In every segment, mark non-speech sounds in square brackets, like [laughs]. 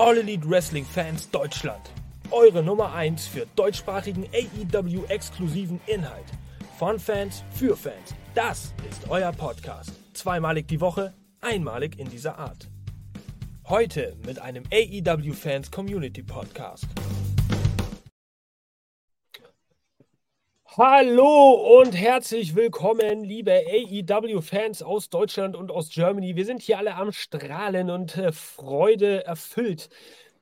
All Elite Wrestling Fans Deutschland. Eure Nummer 1 für deutschsprachigen AEW-exklusiven Inhalt. Von Fans für Fans. Das ist euer Podcast. Zweimalig die Woche, einmalig in dieser Art. Heute mit einem AEW Hallo und herzlich willkommen, liebe AEW-Fans aus Deutschland und aus Germany. Wir sind hier alle am Strahlen und äh, Freude erfüllt.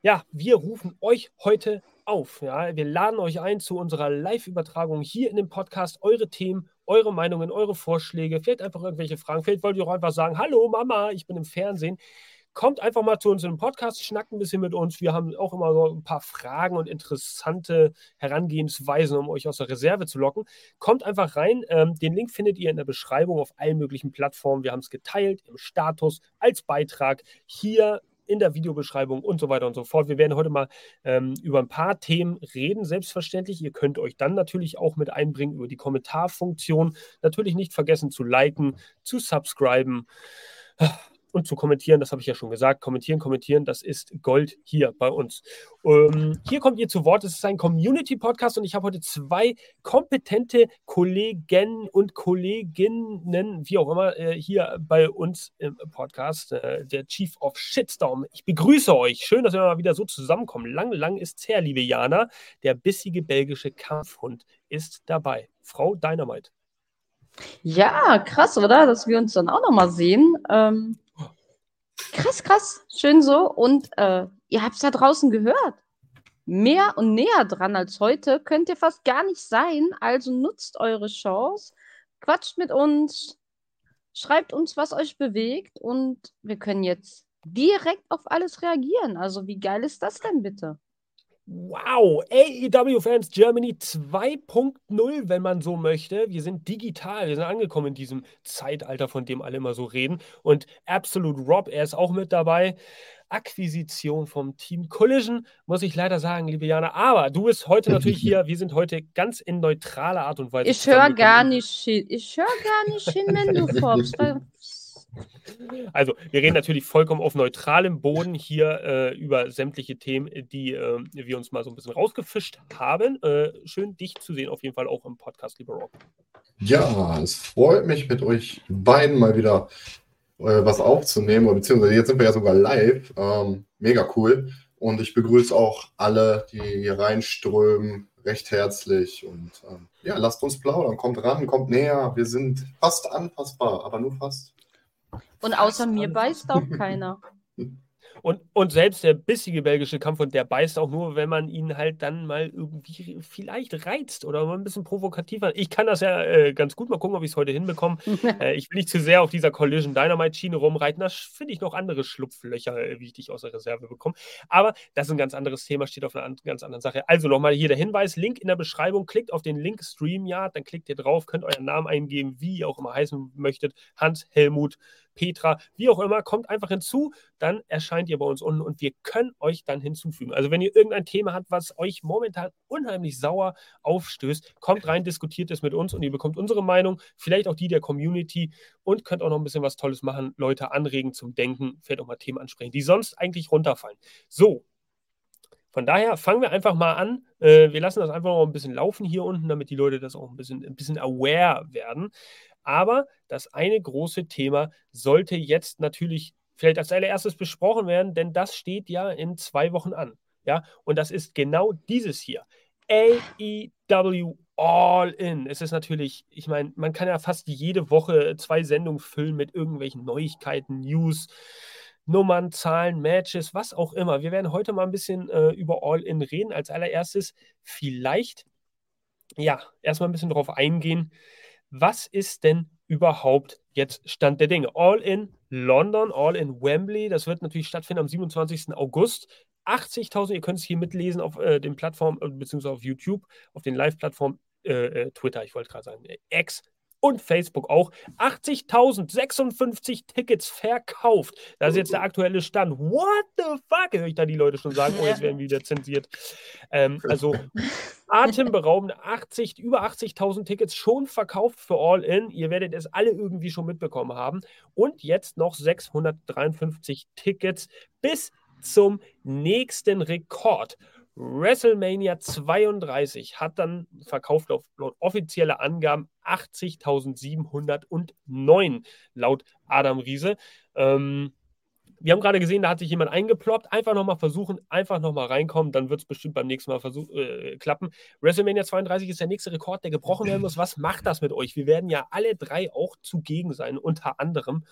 Ja, wir rufen euch heute auf. Ja, wir laden euch ein zu unserer Live-Übertragung hier in dem Podcast. Eure Themen, eure Meinungen, eure Vorschläge, vielleicht einfach irgendwelche Fragen. Vielleicht wollt ihr auch einfach sagen: Hallo Mama, ich bin im Fernsehen kommt einfach mal zu uns in den Podcast, schnackt ein bisschen mit uns. Wir haben auch immer so ein paar Fragen und interessante Herangehensweisen, um euch aus der Reserve zu locken. Kommt einfach rein. Ähm, den Link findet ihr in der Beschreibung auf allen möglichen Plattformen. Wir haben es geteilt im Status, als Beitrag hier in der Videobeschreibung und so weiter und so fort. Wir werden heute mal ähm, über ein paar Themen reden, selbstverständlich. Ihr könnt euch dann natürlich auch mit einbringen über die Kommentarfunktion. Natürlich nicht vergessen zu liken, zu subscriben und zu kommentieren, das habe ich ja schon gesagt. Kommentieren, kommentieren, das ist Gold hier bei uns. Ähm, hier kommt ihr zu Wort. Es ist ein Community-Podcast und ich habe heute zwei kompetente Kollegen und Kolleginnen, wie auch immer, äh, hier bei uns im Podcast. Äh, der Chief of Shitstorm. Ich begrüße euch. Schön, dass wir mal wieder so zusammenkommen. Lang, lang ist es her, liebe Jana. Der bissige belgische Kampfhund ist dabei. Frau Dynamite. Ja, krass, oder? Dass wir uns dann auch nochmal sehen. Ähm, Krass, krass. Schön so. Und äh, ihr habt es da draußen gehört. Mehr und näher dran als heute könnt ihr fast gar nicht sein. Also nutzt eure Chance, quatscht mit uns, schreibt uns, was euch bewegt und wir können jetzt direkt auf alles reagieren. Also wie geil ist das denn bitte? Wow, AEW Fans Germany 2.0, wenn man so möchte. Wir sind digital, wir sind angekommen in diesem Zeitalter, von dem alle immer so reden. Und Absolute Rob, er ist auch mit dabei. Akquisition vom Team Collision, muss ich leider sagen, liebe Jana. Aber du bist heute natürlich [laughs] hier. Wir sind heute ganz in neutraler Art und Weise. Ich höre gar nicht hin. Ich höre gar nicht hin, wenn du [laughs] formst. Also, wir reden natürlich vollkommen auf neutralem Boden hier äh, über sämtliche Themen, die äh, wir uns mal so ein bisschen rausgefischt haben. Äh, schön, dich zu sehen, auf jeden Fall auch im Podcast, lieber Rob. Ja, es freut mich, mit euch beiden mal wieder äh, was aufzunehmen, beziehungsweise jetzt sind wir ja sogar live. Ähm, mega cool. Und ich begrüße auch alle, die hier reinströmen, recht herzlich. Und ähm, ja, lasst uns plaudern. Kommt ran, kommt näher. Wir sind fast anpassbar, aber nur fast. Und außer mir beißt auch keiner. [laughs] Und, und selbst der bissige belgische Kampfhund, der beißt auch nur, wenn man ihn halt dann mal irgendwie vielleicht reizt oder mal ein bisschen provokativer. Ich kann das ja äh, ganz gut mal gucken, ob ich es heute hinbekomme. [laughs] äh, ich will nicht zu sehr auf dieser Collision Dynamite Schiene rumreiten. Da finde ich noch andere Schlupflöcher, äh, wie ich dich aus der Reserve bekomme. Aber das ist ein ganz anderes Thema, steht auf einer an, ganz anderen Sache. Also nochmal hier der Hinweis: Link in der Beschreibung. Klickt auf den Link StreamYard, dann klickt ihr drauf, könnt euren Namen eingeben, wie ihr auch immer heißen möchtet. Hans, Helmut, Petra, wie auch immer, kommt einfach hinzu, dann erscheint ihr bei uns unten und wir können euch dann hinzufügen. Also wenn ihr irgendein Thema habt, was euch momentan unheimlich sauer aufstößt, kommt rein, diskutiert es mit uns und ihr bekommt unsere Meinung, vielleicht auch die der Community und könnt auch noch ein bisschen was Tolles machen, Leute anregen zum Denken, vielleicht auch mal Themen ansprechen, die sonst eigentlich runterfallen. So, von daher fangen wir einfach mal an. Äh, wir lassen das einfach noch ein bisschen laufen hier unten, damit die Leute das auch ein bisschen, ein bisschen aware werden. Aber das eine große Thema sollte jetzt natürlich vielleicht als allererstes besprochen werden, denn das steht ja in zwei Wochen an. Ja, und das ist genau dieses hier. AEW All In. Es ist natürlich, ich meine, man kann ja fast jede Woche zwei Sendungen füllen mit irgendwelchen Neuigkeiten, News, Nummern, Zahlen, Matches, was auch immer. Wir werden heute mal ein bisschen äh, über All In reden. Als allererstes vielleicht, ja, erstmal ein bisschen darauf eingehen, was ist denn überhaupt jetzt Stand der Dinge? All in London, All in Wembley, das wird natürlich stattfinden am 27. August. 80.000, ihr könnt es hier mitlesen auf äh, den Plattformen, äh, beziehungsweise auf YouTube, auf den Live-Plattformen, äh, äh Twitter, ich wollte gerade sagen, X, und Facebook auch 80.056 Tickets verkauft. Das ist jetzt der aktuelle Stand. What the fuck? Höre ich da die Leute schon sagen, oh, jetzt werden wir wieder zensiert. Ähm, also atemberaubende 80, über 80.000 Tickets schon verkauft für All In. Ihr werdet es alle irgendwie schon mitbekommen haben. Und jetzt noch 653 Tickets bis zum nächsten Rekord. WrestleMania 32 hat dann verkauft auf laut offizieller Angaben 80.709 laut Adam Riese. Ähm, wir haben gerade gesehen, da hat sich jemand eingeploppt. Einfach nochmal versuchen, einfach nochmal reinkommen, dann wird es bestimmt beim nächsten Mal versuch, äh, klappen. WrestleMania 32 ist der nächste Rekord, der gebrochen werden muss. Was macht das mit euch? Wir werden ja alle drei auch zugegen sein, unter anderem.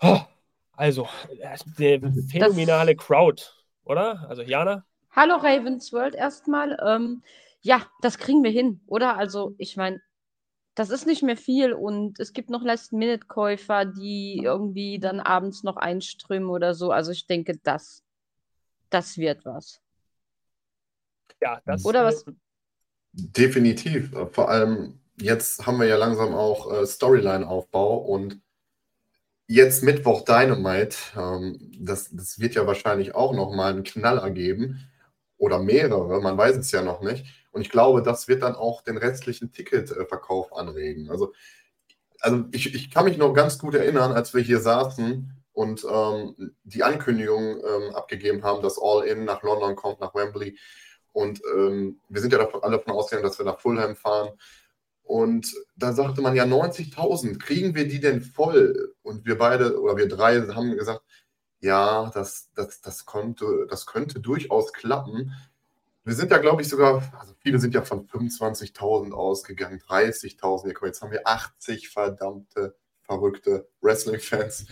Oh, also, eine phänomenale das, Crowd, oder? Also, Jana? Hallo Ravens World erstmal. Ähm, ja, das kriegen wir hin, oder? Also, ich meine, das ist nicht mehr viel und es gibt noch Last-Minute-Käufer, die irgendwie dann abends noch einströmen oder so. Also ich denke, das, das wird was. Ja, das Oder was? Definitiv. Vor allem jetzt haben wir ja langsam auch äh, Storyline-Aufbau und jetzt Mittwoch Dynamite. Ähm, das, das wird ja wahrscheinlich auch nochmal einen Knaller geben oder mehrere, man weiß es ja noch nicht. Und ich glaube, das wird dann auch den restlichen Ticketverkauf anregen. Also, also ich, ich kann mich noch ganz gut erinnern, als wir hier saßen und ähm, die Ankündigung ähm, abgegeben haben, dass All In nach London kommt, nach Wembley. Und ähm, wir sind ja alle davon ausgegangen, dass wir nach Fulham fahren. Und da sagte man ja 90.000, kriegen wir die denn voll? Und wir beide oder wir drei haben gesagt, ja, das, das, das, konnte, das könnte durchaus klappen. Wir sind ja, glaube ich, sogar, also viele sind ja von 25.000 ausgegangen, 30.000. Jetzt haben wir 80 verdammte, verrückte Wrestling-Fans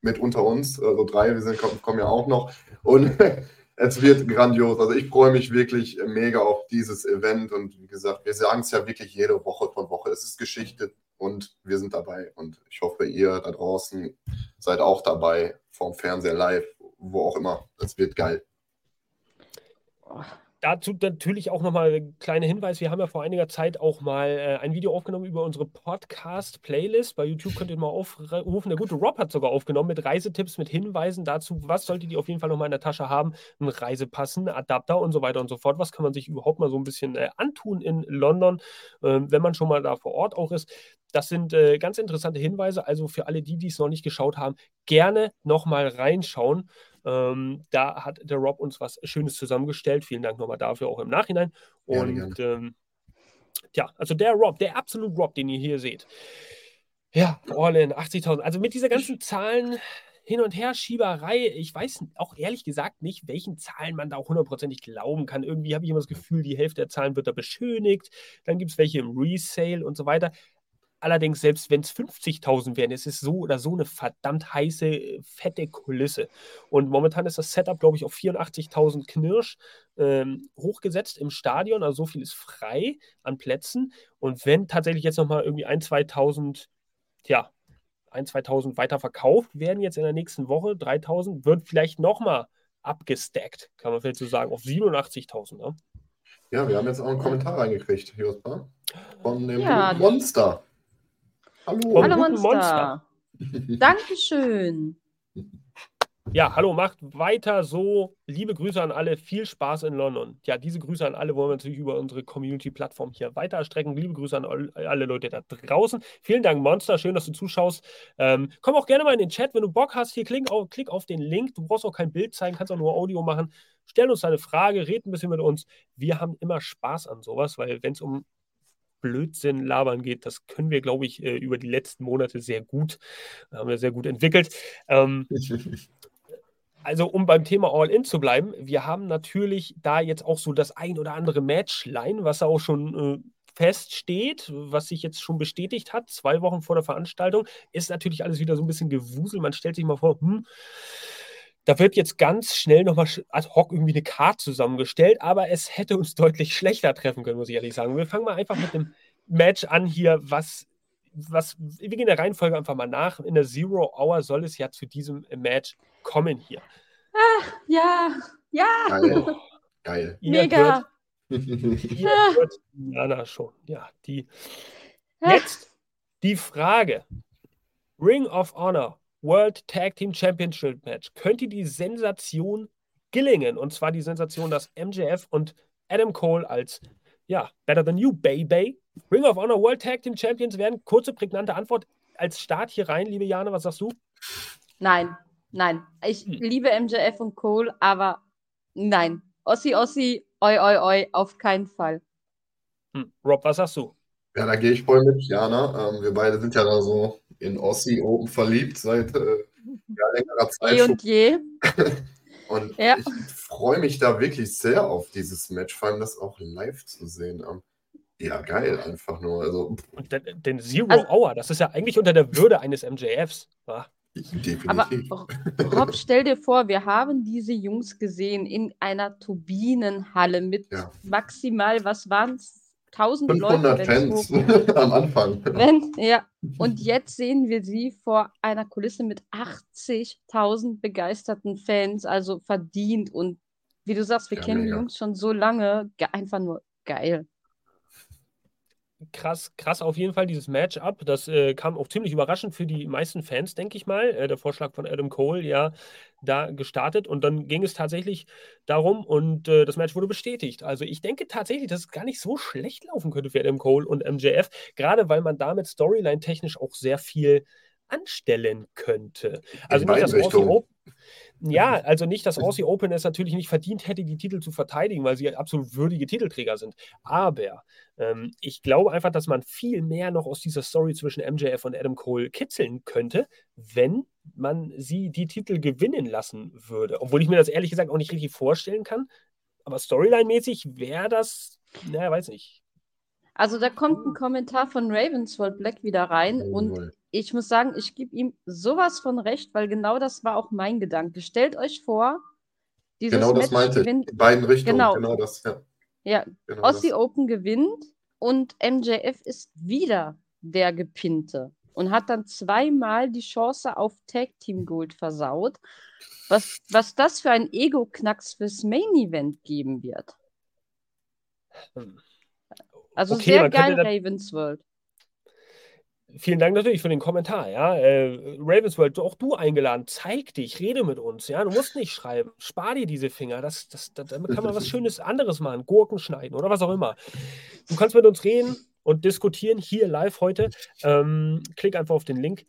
mit unter uns. Also drei, wir sind, kommen ja auch noch. Und [laughs] es wird grandios. Also ich freue mich wirklich mega auf dieses Event. Und wie gesagt, wir sagen es ja wirklich jede Woche von Woche. Es ist Geschichte und wir sind dabei. Und ich hoffe, ihr da draußen seid auch dabei, vorm Fernseher live, wo auch immer. Es wird geil. Dazu natürlich auch nochmal ein kleiner Hinweis. Wir haben ja vor einiger Zeit auch mal äh, ein Video aufgenommen über unsere Podcast-Playlist. Bei YouTube könnt ihr mal aufrufen. Der gute Rob hat sogar aufgenommen mit Reisetipps, mit Hinweisen dazu, was solltet ihr auf jeden Fall nochmal in der Tasche haben. Ein Reisepassen, Adapter und so weiter und so fort. Was kann man sich überhaupt mal so ein bisschen äh, antun in London, äh, wenn man schon mal da vor Ort auch ist. Das sind äh, ganz interessante Hinweise. Also für alle die, die es noch nicht geschaut haben, gerne nochmal reinschauen. Ähm, da hat der Rob uns was Schönes zusammengestellt. Vielen Dank nochmal dafür, auch im Nachhinein. Und gerne. Ähm, ja, also der Rob, der absolute Rob, den ihr hier seht. Ja, all in 80.000. Also mit dieser ganzen Zahlen hin und her Schieberei. Ich weiß auch ehrlich gesagt nicht, welchen Zahlen man da auch hundertprozentig glauben kann. Irgendwie habe ich immer das Gefühl, die Hälfte der Zahlen wird da beschönigt. Dann gibt es welche im Resale und so weiter. Allerdings, selbst wenn es 50.000 wären, ist es so oder so eine verdammt heiße, fette Kulisse. Und momentan ist das Setup, glaube ich, auf 84.000 Knirsch ähm, hochgesetzt im Stadion. Also so viel ist frei an Plätzen. Und wenn tatsächlich jetzt nochmal irgendwie ein, 2.000, ja, ein, 2.000 weiter verkauft werden, jetzt in der nächsten Woche, 3.000, wird vielleicht nochmal abgestackt, kann man vielleicht so sagen, auf 87.000. Ne? Ja, wir haben jetzt auch einen Kommentar reingekriegt, Jospa, von dem ja. Monster. Hallo, hallo Monster. Monster. [laughs] Dankeschön. Ja, hallo, macht weiter so. Liebe Grüße an alle. Viel Spaß in London. Ja, diese Grüße an alle wollen wir natürlich über unsere Community-Plattform hier weiter erstrecken. Liebe Grüße an alle Leute da draußen. Vielen Dank, Monster. Schön, dass du zuschaust. Ähm, komm auch gerne mal in den Chat, wenn du Bock hast. Hier klick auf, klick auf den Link. Du brauchst auch kein Bild zeigen, kannst auch nur Audio machen. Stell uns deine Frage, red ein bisschen mit uns. Wir haben immer Spaß an sowas, weil wenn es um Blödsinn labern geht, das können wir, glaube ich, äh, über die letzten Monate sehr gut, haben wir sehr gut entwickelt. Ähm, [laughs] also um beim Thema All-In zu bleiben, wir haben natürlich da jetzt auch so das ein oder andere Matchline, was auch schon äh, feststeht, was sich jetzt schon bestätigt hat, zwei Wochen vor der Veranstaltung, ist natürlich alles wieder so ein bisschen gewusel. Man stellt sich mal vor, hm, da wird jetzt ganz schnell nochmal ad hoc irgendwie eine Karte zusammengestellt, aber es hätte uns deutlich schlechter treffen können, muss ich ehrlich sagen. Wir fangen mal einfach mit dem Match an hier, was, was, wir gehen der Reihenfolge einfach mal nach. In der Zero Hour soll es ja zu diesem Match kommen hier. Ach, ja, ja. Geil. Oh, [laughs] Geil. Mega. Hört, [laughs] hier hört Jana schon. Ja, die. Jetzt die Frage. Ring of Honor World Tag Team Championship Match könnte die Sensation gelingen. Und zwar die Sensation, dass MJF und Adam Cole als ja, Better Than You, Baby, Ring of Honor World Tag Team Champions werden. Kurze, prägnante Antwort als Start hier rein, liebe Jane, was sagst du? Nein. Nein, ich Hm. liebe MJF und Cole, aber nein. Ossi, Ossi, oi, oi, oi, auf keinen Fall. Hm. Rob, was sagst du? Ja, da gehe ich voll mit, Jana. Ähm, wir beide sind ja da so in Aussie Open verliebt seit äh, ja, längerer Zeit schon. und je. [laughs] Und Ja. ich freue mich da wirklich sehr auf dieses Match, vor allem das auch live zu sehen. Ähm, ja, geil, einfach nur. Also, Und den, den Zero Also- Hour, das ist ja eigentlich unter der Würde eines MJFs. wa? Aber definitiv. Rob, stell dir vor, wir haben diese Jungs gesehen in einer Turbinenhalle mit Ja. maximal, was waren es? 1000 Leute, 500 wenn's Fans [laughs] am Anfang. Wenn, ja. Und jetzt sehen wir sie vor einer Kulisse mit 80.000 begeisterten Fans, also verdient. Und wie du sagst, wir Ja, kennen die mega. Jungs schon so lange. Ge einfach nur geil. Krass, krass auf jeden Fall dieses Matchup. Das äh, kam auch ziemlich überraschend für die meisten Fans, denke ich mal. Äh, der Vorschlag von Adam Cole, ja, da gestartet. Und dann ging es tatsächlich darum und äh, das Match wurde bestätigt. Also ich denke tatsächlich, dass es gar nicht so schlecht laufen könnte für Adam Cole und MJF, gerade weil man damit storyline-technisch auch sehr viel anstellen könnte. Also nicht, Aussie Richtungen. Open, ja, [laughs] also nicht, dass Aussie Open es natürlich nicht verdient hätte, die Titel zu verteidigen, weil sie absolut würdige Titelträger sind. Aber ähm, ich glaube einfach, dass man viel mehr noch aus dieser Story zwischen MJF und Adam Cole kitzeln könnte, wenn man sie die Titel gewinnen lassen würde. Obwohl ich mir das ehrlich gesagt auch nicht richtig vorstellen kann. Aber Storyline-mäßig wäre das, naja, weiß nicht. Also da kommt ein Kommentar von Ravensworld Black wieder rein und Jawohl. Ich muss sagen, ich gebe ihm sowas von recht, weil genau das war auch mein Gedanke. Stellt euch vor, dieses Genau das Match meinte ich. gewinnt, In beiden Richtungen. Genau. Genau, das, ja. ja, Genau Aussie das. Open gewinnt und MJF ist wieder der Gepinte und hat dann zweimal die Chance auf Tag Team Gold versaut. Was, was das für ein Ego-Knacks fürs Main Event geben wird. Hm. Also Okay, sehr geil, da- Ravensworld. Vielen Dank natürlich für den Kommentar. Ja, äh, Ravensworld, auch du eingeladen. Zeig dich, rede mit uns. Ja, du musst nicht schreiben. Spar dir diese Finger. Das, das, das, damit kann man was Schönes anderes machen. Gurken schneiden oder was auch immer. Du kannst mit uns reden und diskutieren hier live heute. Ähm, klick einfach auf den Link.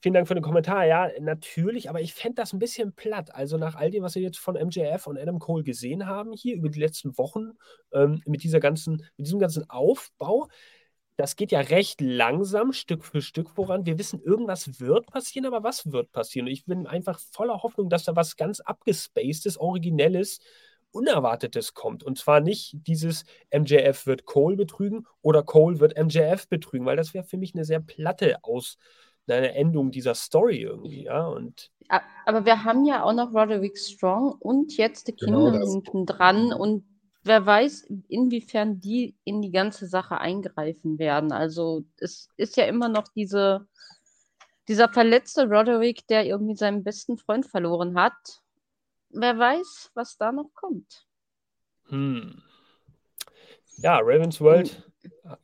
Vielen Dank für den Kommentar. Ja, natürlich, aber ich fände das ein bisschen platt. Also nach all dem, was wir jetzt von MJF und Adam Cole gesehen haben hier über die letzten Wochen, ähm, mit dieser ganzen, mit diesem ganzen Aufbau, das geht ja recht langsam, Stück für Stück voran. Wir wissen, irgendwas wird passieren, aber was wird passieren? Und ich bin einfach voller Hoffnung, dass da was ganz abgespacedes, originelles, Unerwartetes kommt. Und zwar nicht dieses MJF wird Cole betrügen oder Cole wird MJF betrügen, weil das wäre für mich eine sehr platte Aus, eine Endung dieser Story irgendwie, ja. Und Aber wir haben ja auch noch Roderick Strong und jetzt The Genau Kingdom das. hinten dran und wer weiß, inwiefern die in die ganze Sache eingreifen werden. Also es ist ja immer noch diese, dieser verletzte Roderick, der irgendwie seinen besten Freund verloren hat. Wer weiß, was da noch kommt. Hm. Ja, Ravens World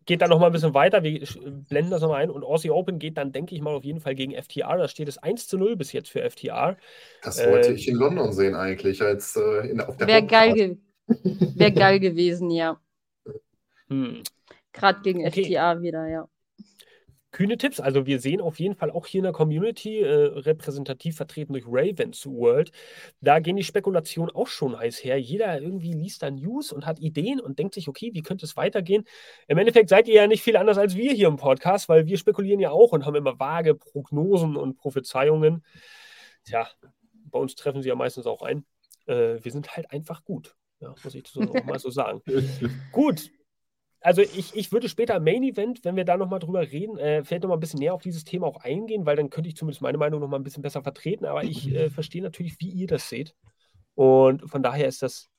geht dann noch mal ein bisschen weiter. Wir blenden das nochmal ein. Und Aussie Open geht dann, denke ich mal, auf jeden Fall gegen FTR. Da steht es 1 zu 0 bis jetzt für FTR. Das wollte Äh, ich in London sehen eigentlich, als äh, in, auf der Wäre geil, Hauptcard. Ge wär geil gewesen, ja. Hm. Gerade gegen Okay. FTA wieder, ja. Kühne Tipps. Also wir sehen auf jeden Fall auch hier in der Community, äh, repräsentativ vertreten durch Ravens World, da gehen die Spekulationen auch schon heiß her. Jeder irgendwie liest da News und hat Ideen und denkt sich, okay, wie könnte es weitergehen? Im Endeffekt seid ihr ja nicht viel anders als wir hier im Podcast, weil wir spekulieren ja auch und haben immer vage Prognosen und Prophezeiungen. Tja, bei uns treffen sie ja meistens auch ein. Äh, wir sind halt einfach gut. Ja, muss ich so auch mal so sagen. [laughs] Gut. Also ich, ich würde später im Main Event, wenn wir da nochmal drüber reden, äh, vielleicht nochmal ein bisschen näher auf dieses Thema auch eingehen, weil dann könnte ich zumindest meine Meinung nochmal ein bisschen besser vertreten. Aber ich äh, [laughs] verstehe natürlich, wie ihr das seht. Und von daher ist das,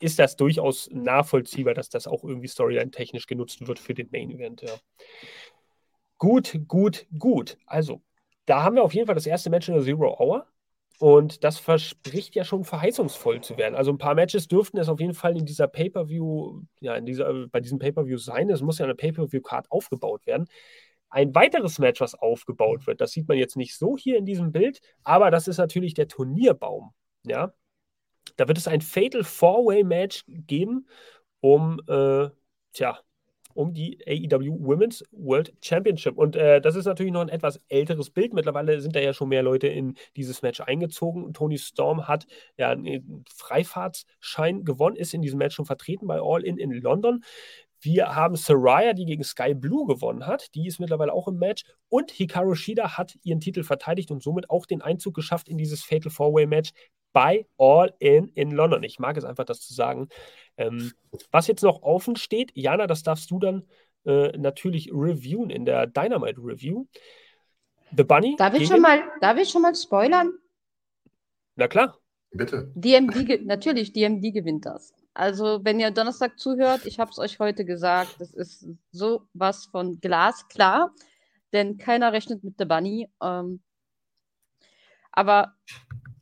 ist das durchaus nachvollziehbar, dass das auch irgendwie storyline-technisch genutzt wird für den Main Event. Ja. Gut, gut, gut. Also, da haben wir auf jeden Fall das erste Match in der Zero Hour. Und das verspricht ja schon verheißungsvoll zu werden. Also ein paar Matches dürften es auf jeden Fall in dieser Pay-Per-View, ja, in dieser, bei diesem Pay-Per-View sein. Es muss ja eine Pay-Per-View-Card aufgebaut werden. Ein weiteres Match, was aufgebaut wird, das sieht man jetzt nicht so hier in diesem Bild, aber das ist natürlich der Turnierbaum. Ja. Da wird es ein Fatal Four-Way-Match geben, um, äh, tja, um die AEW Women's World Championship. Und äh, das ist natürlich noch ein etwas älteres Bild. Mittlerweile sind da ja schon mehr Leute in dieses Match eingezogen. Tony Storm hat ja einen Freifahrtsschein gewonnen, ist in diesem Match schon vertreten bei All In in London. Wir haben Saraya, die gegen Sky Blue gewonnen hat. Die ist mittlerweile auch im Match. Und Hikaru Shida hat ihren Titel verteidigt und somit auch den Einzug geschafft in dieses Fatal Four-Way-Match bei All In in London. Ich mag es einfach, das zu sagen. Ähm, was jetzt noch offen steht, Jana, das darfst du dann äh, natürlich reviewen in der Dynamite Review. The Bunny. Darf ich, schon mal, darf ich schon mal spoilern? Na klar. Bitte. DMD, natürlich, DMD gewinnt das. Also, wenn ihr Donnerstag zuhört, ich habe es euch heute gesagt, das ist sowas von glasklar, denn keiner rechnet mit The Bunny. Ähm, aber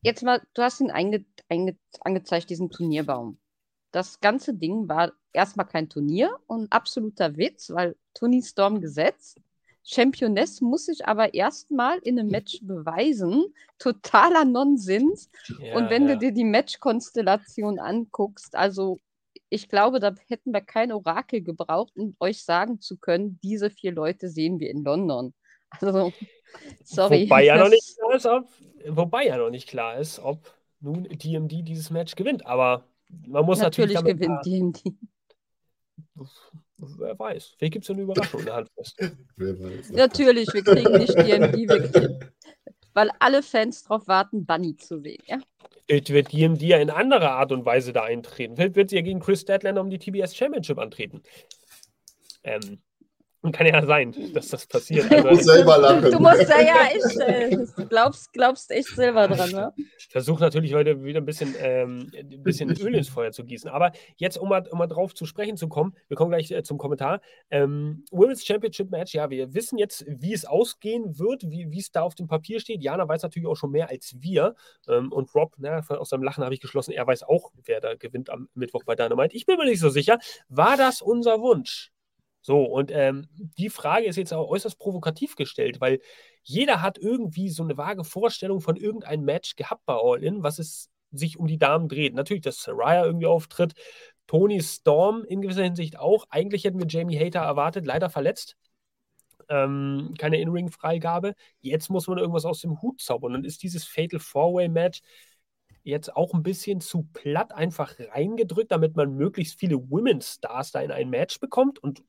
jetzt mal, du hast ihn einge, einge, angezeigt, diesen Turnierbaum. Das ganze Ding war erstmal kein Turnier und absoluter Witz, weil Tony Storm gesetzt. Championess muss sich aber erstmal in einem Match [laughs] beweisen. Totaler Nonsens. Ja, und wenn ja. du dir die Matchkonstellation anguckst, also ich glaube, da hätten wir kein Orakel gebraucht, um euch sagen zu können, diese vier Leute sehen wir in London. Also, sorry. Wobei ja noch nicht [laughs] klar ist, ob, wobei ja noch nicht klar ist, ob nun DMD dieses Match gewinnt. Aber man muss natürlich. Natürlich gewinnt DMD. Wer weiß. Vielleicht gibt es eine Überraschung in der Handfest. [laughs] Weiß. Natürlich, wir kriegen nicht DMD, wir kriegen, weil alle Fans darauf warten, Bunny zu sehen. Ja? Wird DMD ja in anderer Art und Weise da eintreten. Vielleicht wird sie ja gegen Chris Statlander um die TBS Championship antreten. Ähm, [laughs] kann ja sein, dass das passiert. Also, du musst selber lachen. Du musst ja, ja echt, äh, glaubst, glaubst echt selber dran, ne? Ich versuche natürlich heute wieder ein bisschen, ähm, ein bisschen Öl ins Feuer zu gießen. Aber jetzt, um mal, um mal drauf zu sprechen zu kommen, wir kommen gleich äh, zum Kommentar. Ähm, Women's Championship Match, ja, wir wissen jetzt, wie es ausgehen wird, wie es da auf dem Papier steht. Jana weiß natürlich auch schon mehr als wir. Ähm, und Rob, na, aus seinem Lachen habe ich geschlossen, er weiß auch, wer da gewinnt am Mittwoch bei Dynamite. Ich bin mir nicht so sicher. War das unser Wunsch? So, und ähm, die Frage ist jetzt auch äußerst provokativ gestellt, weil jeder hat irgendwie so eine vage Vorstellung von irgendeinem Match gehabt bei All In, was es sich um die Damen dreht. Natürlich, dass Saraya irgendwie auftritt, Tony Storm in gewisser Hinsicht auch. Eigentlich hätten wir Jamie Hater erwartet, leider verletzt. Ähm, keine In-Ring-Freigabe. Jetzt muss man irgendwas aus dem Hut zaubern. Und ist dieses Fatal Four-Way-Match jetzt auch ein bisschen zu platt einfach reingedrückt, damit man möglichst viele Women's Stars da in ein Match bekommt und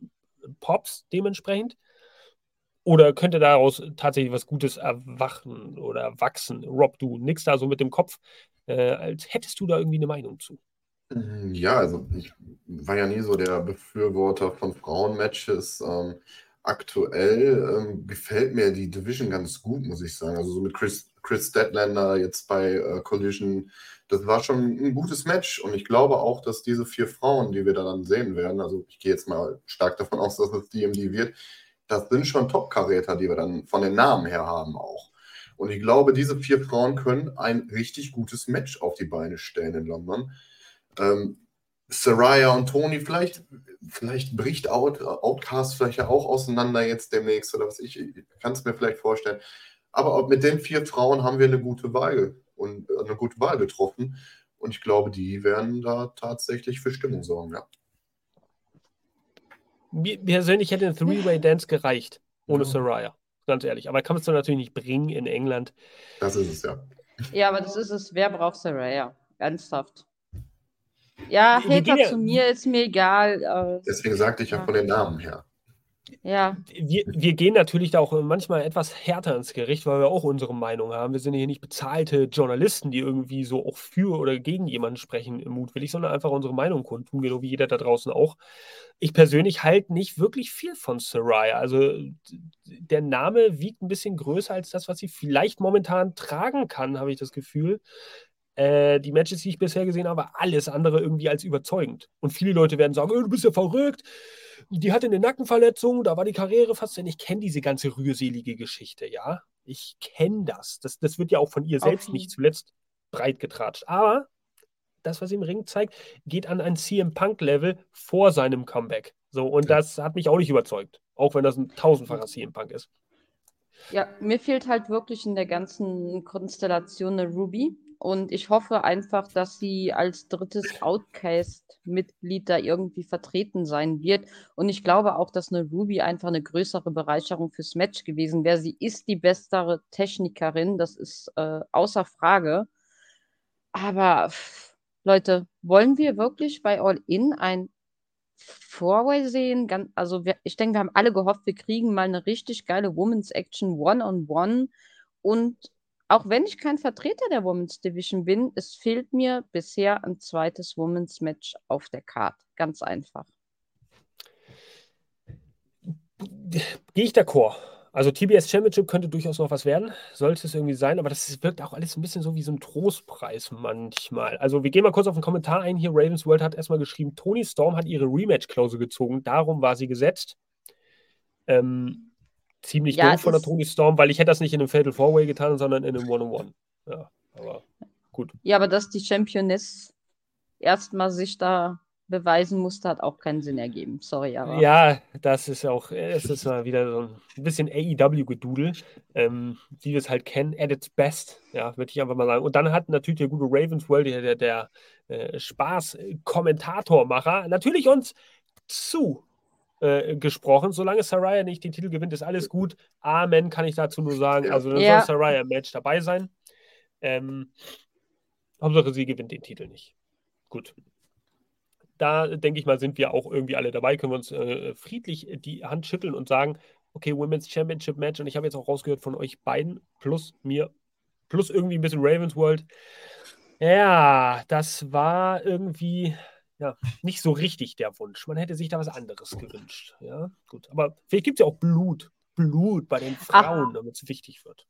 Pops dementsprechend? Oder könnte daraus tatsächlich was Gutes erwachen oder wachsen? Rob, du nix da so mit dem Kopf, äh, als hättest du da irgendwie eine Meinung zu. Mhm, ja, also ich war ja nie so der Befürworter von Frauenmatches. Ähm, aktuell ähm, gefällt mir die Division ganz gut, muss ich sagen. Also so mit Chris, Chris Deadlander jetzt bei äh, Collision das war schon ein gutes Match und ich glaube auch, dass diese vier Frauen, die wir da dann sehen werden, also ich gehe jetzt mal stark davon aus, dass es DMD wird, das sind schon Top-Karäter, die wir dann von den Namen her haben auch. Und ich glaube, diese vier Frauen können ein richtig gutes Match auf die Beine stellen in London. Ähm, Saraya und Tony, vielleicht, vielleicht bricht Out, Outcast vielleicht ja auch auseinander jetzt demnächst oder was ich, ich kann es mir vielleicht vorstellen. Aber mit den vier Frauen haben wir eine gute Wahl und äh, eine gute Wahl getroffen. Und ich glaube, die werden da tatsächlich für Stimmung sorgen, ja. Mir persönlich hätte ein Three-Way-Dance gereicht, ohne ja. Soraya. Ganz ehrlich. Aber kann man es natürlich nicht bringen in England. Das ist es, ja. Ja, aber das ist es. Wer braucht Soraya? Ernsthaft. Ja, Hater ja, zu mir ist mir egal. Deswegen sagte ich ja, ja von den Namen her. Ja. Wir, wir gehen natürlich da auch manchmal etwas härter ins Gericht, weil wir auch unsere Meinung haben. Wir sind hier nicht bezahlte Journalisten, die irgendwie so auch für oder gegen jemanden sprechen, mutwillig, sondern einfach unsere Meinung kundtun, genau wie jeder da draußen auch. Ich persönlich halte nicht wirklich viel von Soraya. Also der Name wiegt ein bisschen größer als das, was sie vielleicht momentan tragen kann, habe ich das Gefühl. Äh, die Matches, die ich bisher gesehen habe, alles andere irgendwie als überzeugend. Und viele Leute werden sagen, oh, du bist ja verrückt die hatte eine Nackenverletzung, da war die Karriere fast, denn ich kenne diese ganze rührselige Geschichte, ja. Ich kenne das. das. Das wird ja auch von ihr selbst nicht zuletzt breit getratscht. Aber das, was sie im Ring zeigt, geht an ein CM Punk-Level vor seinem Comeback. So, und das hat mich auch nicht überzeugt. Auch wenn das ein tausendfacher CM Punk ist. Ja, mir fehlt halt wirklich in der ganzen Konstellation eine Ruby. Und ich hoffe einfach, dass sie als drittes Outcast-Mitglied da irgendwie vertreten sein wird. Und ich glaube auch, dass eine Ruby einfach eine größere Bereicherung fürs Match gewesen wäre. Sie ist die bessere Technikerin, das ist äh, außer Frage. Aber Leute, wollen wir wirklich bei All In ein Four-Way sehen? Ganz, also wir, ich denke, wir haben alle gehofft, wir kriegen mal eine richtig geile Women's Action One-on-One. -on -one. Und auch wenn ich kein Vertreter der Women's Division bin, es fehlt mir bisher ein zweites Women's Match auf der Card. Ganz einfach. Gehe ich d'accord. Also TBS Championship könnte durchaus noch was werden, sollte es irgendwie sein, aber das wirkt auch alles ein bisschen so wie so ein Trostpreis manchmal. Also wir gehen mal kurz auf den Kommentar ein hier. Ravens World hat erstmal geschrieben, Tony Storm hat ihre Rematch-Klausel gezogen, darum war sie gesetzt. Ähm, ziemlich ja, doof von der Tony Storm, weil ich hätte das nicht in einem Fatal Four-Way getan, sondern in einem One-on-One. Ja, aber gut. Ja, aber dass die Championess erstmal sich da beweisen musste, hat auch keinen Sinn ergeben. Sorry, aber. Ja, das ist auch, es ist mal wieder so ein bisschen AEW-Gedudel, ähm, wie wir es halt kennen, at its best, ja, würde ich einfach mal sagen. Und dann hat natürlich der gute Ravens World, der, der, der äh, Spaß-Kommentatormacher, natürlich uns zu äh, gesprochen. Solange Saraya nicht den Titel gewinnt, ist alles gut. Amen, kann ich dazu nur sagen. Also dann ja. soll Saraya im Match dabei sein. Ähm, Hauptsache, sie gewinnt den Titel nicht. Gut da denke ich mal, sind wir auch irgendwie alle dabei, können wir uns äh, friedlich die Hand schütteln und sagen, okay, Women's Championship Match und ich habe jetzt auch rausgehört von euch beiden, plus mir, plus irgendwie ein bisschen Ravens World. Ja, das war irgendwie ja, nicht so richtig der Wunsch. Man hätte sich da was anderes gewünscht. Ja, gut. Aber vielleicht gibt es ja auch Blut. Blut bei den Frauen, damit es wichtig wird.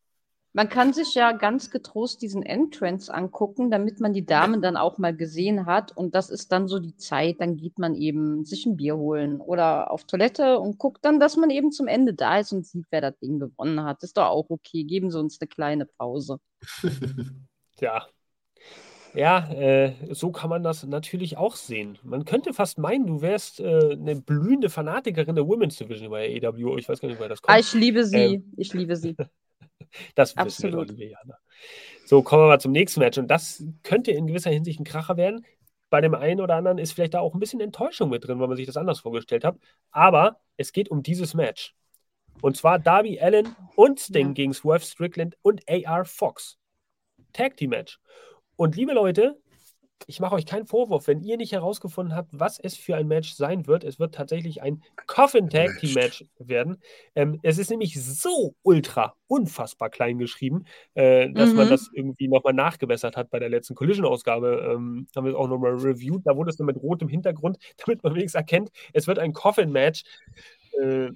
Man kann sich ja ganz getrost diesen Entrance angucken, damit man die Damen dann auch mal gesehen hat. Und das ist dann so die Zeit, dann geht man eben sich ein Bier holen oder auf Toilette und guckt dann, dass man eben zum Ende da ist und sieht, wer das Ding gewonnen hat. Ist doch auch okay. Geben Sie uns eine kleine Pause. [laughs] [laughs] ja. Ja, äh, so kann man das natürlich auch sehen. Man könnte fast meinen, du wärst äh, eine blühende Fanatikerin der Women's Division bei AEW. Ich weiß gar nicht, wer das kommt. Ah, ich liebe sie. Ähm, ich liebe sie. [laughs] Das wissen wir doch, Jana. So, kommen wir mal zum nächsten Match. Und das könnte in gewisser Hinsicht ein Kracher werden. Bei dem einen oder anderen ist vielleicht da auch ein bisschen Enttäuschung mit drin, weil man sich das anders vorgestellt hat. Aber es geht um dieses Match. Und zwar Darby Allen und Sting ja. gegen Swerve Strickland und AR Fox. Tag Team Match. Und liebe Leute, ich mache euch keinen Vorwurf, wenn ihr nicht herausgefunden habt, was es für ein Match sein wird. Es wird tatsächlich ein Coffin Tag Team Match werden. Ähm, es ist nämlich so ultra unfassbar klein geschrieben, äh, dass mhm. man das irgendwie nochmal nachgebessert hat bei der letzten Collision-Ausgabe. Ähm, haben wir es auch nochmal reviewed. Da wurde es nur mit rotem Hintergrund, [laughs] damit man wenigstens erkennt, es wird ein Coffin Match. Äh,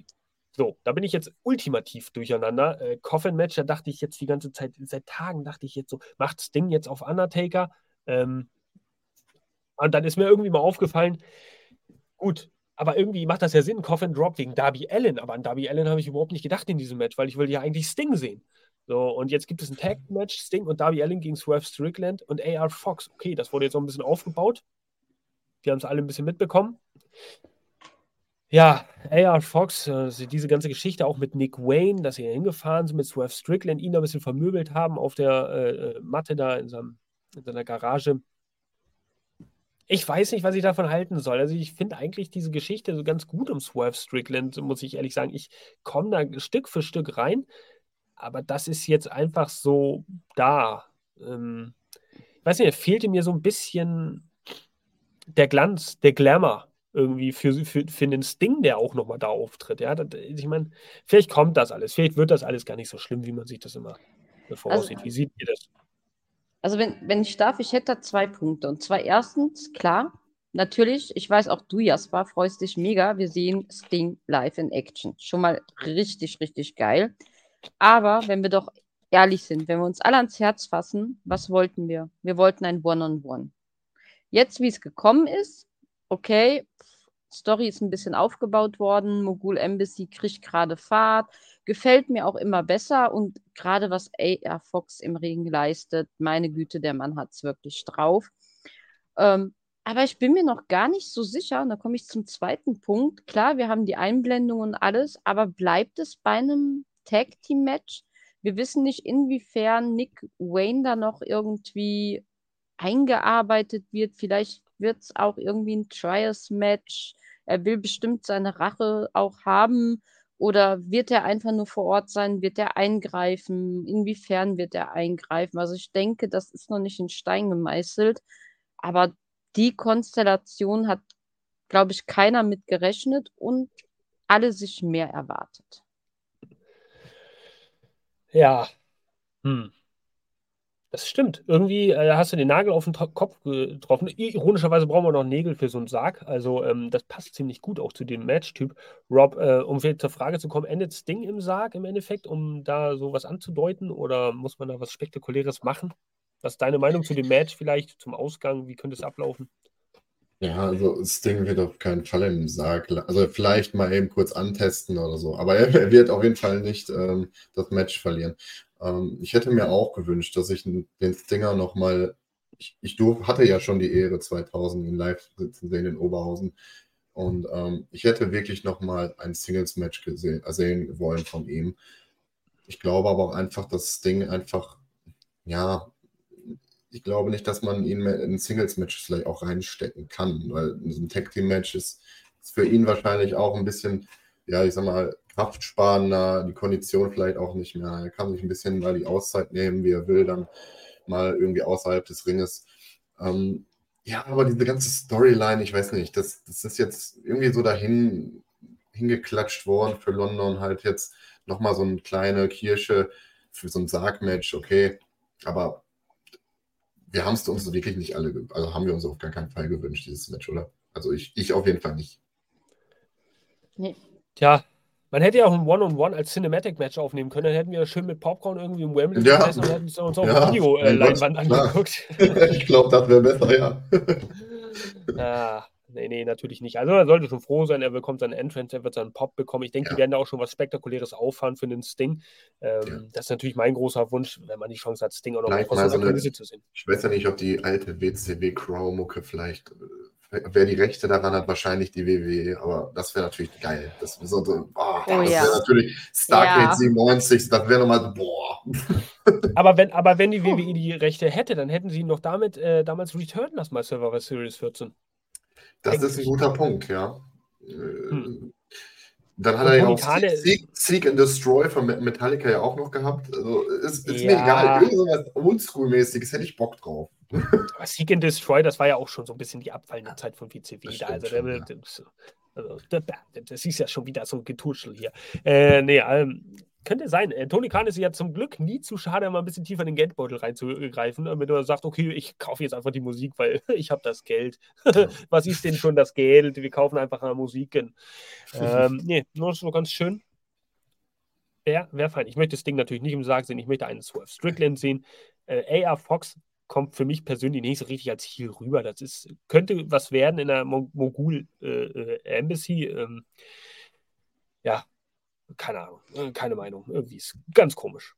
so, da bin ich jetzt ultimativ durcheinander. Äh, Coffin Match, da dachte ich jetzt die ganze Zeit, seit Tagen dachte ich jetzt so, macht Sting jetzt auf Undertaker? Ähm, und dann ist mir irgendwie mal aufgefallen, gut, aber irgendwie macht das ja Sinn, Coffin Drop gegen Darby Allen. Aber an Darby Allen habe ich überhaupt nicht gedacht in diesem Match, weil ich will ja eigentlich Sting sehen. So, und jetzt gibt es ein Tag-Match, Sting und Darby Allen gegen Swerve Strickland und AR Fox. Okay, das wurde jetzt noch ein bisschen aufgebaut. Wir haben es alle ein bisschen mitbekommen. Ja, AR Fox, also diese ganze Geschichte auch mit Nick Wayne, dass sie hingefahren sind mit Swerve Strickland, ihn da ein bisschen vermöbelt haben auf der äh, äh Matte da in, seinem, in seiner Garage ich weiß nicht, was ich davon halten soll. Also ich finde eigentlich diese Geschichte so ganz gut um Swerve Strickland, muss ich ehrlich sagen. Ich komme da Stück für Stück rein, aber das ist jetzt einfach so da. Ähm, ich weiß nicht, fehlte mir so ein bisschen der Glanz, der Glamour irgendwie für, für, für den Sting, der auch nochmal da auftritt. Ja, das, ich meine, vielleicht kommt das alles, vielleicht wird das alles gar nicht so schlimm, wie man sich das immer voraussieht. Also, wie sieht ihr das? Also wenn, wenn ich darf, ich hätte da zwei Punkte. Und zwar erstens, klar, natürlich, ich weiß auch du, Jasper, freust dich mega. Wir sehen Sting live in Action. Schon mal richtig, richtig geil. Aber wenn wir doch ehrlich sind, wenn wir uns alle ans Herz fassen, was wollten wir? Wir wollten ein One-on-One. -on -One. Jetzt, wie es gekommen ist, okay, Story ist ein bisschen aufgebaut worden, Mogul Embassy kriegt gerade Fahrt, gefällt mir auch immer besser und gerade was A.R. Fox im Ring leistet, meine Güte, der Mann hat es wirklich drauf. Ähm, aber ich bin mir noch gar nicht so sicher, und da komme ich zum zweiten Punkt. Klar, wir haben die Einblendung und alles, aber bleibt es bei einem Tag Team Match, Wir wissen nicht, inwiefern Nick Wayne da noch irgendwie eingearbeitet wird. Vielleicht wird es auch irgendwie ein Trials-Match. Er will bestimmt seine Rache auch haben. Oder wird er einfach nur vor Ort sein? Wird er eingreifen? Inwiefern wird er eingreifen? Also ich denke, das ist noch nicht in Stein gemeißelt. Aber die Konstellation hat, glaube ich, keiner mit gerechnet und alle sich mehr erwartet. Ja. Hm. Das stimmt. Irgendwie äh, hast du den Nagel auf den Kopf getroffen. Ironischerweise brauchen wir noch Nägel für so einen Sarg. Also ähm, das passt ziemlich gut auch zu dem Match-Typ. Rob, äh, um wieder zur Frage zu kommen, endet das Ding im Sarg im Endeffekt, um da sowas anzudeuten? Oder muss man da was Spektakuläres machen? Was ist deine Meinung zu dem Match vielleicht, zum Ausgang? Wie könnte es ablaufen? Ja, also Sting wird auf keinen Fall im Sarg. Also vielleicht mal eben kurz antesten oder so. Aber er, er wird auf jeden Fall nicht ähm, das Match verlieren. Ähm, ich hätte mir auch gewünscht, dass ich den Stinger nochmal. Ich, ich hatte ja schon die Ehre, 2000 in Live sitzen sehen in Oberhausen. Und ähm, ich hätte wirklich nochmal ein Singles-Match sehen wollen von ihm. Ich glaube aber auch einfach, dass Sting einfach, ja, ich glaube nicht, dass man ihn in Singles-Matches vielleicht auch reinstecken kann, weil so ein Tag-Team-Match ist, ist für ihn wahrscheinlich auch ein bisschen, ja, ich sag mal, kraftsparender, die Kondition vielleicht auch nicht mehr. Er kann sich ein bisschen mal die Auszeit nehmen, wie er will, dann mal irgendwie außerhalb des Ringes. Ähm, ja, aber diese ganze Storyline, ich weiß nicht, das, das ist jetzt irgendwie so dahin hingeklatscht worden für London, halt jetzt nochmal so eine kleine Kirche für so ein Sargmatch, okay, aber wir haben es uns wirklich nicht alle, also haben wir uns auf gar keinen Fall gewünscht, dieses Match, oder? Also ich, ich auf jeden Fall nicht. Nee. Tja, man hätte ja auch ein One-on-One als Cinematic-Match aufnehmen können. Dann hätten wir schön mit Popcorn irgendwie im Wembley ja. gesessen und hätten uns auch ja, Video-Leinwand äh, angeguckt. [laughs] ich glaube, das wäre besser, ja. [laughs] ah, nee, nee, natürlich nicht. Also er sollte schon froh sein, er bekommt seinen Entrance, er wird seinen Pop bekommen. Ich denke, ja. die werden da auch schon was Spektakuläres auffahren für den Sting. Ähm, ja. Das ist natürlich mein großer Wunsch, wenn man die Chance hat, Sting auch noch mal so eine, zu sehen. Ich weiß ja nicht, ob die alte WCW-Crow-Mucke vielleicht äh, Wer die Rechte daran hat, wahrscheinlich die WWE, aber das wäre natürlich geil. Das, so, so, oh, oh, das ja. wäre natürlich Stargate ja. 97, das wäre nochmal, boah. [laughs] aber, wenn, aber wenn die WWE die Rechte hätte, dann hätten sie noch damit äh, damals returnen lassen bei Survivor Series 14. Das Eigentlich. ist ein guter Punkt, ja. Hm. Dann hat und er ja auch Seek, Seek, and Destroy von Metallica ja auch noch gehabt. Also ist, ist ja. mir egal. Irgendwas Oldschool-mäßiges hätte ich Bock drauf. Aber Seek and Destroy, das war ja auch schon so ein bisschen die abfallende Zeit von WCW. Da. Also, schon, der, das, also, das ist ja schon wieder so ein Getuschel hier. Äh, nee, ähm, könnte sein. Äh, Tony Khan ist ja zum Glück nie zu schade, mal ein bisschen tiefer in den Geldbeutel reinzugreifen, damit er sagt, okay, ich kaufe jetzt einfach die Musik, weil [laughs] ich habe das Geld. [laughs] Was ist denn schon das Geld? Wir kaufen einfach mal Musiken. ähm, [laughs] nee, nur so ganz schön. Wäre wär fein. Ich möchte das Ding natürlich nicht im Sarg sehen. Ich möchte einen Swerve Strickland sehen. Äh, AR Fox kommt für mich persönlich nicht so richtig als Ziel rüber. Das ist, könnte was werden in der Mogul äh, äh, Embassy. Ähm, ja, keine Ahnung, äh, keine Meinung. Irgendwie ist ganz komisch.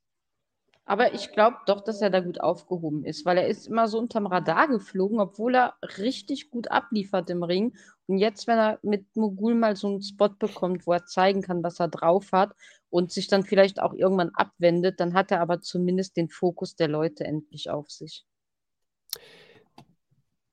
Aber ich glaube doch, dass er da gut aufgehoben ist, weil er ist immer so unterm Radar geflogen, obwohl er richtig gut abliefert im Ring. Und jetzt, wenn er mit Mogul mal so einen Spot bekommt, wo er zeigen kann, was er drauf hat und sich dann vielleicht auch irgendwann abwendet, dann hat er aber zumindest den Fokus der Leute endlich auf sich.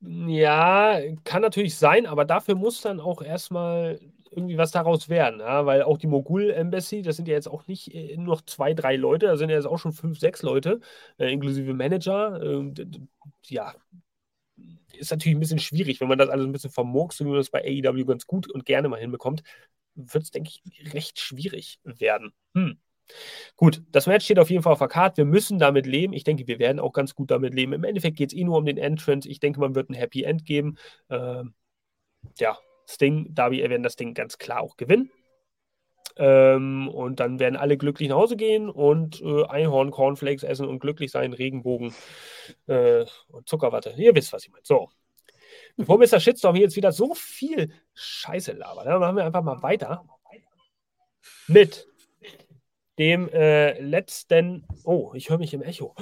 Ja, kann natürlich sein, aber dafür muss dann auch erstmal irgendwie was daraus werden, ja? weil auch die Mogul Embassy, das sind ja jetzt auch nicht äh, nur zwei, drei Leute, da sind ja jetzt auch schon fünf, sechs Leute, äh, inklusive Manager. Äh, ja, ist natürlich ein bisschen schwierig, wenn man das alles ein bisschen vermurkst, wie man das bei AEW ganz gut und gerne mal hinbekommt, wird es, denke ich, recht schwierig werden. Hm. Gut, das Match steht auf jeden Fall auf der Karte. Wir müssen damit leben. Ich denke, wir werden auch ganz gut damit leben. Im Endeffekt geht es eh nur um den Entrance. Ich denke, man wird ein Happy End geben. Ähm, ja, Sting, Darby werden das Ding ganz klar auch gewinnen. Ähm, und dann werden alle glücklich nach Hause gehen und äh, Einhorn, Cornflakes essen und glücklich sein, Regenbogen äh, und Zuckerwatte. Ihr wisst, was ich meine. So. Bevor Mr. Shitstorm hier jetzt wieder so viel Scheiße labert, dann machen wir einfach mal weiter mit dem äh, letzten, oh, ich höre mich im Echo,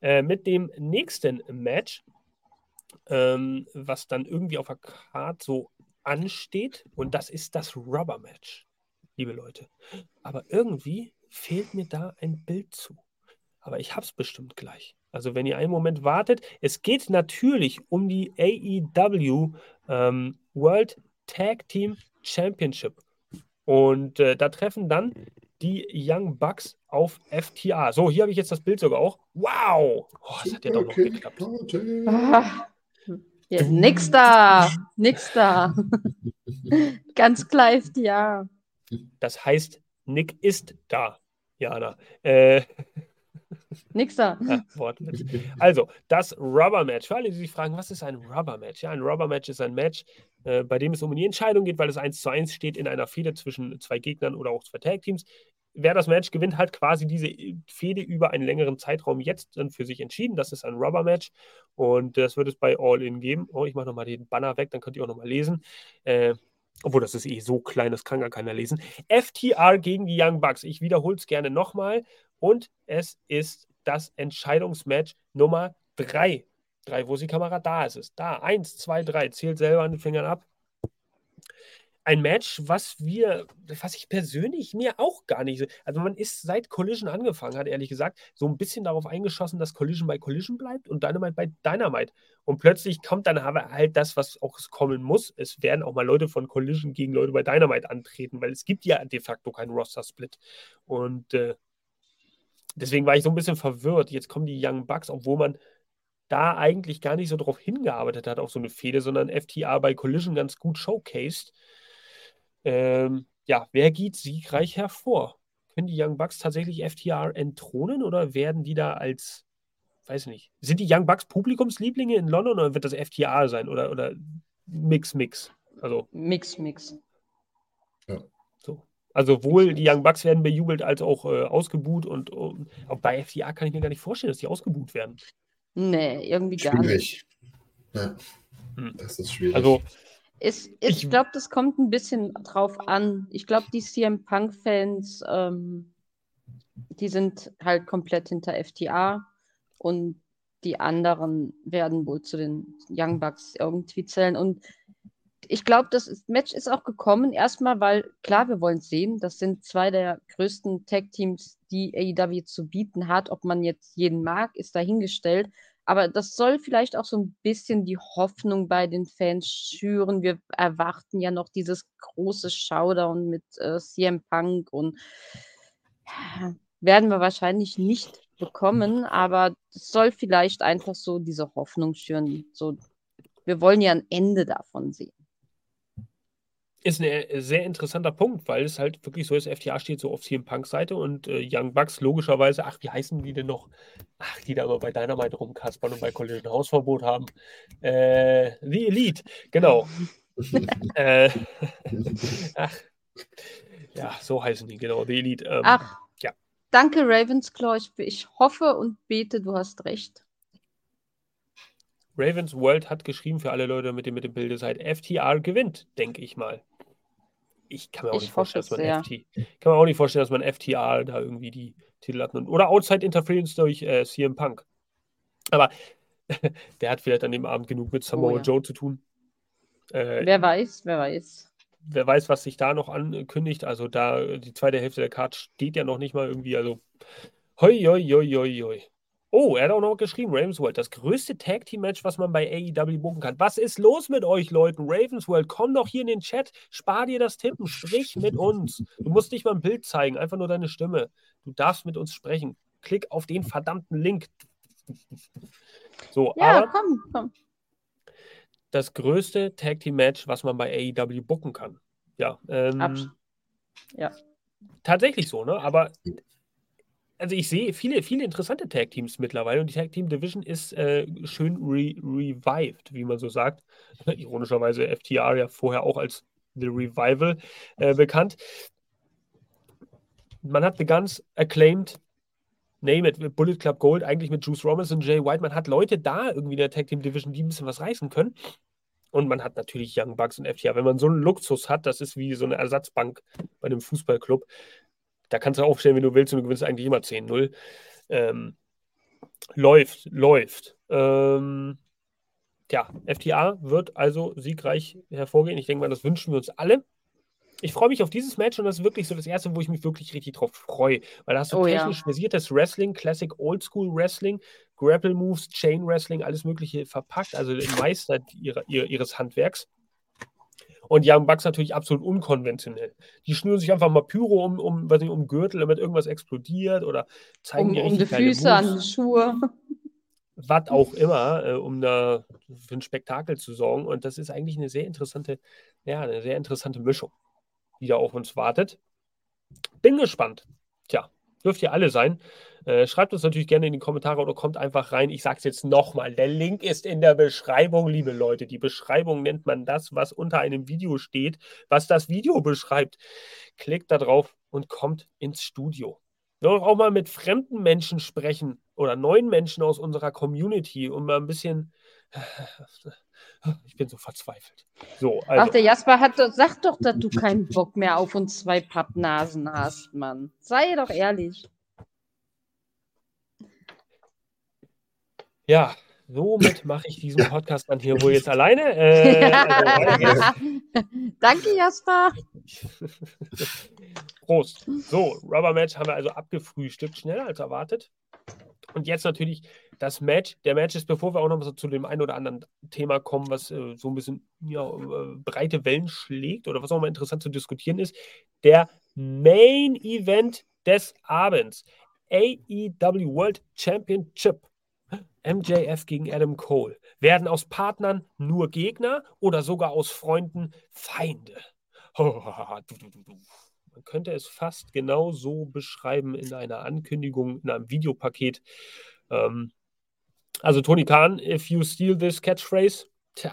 äh, mit dem nächsten Match, ähm, was dann irgendwie auf der Karte so ansteht. Und das ist das Rubber Match, liebe Leute. Aber irgendwie fehlt mir da ein Bild zu. aber ich hab's bestimmt gleich. Also wenn ihr einen Moment wartet, es geht natürlich um die AEW ähm, World Tag Team Championship. Und äh, da treffen dann die Young Bucks auf FTA. So, hier habe ich jetzt das Bild sogar auch. Wow! Oh, das hat ja doch noch geklappt. Ah, ja, nix da, nix da. [laughs] Ganz klar FTA. Das heißt, Nick ist da, Jana. Äh, Nix da. Ja, Wortwitz. Also, das Rubber Match. Für alle, die sich fragen, was ist ein Rubber Match? Ja, ein Rubber Match ist ein Match, äh, bei dem es um die Entscheidung geht, weil es 1 zu 1 steht in einer Fehde zwischen zwei Gegnern oder auch zwei Tag Teams. Wer das Match gewinnt, hat quasi diese Fehde über einen längeren Zeitraum jetzt dann für sich entschieden. Das ist ein Rubber Match und das wird es bei All In geben. Oh, ich mache nochmal den Banner weg, dann könnt ihr auch nochmal lesen. Äh, obwohl, das ist eh so klein, das kann gar keiner lesen. FTR gegen die Young Bucks. Ich wiederhole es gerne nochmal. Und es ist das Entscheidungsmatch Nummer 3. 3, wo ist die Kamera? Da ist es. Da, 1, 2, 3. Zählt selber an den Fingern ab. Ein Match, was wir, was ich persönlich mir auch gar nicht, also man ist seit Collision angefangen hat, ehrlich gesagt, so ein bisschen darauf eingeschossen, dass Collision bei Collision bleibt und Dynamite bei Dynamite. Und plötzlich kommt dann aber halt das, was auch kommen muss. Es werden auch mal Leute von Collision gegen Leute bei Dynamite antreten, weil es gibt ja de facto keinen Roster-Split. Und äh, deswegen war ich so ein bisschen verwirrt. Jetzt kommen die Young Bucks, obwohl man da eigentlich gar nicht so drauf hingearbeitet hat, auf so eine Fehde, sondern FTA bei Collision ganz gut showcased. Ähm, ja, wer geht siegreich hervor? Können die Young Bucks tatsächlich FTR entthronen oder werden die da als, weiß nicht, sind die Young Bucks Publikumslieblinge in London oder wird das FTR sein oder, oder Mix, Mix? Also, Mix, Mix. Ja. So. Also sowohl die Young Bucks werden bejubelt als auch äh, ausgebuht und, und auch bei FTA kann ich mir gar nicht vorstellen, dass die ausgebuht werden. Nee, irgendwie gar nicht. Schwierig. Ja, Hm. das ist schwierig. Also, Es, Ich- ich glaube, das kommt ein bisschen drauf an. Ich glaube, die CM Punk-Fans, ähm, die sind halt komplett hinter FTA und die anderen werden wohl zu den Young Bucks irgendwie zählen. Und ich glaube, das ist, Match ist auch gekommen, erstmal, weil, klar, wir wollen es sehen. Das sind zwei der größten Tag-Teams, die AEW zu bieten hat. Ob man jetzt jeden mag, ist dahingestellt. Aber das soll vielleicht auch so ein bisschen die Hoffnung bei den Fans schüren. Wir erwarten ja noch dieses große Showdown mit äh, CM Punk und ja, werden wir wahrscheinlich nicht bekommen, aber es soll vielleicht einfach so diese Hoffnung schüren. So, wir wollen ja ein Ende davon sehen. Ist ein äh, sehr interessanter Punkt, weil es halt wirklich so ist, FTA steht so auf CM Punks Seite und äh, Young Bucks logischerweise, ach, wie heißen die denn noch? Ach, die da immer bei Dynamite rumkaspern und bei Collision Hausverbot haben. Äh, The Elite, genau. [laughs] äh, [laughs] ach, ja, so heißen die, genau, The Elite. Ähm, Ach, ja. danke Ravensclaw. Ich, ich hoffe und bete, du hast recht. Ravens World hat geschrieben für alle Leute, mit dem mit dem Bilde seid, FTR gewinnt, denke ich mal. Ich kann mir auch Ich nicht vorstellen, dass man es FT, kann mir auch nicht vorstellen, dass man FTR da irgendwie die Titel hat. Oder Outside Interference durch äh, CM Punk. Aber [laughs] der hat vielleicht an dem Abend genug mit Samoa Oh ja. Joe zu tun. Äh, Wer weiß, wer weiß. wer weiß, was sich da noch ankündigt. Also da die zweite Hälfte der Card steht ja noch nicht mal irgendwie. Also hoi, hoi, hoi, hoi, hoi. Oh, er hat auch noch geschrieben, Ravensworld, das größte Tag Team Match, was man bei AEW buchen kann. Was ist los mit euch Leuten? Ravensworld, komm doch hier in den Chat, spar dir das Tippen, sprich mit uns. Du musst nicht mal ein Bild zeigen, einfach nur deine Stimme. Du darfst mit uns sprechen. Klick auf den verdammten Link. So, Ja, aber komm, komm. das größte Tag Team Match, was man bei AEW buchen kann. Ja, ähm, ja. tatsächlich so, ne? Aber also ich sehe viele, viele interessante Tag Teams mittlerweile und die Tag Team Division ist äh, schön re revived, wie man so sagt. [laughs] Ironischerweise FTR ja vorher auch als The Revival äh, bekannt. Man hat The Guns acclaimed, name it, Bullet Club Gold, eigentlich mit Juice Robinson, Jay White. Man hat Leute da irgendwie in der Tag Team Division, die ein bisschen was reißen können. Und man hat natürlich Young Bucks und FTR. Wenn man so einen Luxus hat, das ist wie so eine Ersatzbank bei einem Fußballclub. Da kannst du aufstellen, wenn du willst, und du gewinnst eigentlich immer 10-0. Ähm, läuft, läuft. Ähm, ja, FTA wird also siegreich hervorgehen. Ich denke mal, das wünschen wir uns alle. ich freue mich auf dieses Match und das ist wirklich so das erste, wo ich mich wirklich richtig drauf freue. Weil da hast du Oh, ja. technisch versiertes Wrestling, Classic Oldschool Wrestling, Grapple Moves, Chain Wrestling, alles Mögliche verpackt, also Meister ihrer, ihr, ihres Handwerks. Und Young Bucks natürlich absolut unkonventionell. Die schnüren sich einfach mal Pyro um, um, weiß nicht, um Gürtel, damit irgendwas explodiert oder zeigen Um, dir um die Füße, an die Schuhe. was auch immer, äh, um da für ein Spektakel zu sorgen. Und das ist eigentlich eine sehr interessante, ja, eine sehr interessante Mischung, die da auf uns wartet. Bin gespannt. Tja, dürft ihr alle sein. Äh, schreibt uns natürlich gerne in die Kommentare oder kommt einfach rein. Ich sage es jetzt nochmal. Der Link ist in der Beschreibung, liebe Leute. Die Beschreibung nennt man das, was unter einem Video steht, was das Video beschreibt. Klickt da drauf und kommt ins Studio. Wir wollen auch mal mit fremden Menschen sprechen oder neuen Menschen aus unserer Community und mal ein bisschen. Ich bin so verzweifelt. So, Ach, also. der Jasper hat sag doch, dass du keinen Bock mehr auf uns zwei Pappnasen hast, Mann. Sei doch ehrlich. Ja, somit mache ich diesen Podcast dann hier wohl jetzt alleine. Äh, also. [laughs] Danke, Jasper. Prost. So, Rubber Match haben wir also abgefrühstückt, schneller als erwartet. Und jetzt natürlich das Match. Der Match ist, bevor wir auch noch so zu dem einen oder anderen Thema kommen, was äh, so ein bisschen ja, äh, breite Wellen schlägt oder was auch mal interessant zu diskutieren ist, der Main Event des Abends. AEW World Championship. MJF gegen Adam Cole. Werden aus Partnern nur Gegner oder sogar aus Freunden Feinde? [laughs] Man könnte es fast genau so beschreiben in einer Ankündigung, in einem Videopaket. Ähm, also Tony Khan, if you steal this catchphrase, tja,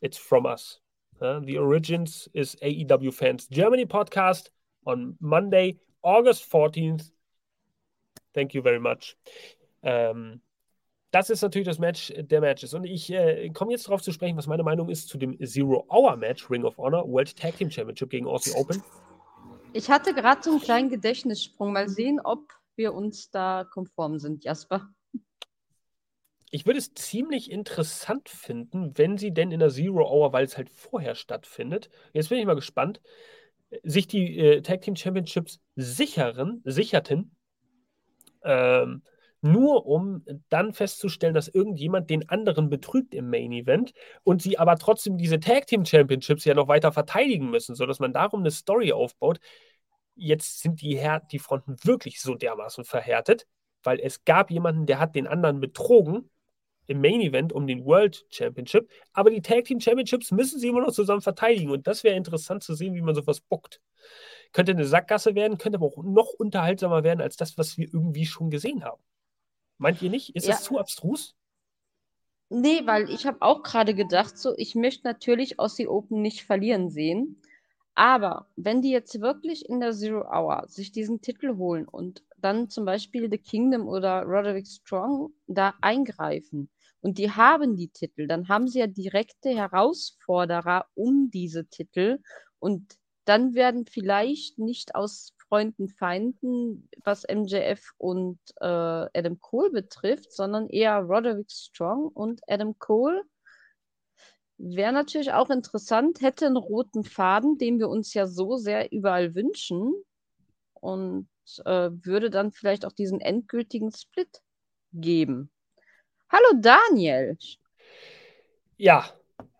it's from us. Uh, the Origins is AEW Fans Germany podcast on Monday, August 14th. Thank you very much. Ähm, das ist natürlich das Match der Matches. Und ich äh, komme jetzt darauf zu sprechen, was meine Meinung ist zu dem Zero-Hour-Match Ring of Honor World Tag Team Championship gegen Aussie Open. Ich hatte gerade so einen kleinen Gedächtnissprung. Mal sehen, ob wir uns da konform sind, Jasper. Ich würde es ziemlich interessant finden, wenn sie denn in der Zero Hour, weil es halt vorher stattfindet, jetzt bin ich mal gespannt, sich die äh, Tag Team Championships sicheren, sicherten, ähm, nur um dann festzustellen, dass irgendjemand den anderen betrügt im Main Event und sie aber trotzdem diese Tag Team Championships ja noch weiter verteidigen müssen, sodass man darum eine Story aufbaut. Jetzt sind die, Her die Fronten wirklich so dermaßen verhärtet, weil es gab jemanden, der hat den anderen betrogen im Main Event um den World Championship, aber die Tag Team Championships müssen sie immer noch zusammen verteidigen und das wäre interessant zu sehen, wie man sowas bockt. Könnte eine Sackgasse werden, könnte aber auch noch unterhaltsamer werden als das, was wir irgendwie schon gesehen haben. Meint ihr nicht? Ist Ja. das zu abstrus? Nee, weil ich habe auch gerade gedacht, so, ich möchte natürlich Aussie Open nicht verlieren sehen. Aber wenn die jetzt wirklich in der Zero Hour sich diesen Titel holen und dann zum Beispiel The Kingdom oder Roderick Strong da eingreifen und die haben die Titel, dann haben sie ja direkte Herausforderer um diese Titel und dann werden vielleicht nicht aus Freunden Feinden, was MJF und äh, Adam Cole betrifft, sondern eher Roderick Strong und Adam Cole. Wäre natürlich auch interessant, hätte einen roten Faden, den wir uns ja so sehr überall wünschen und äh, würde dann vielleicht auch diesen endgültigen Split geben. Hallo Daniel. Ja,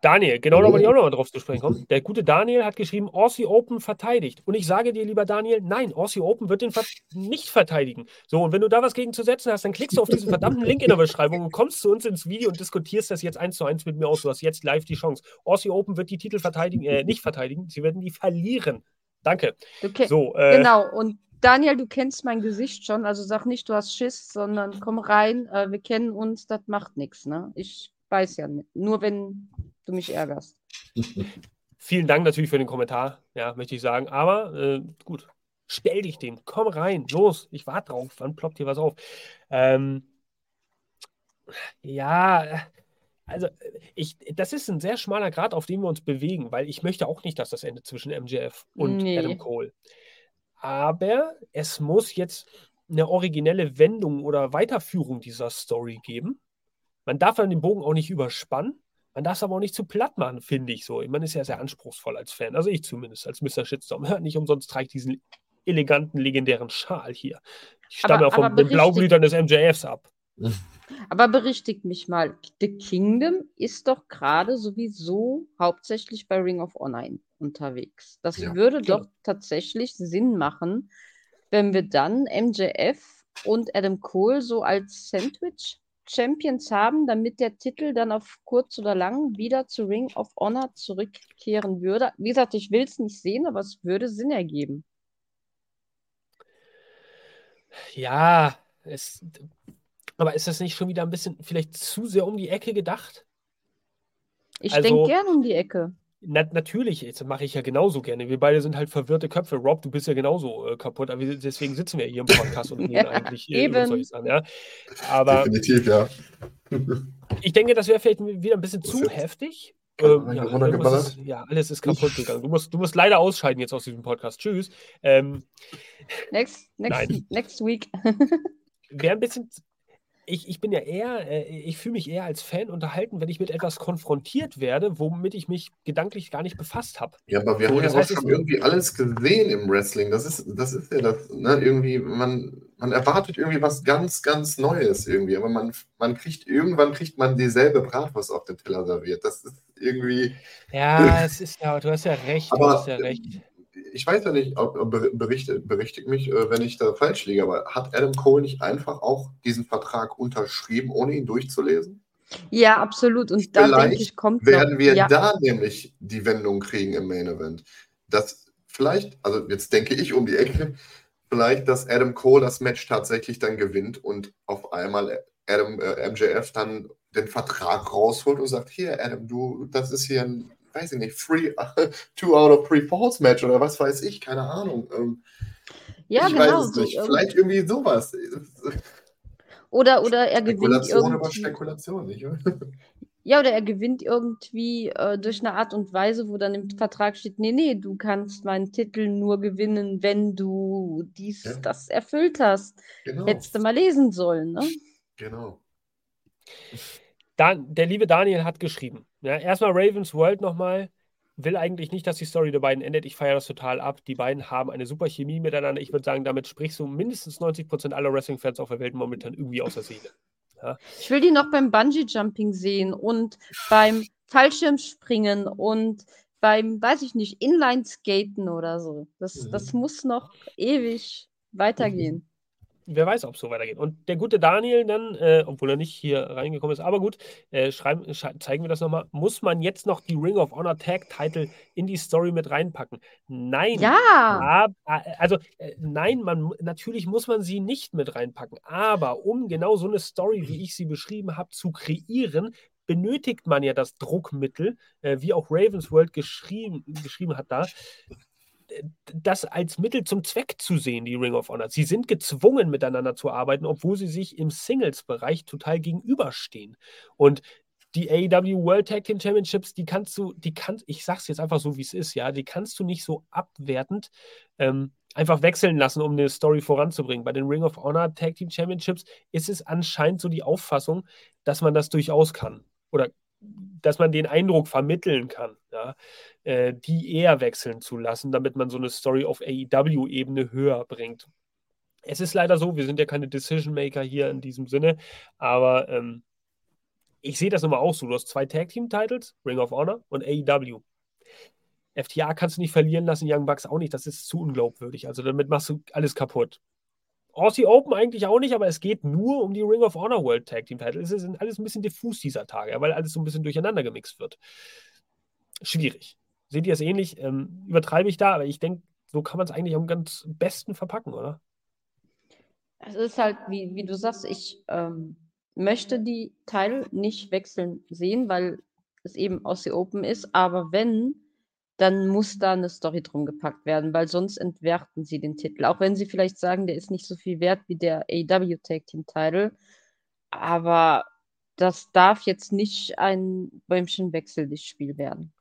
Daniel, genau da wollte ich auch noch mal drauf zu sprechen kommen. Der gute Daniel hat geschrieben, Aussie Open verteidigt. Und ich sage dir, lieber Daniel, nein, Aussie Open wird den ver nicht verteidigen. So, und wenn du da was gegen zu setzen hast, dann klickst du auf diesen verdammten Link in der Beschreibung und kommst zu uns ins Video und diskutierst das jetzt eins zu eins mit mir aus. Du hast jetzt live die Chance. Aussie Open wird die Titel verteidigen, äh, nicht verteidigen, sie werden die verlieren. Danke. Ke- So, äh, Genau, und Daniel, du kennst mein Gesicht schon, also sag nicht, du hast Schiss, sondern komm rein, äh, wir kennen uns, das macht nichts, ne? Ich weiß ja nicht. Nur wenn du mich ärgerst. [laughs] Vielen Dank natürlich für den Kommentar, ja, möchte ich sagen. Aber äh, gut, stell dich dem, komm rein, los, ich warte drauf, wann ploppt hier was auf? Ähm, ja, also ich, das ist ein sehr schmaler Grad, auf dem wir uns bewegen, weil ich möchte auch nicht, dass das Ende zwischen MJF und Nee. Adam Cole. Aber es muss jetzt eine originelle Wendung oder Weiterführung dieser Story geben. Man darf dann den Bogen auch nicht überspannen. Man darf es aber auch nicht zu platt machen, finde ich so. Man ist ja sehr anspruchsvoll als Fan. Also ich zumindest, als Mr. Shitstorm. Nicht umsonst trage ich diesen eleganten, legendären Schal hier. Ich stamme ja von den Blaublütern des MJFs ab. Aber berichtigt mich mal, The Kingdom ist doch gerade sowieso hauptsächlich bei Ring of Honor unterwegs. Das ja, würde genau. doch tatsächlich Sinn machen, wenn wir dann MJF und Adam Cole so als Sandwich Champions haben, damit der Titel dann auf kurz oder lang wieder zu Ring of Honor zurückkehren würde. Wie gesagt, ich will es nicht sehen, aber es würde Sinn ergeben. Ja, es, aber ist das nicht schon wieder ein bisschen vielleicht zu sehr um die Ecke gedacht? Ich also, denke gern um die Ecke. Na, natürlich, jetzt mache ich ja genauso gerne. Wir beide sind halt verwirrte Köpfe. Rob, du bist ja genauso äh, kaputt, aber wir, deswegen sitzen wir hier im Podcast und [laughs] reden ja, eigentlich äh, über solche Sachen. Ja. Aber Definitiv, ja. [laughs] ich denke, das wäre vielleicht wieder ein bisschen zu heftig. Ähm, ja, ist, ja, alles ist kaputt gegangen. Du musst, du musst leider ausscheiden jetzt aus diesem Podcast. Tschüss. Ähm, next, next, [laughs] next week. wäre ein bisschen ich, ich bin ja eher, äh, ich fühle mich eher als Fan unterhalten, wenn ich mit etwas konfrontiert werde, womit ich mich gedanklich gar nicht befasst habe. Ja, aber wir so, haben ja auch schon irgendwie alles gesehen im Wrestling. Das ist, das ist ja das, ne, irgendwie, man, man erwartet irgendwie was ganz, ganz Neues irgendwie, aber man, man kriegt, irgendwann kriegt man dieselbe Bratwurst auf den Teller serviert. Das ist irgendwie. Ja, es ist ja, du hast ja recht, aber, du hast ja recht ich weiß ja nicht, ob, berichtigt, berichtigt mich, äh, wenn ich da falsch liege, aber hat Adam Cole nicht einfach auch diesen Vertrag unterschrieben, ohne ihn durchzulesen? Ja, absolut. Und da denke ich, kommt werden noch, wir ja. da nämlich die Wendung kriegen im Main Event. Das vielleicht, also jetzt denke ich um die Ecke, vielleicht, dass Adam Cole das Match tatsächlich dann gewinnt und auf einmal Adam äh, MJF dann den Vertrag rausholt und sagt, hier Adam, du, das ist hier ein weiß ich nicht, free, [laughs] two out of three falls Match oder was weiß ich, keine Ahnung. Ähm, ja, ich genau. Weiß es nicht. Vielleicht irgendwie sowas. Oder, oder er gewinnt irgendwie. Über Spekulation, nicht? Ja, oder er gewinnt irgendwie äh, durch eine Art und Weise, wo dann im Vertrag steht, nee, nee, du kannst meinen Titel nur gewinnen, wenn du dies, ja. das erfüllt hast. Genau. Hättest du mal lesen sollen, ne? Genau. Dan, der liebe Daniel hat geschrieben. Ja, erstmal Ravens World nochmal. Will eigentlich nicht, dass die Story der beiden endet. Ich feiere das total ab. Die beiden haben eine super Chemie miteinander. Ich würde sagen, damit sprichst du mindestens 90% aller Wrestling-Fans auf der Welt momentan irgendwie aus der Seele. Ja. Ich will die noch beim Bungee-Jumping sehen und beim Fallschirmspringen und beim, weiß ich nicht, Inline-Skaten oder so. Das, mhm. das muss noch ewig weitergehen wer weiß, ob es so weitergeht. Und der gute Daniel dann, äh, obwohl er nicht hier reingekommen ist, aber gut, äh, schreiben, zeigen wir das nochmal. Muss man jetzt noch die Ring of Honor Tag Title in die Story mit reinpacken? Nein. Ja. Ab, also äh, nein, man natürlich muss man sie nicht mit reinpacken. Aber um genau so eine Story, wie ich sie beschrieben habe, zu kreieren, benötigt man ja das Druckmittel, äh, wie auch Ravensworld geschrieben, geschrieben hat da, das als Mittel zum Zweck zu sehen, die Ring of Honor. Sie sind gezwungen, miteinander zu arbeiten, obwohl sie sich im Singles-Bereich total gegenüberstehen. Und die AEW World Tag Team Championships, die kannst du, die kannst, ich sag's jetzt einfach so, wie es ist, ja, die kannst du nicht so abwertend ähm, einfach wechseln lassen, um eine Story voranzubringen. Bei den Ring of Honor Tag Team Championships ist es anscheinend so die Auffassung, dass man das durchaus kann. Oder dass man den Eindruck vermitteln kann, ja, äh, die eher wechseln zu lassen, damit man so eine Story auf AEW-Ebene höher bringt. Es ist leider so, wir sind ja keine Decision Maker hier in diesem Sinne, aber ähm, ich sehe das nochmal auch so. Du hast zwei Tag Team Titles, Ring of Honor und AEW. FTA kannst du nicht verlieren lassen, Young Bucks auch nicht. Das ist zu unglaubwürdig. Also damit machst du alles kaputt. Aussie Open eigentlich auch nicht, aber es geht nur um die Ring of Honor World Tag Team Title. Es ist alles ein bisschen diffus dieser Tage, weil alles so ein bisschen durcheinander gemixt wird. Schwierig. Seht ihr es ähnlich? Ähm, übertreibe ich da, aber ich denke, so kann man es eigentlich am ganz besten verpacken, oder? Es ist halt, wie, wie du sagst, ich ähm, möchte die Teile nicht wechseln sehen, weil es eben Aussie Open ist, aber wenn, dann muss da eine Story drum gepackt werden, weil sonst entwerten sie den Titel. Auch wenn sie vielleicht sagen, der ist nicht so viel wert wie der AW Tag Team Title. Aber das darf jetzt nicht ein Bäumchenwechsel, das Spiel werden.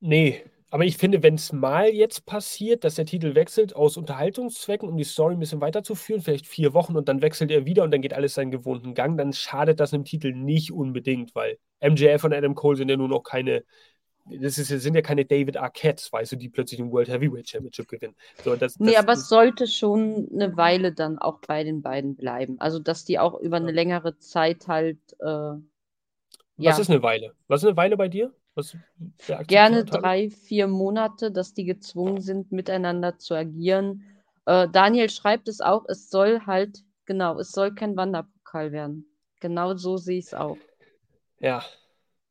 Nee, Aber ich finde, wenn es mal jetzt passiert, dass der Titel wechselt aus Unterhaltungszwecken, um die Story ein bisschen weiterzuführen, vielleicht vier Wochen und dann wechselt er wieder und dann geht alles seinen gewohnten Gang, dann schadet das einem Titel nicht unbedingt, weil MJF und Adam Cole sind ja nun auch keine, das ist, sind ja keine David Arquettes, weißt du, die plötzlich ein World Heavyweight Championship gewinnen. So, das, Nee, das- aber es sollte schon eine Weile dann auch bei den beiden bleiben. Also, dass die auch über eine längere Zeit halt, äh, was ja, ist eine Weile? Was ist eine Weile bei dir? Was, gerne drei, vier Monate, dass die gezwungen sind, miteinander zu agieren. Äh, Daniel schreibt es auch, es soll halt, genau, es soll kein Wanderpokal werden. Genau so sehe ich es auch. Ja,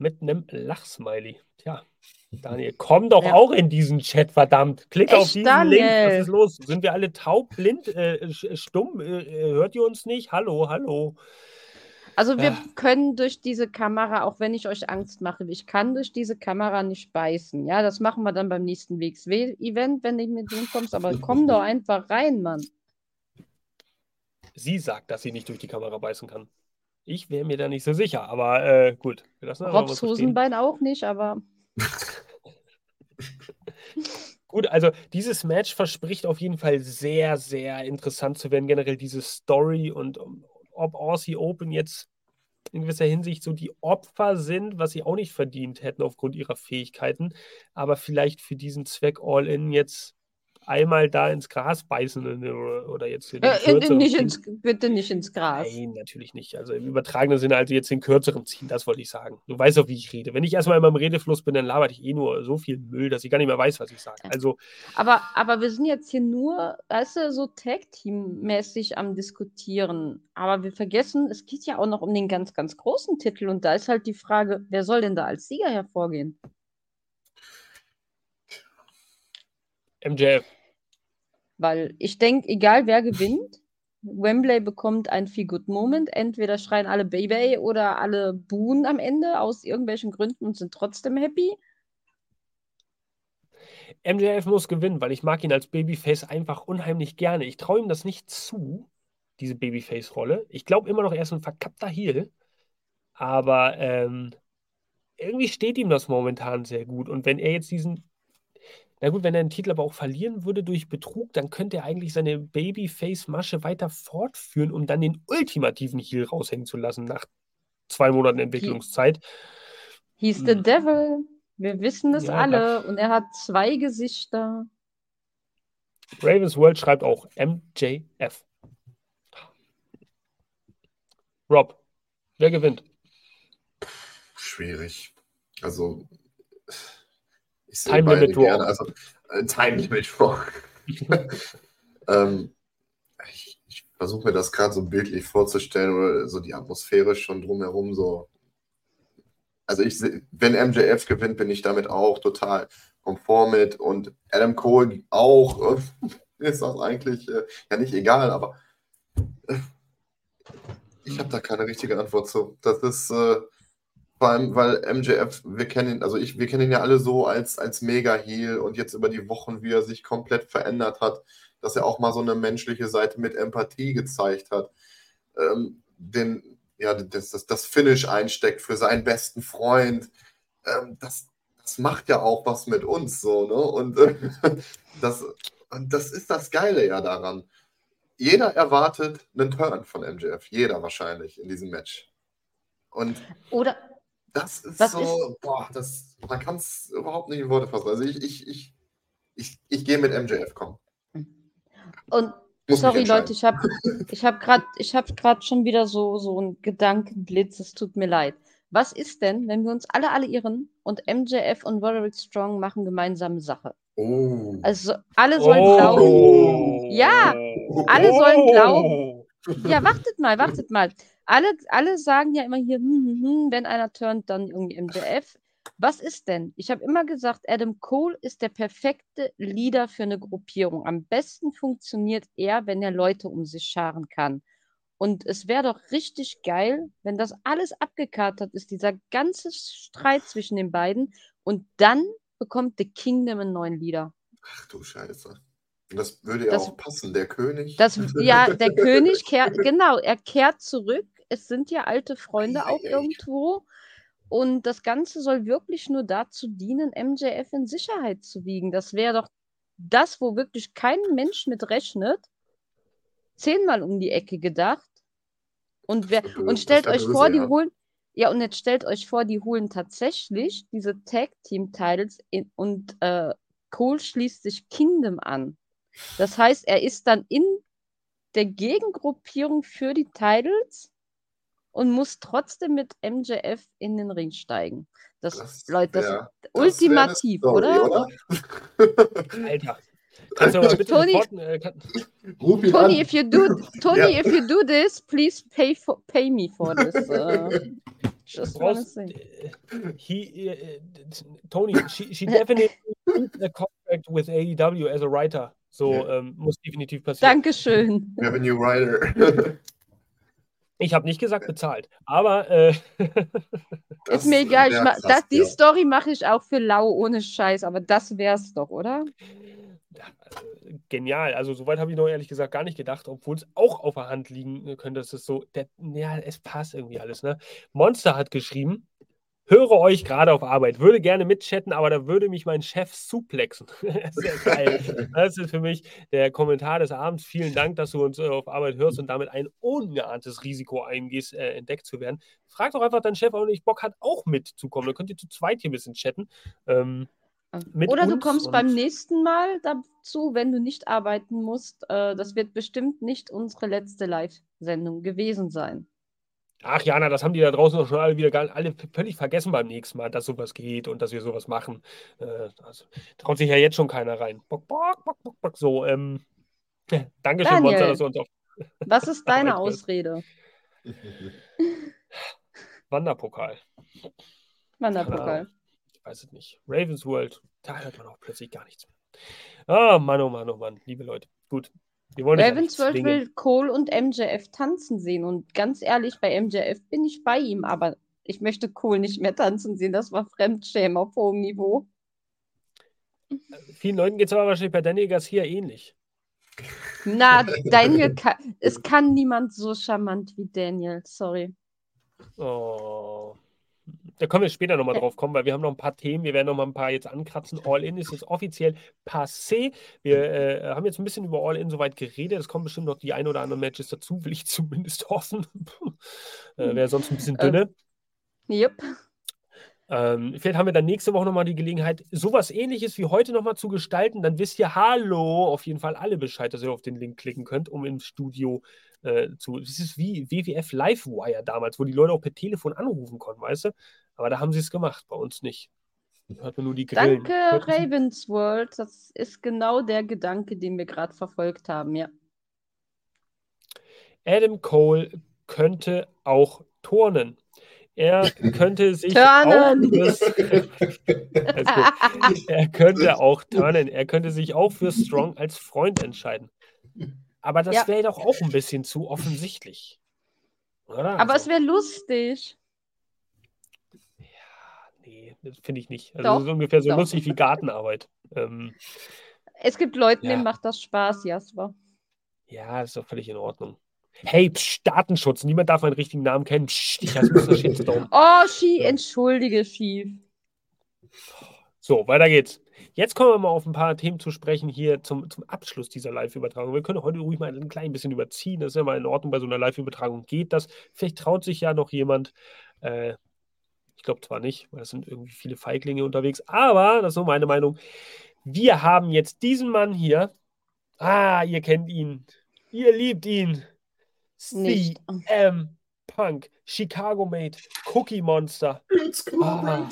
mit einem Lachsmiley. Tja, Daniel, komm doch Ja. auch in diesen Chat, verdammt. Klick Echt, auf diesen Link. Was Daniel? ist los? Sind wir alle taub, blind, äh, sch- stumm? Äh, äh, hört ihr uns nicht? Hallo, hallo. Also wir Ja. können durch diese Kamera, auch wenn ich euch Angst mache, ich kann durch diese Kamera nicht beißen. Ja, das machen wir dann beim nächsten WXW-Event, wenn du mit dem kommst. Aber komm doch [laughs] einfach rein, Mann. Sie sagt, dass sie nicht durch die Kamera beißen kann. Ich wäre mir da nicht so sicher, aber äh, gut. Wir lassen Robs. Hosenbein auch nicht, aber [laughs] Gut, also dieses Match verspricht auf jeden Fall sehr, sehr interessant zu werden. Generell diese Story und um, ob Aussie Open jetzt in gewisser Hinsicht so die Opfer sind, was sie auch nicht verdient hätten aufgrund ihrer Fähigkeiten, aber vielleicht für diesen Zweck All-In jetzt einmal da ins Gras beißen oder, jetzt in den äh, kürzeren nicht ins, bitte nicht ins Gras. Nein, natürlich nicht. Also im übertragenen Sinne, also jetzt den kürzeren ziehen, das wollte ich sagen. Du weißt doch, wie ich rede. Wenn ich erstmal in meinem Redefluss bin, dann labert ich eh nur so viel Müll, dass ich gar nicht mehr weiß, was ich sage. Also, Aber, aber wir sind jetzt hier nur, weißt du, so Tag-Team-mäßig am Diskutieren. Aber wir vergessen, es geht ja auch noch um den ganz, ganz großen Titel. Und da ist halt die Frage, wer soll denn da als Sieger hervorgehen? MJF. Weil ich denke, egal wer gewinnt, Wembley bekommt ein Feel Good Moment. Entweder schreien alle Baby oder alle buhen am Ende aus irgendwelchen Gründen und sind trotzdem happy. MJF muss gewinnen, weil ich mag ihn als Babyface einfach unheimlich gerne. Ich traue ihm das nicht zu, diese Babyface-Rolle. Ich glaube immer noch, er ist ein verkappter Heel. Aber ähm, irgendwie steht ihm das momentan sehr gut. Und wenn er jetzt diesen, na gut, wenn er den Titel aber auch verlieren würde durch Betrug, dann könnte er eigentlich seine Babyface-Masche weiter fortführen, um dann den ultimativen Heel raushängen zu lassen nach zwei Monaten Entwicklungszeit. He's the Hm. devil. Wir wissen es Ja, alle. Und er hat zwei Gesichter. Ravens World schreibt auch MJF. Rob, wer gewinnt? Schwierig. Also, ich Time Limit Draw. gerne. Also, äh, Time Limit Draw. [laughs] ähm, ich ich versuche mir das gerade so bildlich vorzustellen oder so die Atmosphäre schon drumherum so. Also ich wenn MJF gewinnt, bin ich damit auch total konform mit und Adam Cole auch. [laughs] Ist das eigentlich äh, ja nicht egal, aber äh, ich habe da keine richtige Antwort zu. Das ist äh, vor allem, weil MJF, wir kennen ihn, also ich, wir kennen ihn ja alle so als, als Mega-Heel und jetzt über die Wochen, wie er sich komplett verändert hat, dass er auch mal so eine menschliche Seite mit Empathie gezeigt hat. Ähm, den, ja, das, das, das Finish einsteckt für seinen besten Freund. Ähm, das, das macht ja auch was mit uns so, ne? Und, äh, [laughs] das, und das ist das Geile ja daran. Jeder erwartet einen Turn von MJF. Jeder wahrscheinlich in diesem Match. Und Oder das ist Was so, boah, das, man kann es überhaupt nicht in Worte fassen. Also ich, ich, ich, ich, ich gehe mit MJF, komm. und Muss sorry Leute, ich habe ich hab gerade ich hab grad schon wieder so, so einen Gedankenblitz, es tut mir leid. Was ist denn, wenn wir uns alle alliieren und MJF und Roderick Strong machen gemeinsame Sache? Oh. Also alle sollen glauben, Oh. Ja, alle sollen glauben. Ja, wartet mal, wartet mal. Alle, alle sagen ja immer hier, hm, hm, hm, wenn einer turnt, dann irgendwie MJF. Was ist denn? Ich habe immer gesagt, Adam Cole ist der perfekte Leader für eine Gruppierung. Am besten funktioniert er, wenn er Leute um sich scharen kann. Und es wäre doch richtig geil, wenn das alles abgekartet ist, dieser ganze Streit zwischen den beiden. Und dann bekommt The Kingdom einen neuen Leader. Ach du Scheiße. Das würde ja Das- auch passen, der König. Das, ja, der [laughs] König kehrt, genau, er kehrt zurück. Es sind ja alte Freunde auch irgendwo. Und das Ganze soll wirklich nur dazu dienen, MJF in Sicherheit zu wiegen. Das wäre doch das, wo wirklich kein Mensch mit rechnet. Zehnmal um die Ecke gedacht. Und, wer, und stellt euch vor, die holen. Ja, und jetzt stellt euch vor, die holen tatsächlich diese Tag Team Titles in, und äh, Cole schließt sich Kingdom an. Das heißt, er ist dann in der Gegengruppierung für die Titles und muss trotzdem mit MJF in den Ring steigen. Das, Das Leute, das wär- das ultimativ, Story, oder? [laughs] [laughs] Alter. Kannst du bitte sofort, äh, kann, Tony, if you do, Tony, [laughs] Ja. if you do this, please pay for, pay me for this. Uh, just brauchst, say. äh, he, äh, Tony, she, she definitely needs a contract with AEW as a writer. So Ja. ähm, muss definitiv passieren. Dankeschön. Revenue Rider. Ich habe nicht gesagt bezahlt, aber äh, [laughs] Das ist mir egal. Krass, das, die ja. Story mache ich auch für lau, ohne Scheiß, aber das wär's doch, oder? äh, genial. Also soweit habe ich noch ehrlich gesagt gar nicht gedacht, obwohl es auch auf der Hand liegen könnte. Es ist so, der, ja, es passt irgendwie alles. Ne? Monster hat geschrieben, höre euch gerade auf Arbeit, würde gerne mitchatten, aber da würde mich mein Chef suplexen. [laughs] das ist ja geil. Das ist für mich der Kommentar des Abends. Vielen Dank, dass du uns äh, auf Arbeit hörst und damit ein ungeahntes Risiko eingehst, äh, entdeckt zu werden. Frag doch einfach deinen Chef, ob er nicht Bock hat, auch mitzukommen. Dann könnt ihr zu zweit hier ein bisschen chatten. Ähm, Oder du kommst beim nächsten Mal dazu, wenn du nicht arbeiten musst. Äh, das wird bestimmt nicht unsere letzte Live-Sendung gewesen sein. Ach Jana, das haben die da draußen doch schon alle wieder gar, alle völlig vergessen beim nächsten Mal, dass sowas geht und dass wir sowas machen. Äh, also, traut sich ja jetzt schon keiner rein. Bock, bock, bock, bock, bock. So, ähm, [laughs] Dankeschön. Monster, dass du uns auf [laughs] Was ist deine. [laughs] Ausrede? Wanderpokal. Wanderpokal. Ich weiß es nicht. Ravens World, da hört man auch plötzlich gar nichts mehr. Ah, Mann, oh Mann, oh Mann, liebe Leute. Gut. Zwingen. will Cole und MJF tanzen sehen. Und ganz ehrlich, bei MJF bin ich bei ihm, aber ich möchte Cole nicht mehr tanzen sehen. Das war Fremdschämen auf hohem Niveau. Vielen Leuten geht es aber wahrscheinlich bei Daniel Garcia ähnlich. Na, [laughs] Daniel, kann, es kann niemand so charmant wie Daniel. Sorry. Oh. Da können wir später nochmal drauf kommen, weil wir haben noch ein paar Themen. Wir werden noch mal ein paar jetzt ankratzen. All In ist jetzt offiziell passé. Wir äh, haben jetzt ein bisschen über All In soweit geredet. Es kommen bestimmt noch die ein oder anderen Matches dazu, will ich [laughs] zumindest hoffen. äh, Wäre sonst ein bisschen dünne. Yep. Ähm, vielleicht haben wir dann nächste Woche nochmal die Gelegenheit, sowas ähnliches wie heute nochmal zu gestalten. Dann wisst ihr, hallo, auf jeden Fall alle Bescheid, dass ihr auf den Link klicken könnt, um im Studio äh, zu. Das ist wie WWF Livewire damals, wo die Leute auch per Telefon anrufen konnten, weißt du? Aber da haben sie es gemacht, bei uns nicht. Hört man nur die Grillen. Danke, Ravensworld. Das ist genau der Gedanke, den wir gerade verfolgt haben, ja. Adam Cole könnte auch turnen. Er könnte sich Turnen. auch fürs, [laughs] er könnte auch turnen. Er könnte sich auch für Strong als Freund entscheiden. Aber das Ja. wäre doch auch ein bisschen zu offensichtlich. Oder? Aber es Also, wäre lustig. Das finde ich nicht. Also Doch, das ist ungefähr so doch. lustig wie Gartenarbeit. Ähm, Es gibt Leuten, Ja. denen macht das Spaß, Jasper. ja, ist doch völlig in Ordnung. Hey, psch, Datenschutz. Niemand darf meinen richtigen Namen kennen. Psch, ich hasse Mr. Shitstorm. [laughs] Oh, Ski, entschuldige, Schief. So, weiter geht's. Jetzt kommen wir mal auf ein paar Themen zu sprechen hier zum, zum Abschluss dieser Live-Übertragung. Wir können heute ruhig mal ein klein bisschen überziehen. Das ist ja mal in Ordnung. Bei so einer Live-Übertragung geht das. Vielleicht traut sich ja noch jemand. Äh, ich glaube zwar nicht, weil es sind irgendwie viele Feiglinge unterwegs, aber das ist so meine Meinung. Wir haben jetzt diesen Mann hier. Ah, ihr kennt ihn. Ihr liebt ihn. CM Punk, Chicago Made, Cookie Monster. It's Ah.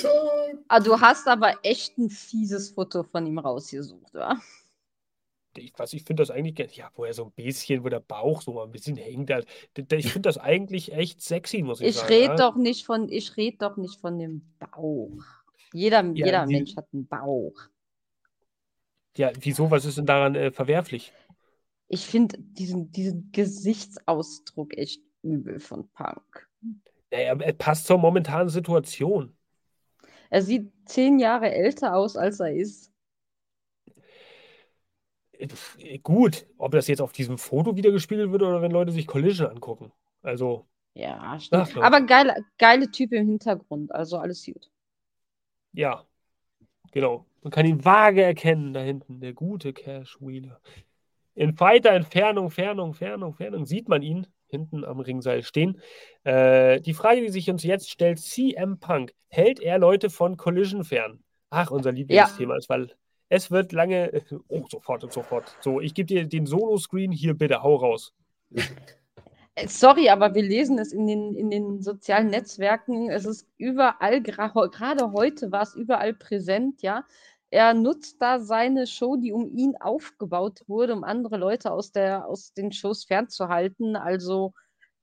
Ah, du hast aber echt ein fieses Foto von ihm rausgesucht, wa? Ich, was ich finde das eigentlich, ge- ja, wo er so ein bisschen, wo der Bauch so mal ein bisschen hängt. da- Ich finde das eigentlich echt sexy, muss ich, Ich sagen. rede ja. doch nicht von, ich rede doch nicht von dem Bauch. Jeder, Ja, jeder die- Mensch hat einen Bauch. Ja, wieso? Was ist denn daran äh, verwerflich? Ich finde diesen, diesen Gesichtsausdruck echt übel von Punk. Naja, er passt zur momentanen Situation. Er sieht zehn Jahre älter aus, als er ist. Äh, Gut, ob das jetzt auf diesem Foto wieder gespiegelt wird oder wenn Leute sich Collision angucken. Also, Ja, stimmt. Aber geile, geile Typ im Hintergrund, also alles gut. Ja, genau. Man kann ihn vage erkennen da hinten, der gute Cash Wheeler. In weiter Entfernung, Entfernung, Entfernung, Entfernung sieht man ihn hinten am Ringseil stehen. Äh, die Frage, die sich uns jetzt stellt, CM Punk, hält er Leute von Collision fern? Ach, unser Lieblingsthema ist, weil es wird lange, [laughs] oh, sofort und sofort. So, ich gebe dir den Solo-Screen, hier bitte, hau raus. Äh, Sorry, aber wir lesen es in den, in den sozialen Netzwerken. Es ist überall, gerade heute war es überall präsent, ja. Er nutzt da seine Show, die um ihn aufgebaut wurde, um andere Leute aus, der, aus den Shows fernzuhalten. Also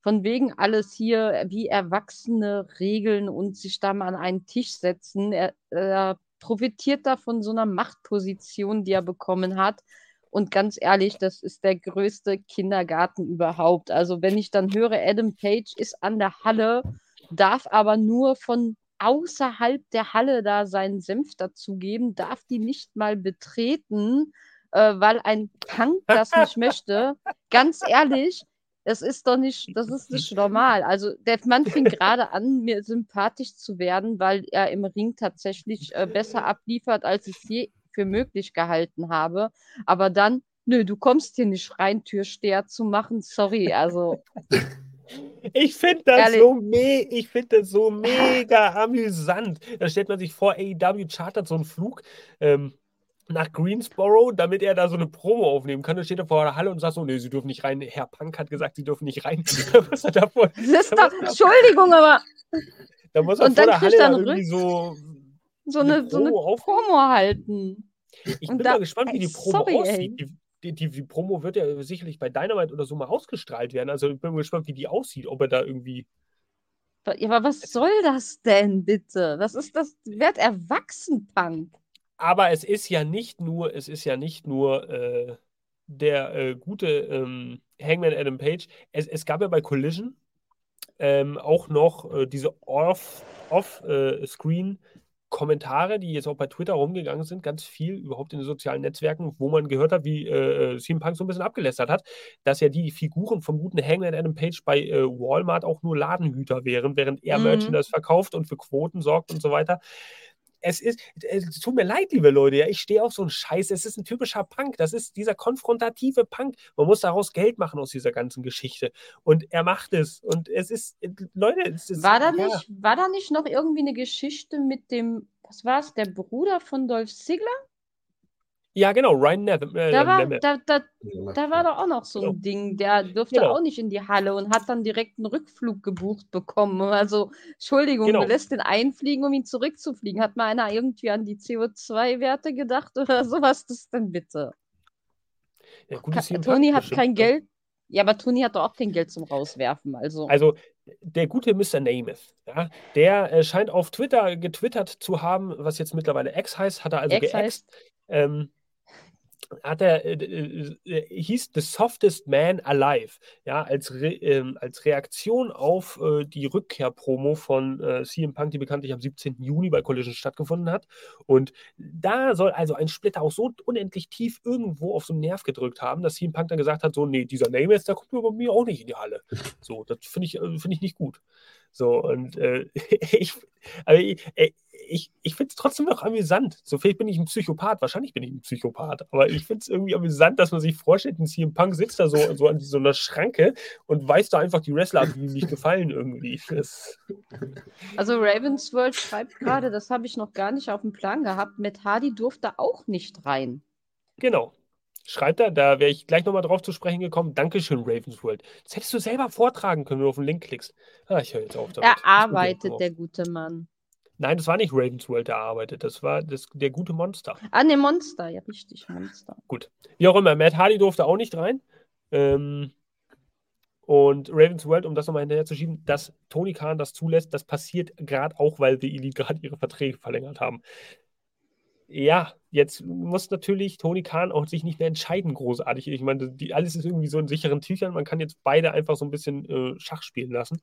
von wegen alles hier wie Erwachsene regeln und sich da mal an einen Tisch setzen. Er, er profitiert da von so einer Machtposition, die er bekommen hat. Und ganz ehrlich, das ist der größte Kindergarten überhaupt. Also wenn ich dann höre, Adam Page ist an der Halle, darf aber nur von außerhalb der Halle da seinen Senf dazugeben, darf die nicht mal betreten, äh, weil ein Punk das nicht möchte. Ganz ehrlich, das ist doch nicht, das ist nicht normal. Also der Mann fing [laughs] gerade an, mir sympathisch zu werden, weil er im Ring tatsächlich äh, besser abliefert, als ich es je für möglich gehalten habe. Aber dann, nö, du kommst hier nicht rein, Türsteher zu machen. Sorry, also Ich finde das, so me ich find das so mega amüsant. Da stellt man sich vor, AEW chartert so einen Flug ähm, nach Greensboro, damit er da so eine Promo aufnehmen kann. Dann steht er vor der Halle und sagt so, nee, sie dürfen nicht rein. Herr Punk hat gesagt, sie dürfen nicht rein. [laughs] Was er davor, das ist doch, Entschuldigung, aber da muss er Und vor dann der kriegt Halle er da einen irgendwie so so eine eine, so eine Promo halten. Ich Und bin da- mal gespannt, wie ey, die Promo sorry, ey. aussieht. Die, die, die, die Promo wird ja sicherlich bei Dynamite oder so mal ausgestrahlt werden. Also ich bin mal gespannt, wie die aussieht, ob er da irgendwie. Ja, aber was soll das denn bitte? Das ist das, werd erwachsen, Punk. Aber es ist ja nicht nur, es ist ja nicht nur äh, der äh, gute ähm, Hangman Adam Page. Es, es gab ja bei Collision ähm, auch noch äh, diese Off- Off-Screen Kommentare, die jetzt auch bei Twitter rumgegangen sind, ganz viel überhaupt in den sozialen Netzwerken, wo man gehört hat, wie äh, CM Punk so ein bisschen abgelästert hat, dass ja die Figuren vom guten Hangman Adam Page bei äh, Walmart auch nur Ladenhüter wären, während er Mhm. Merchandise verkauft und für Quoten sorgt und so weiter. Es ist, es tut mir leid, liebe Leute, ja, ich stehe auf so einen Scheiß. Es ist ein typischer Punk. Das ist dieser konfrontative Punk. Man muss daraus Geld machen aus dieser ganzen Geschichte. Und er macht es. Und es ist, Leute, es ist. War da ja. nicht, war da nicht noch irgendwie eine Geschichte mit dem, was war es, der Bruder von Dolph Ziggler? Ja, genau, Ryan Nev äh, Da war, da, da, da war doch auch noch so ein Genau. Ding, der durfte Genau. auch nicht in die Halle und hat dann direkt einen Rückflug gebucht bekommen. Also, Entschuldigung, Genau. du lässt den einfliegen, um ihn zurückzufliegen. Hat mal einer irgendwie an die CO2-Werte gedacht oder [laughs] sowas? Das denn bitte? Ja, gut, Ka- Tony hat kein ne? Geld. Ja, aber Tony hat doch auch kein Geld zum Rauswerfen. Also, Also, der gute Mr. Namath, ja, der äh, scheint auf Twitter getwittert zu haben, was jetzt mittlerweile X heißt, hat er also X geäxt. Ähm, hat er, äh, äh, äh, hieß The Softest Man Alive, ja, als, Re, ähm, als Reaktion auf äh, die Rückkehr-Promo von äh, CM Punk, die bekanntlich am 17. Juni bei Collision stattgefunden hat. Und da soll also ein Splitter auch so unendlich tief irgendwo auf so einen Nerv gedrückt haben, dass CM Punk dann gesagt hat: So, nee, dieser Namath, der kommt bei mir auch nicht in die Halle. [laughs] So, das finde ich, äh, find ich nicht gut. So, und äh, [laughs] ich, aber ich, äh, ich, ich finde es trotzdem noch amüsant. So vielleicht bin ich ein Psychopath, wahrscheinlich bin ich ein Psychopath, aber ich finde es irgendwie amüsant, dass man sich vorstellt, ein CM Punk sitzt da so, so an so einer Schranke und weist da einfach die Wrestler ab, die ihm nicht gefallen irgendwie. Das, also Ravensworld schreibt gerade, das habe ich noch gar nicht auf dem Plan gehabt. Matt Hardy durfte auch nicht rein. genau. Schreibt er, da wäre ich gleich nochmal drauf zu sprechen gekommen. Dankeschön, Ravensworld. Das hättest du selber vortragen können, wenn du auf den Link klickst. Ah, ich höre jetzt auf damit. Er arbeitet, der gute Mann. Nein, das war nicht Ravensworld, der arbeitet. Das war das, der gute Monster. Ah, ne, Monster. Ja, richtig, Monster. Wie auch immer, Matt Hardy durfte auch nicht rein. Ähm, und Ravensworld, um das nochmal hinterher zu schieben, dass Tony Khan das zulässt, das passiert gerade auch, weil die Elite gerade ihre Verträge verlängert haben. Ja, jetzt muss natürlich Tony Khan auch sich nicht mehr entscheiden, großartig. Ich meine, die, alles ist irgendwie so in sicheren Tüchern. Man kann jetzt beide einfach so ein bisschen äh, Schach spielen lassen.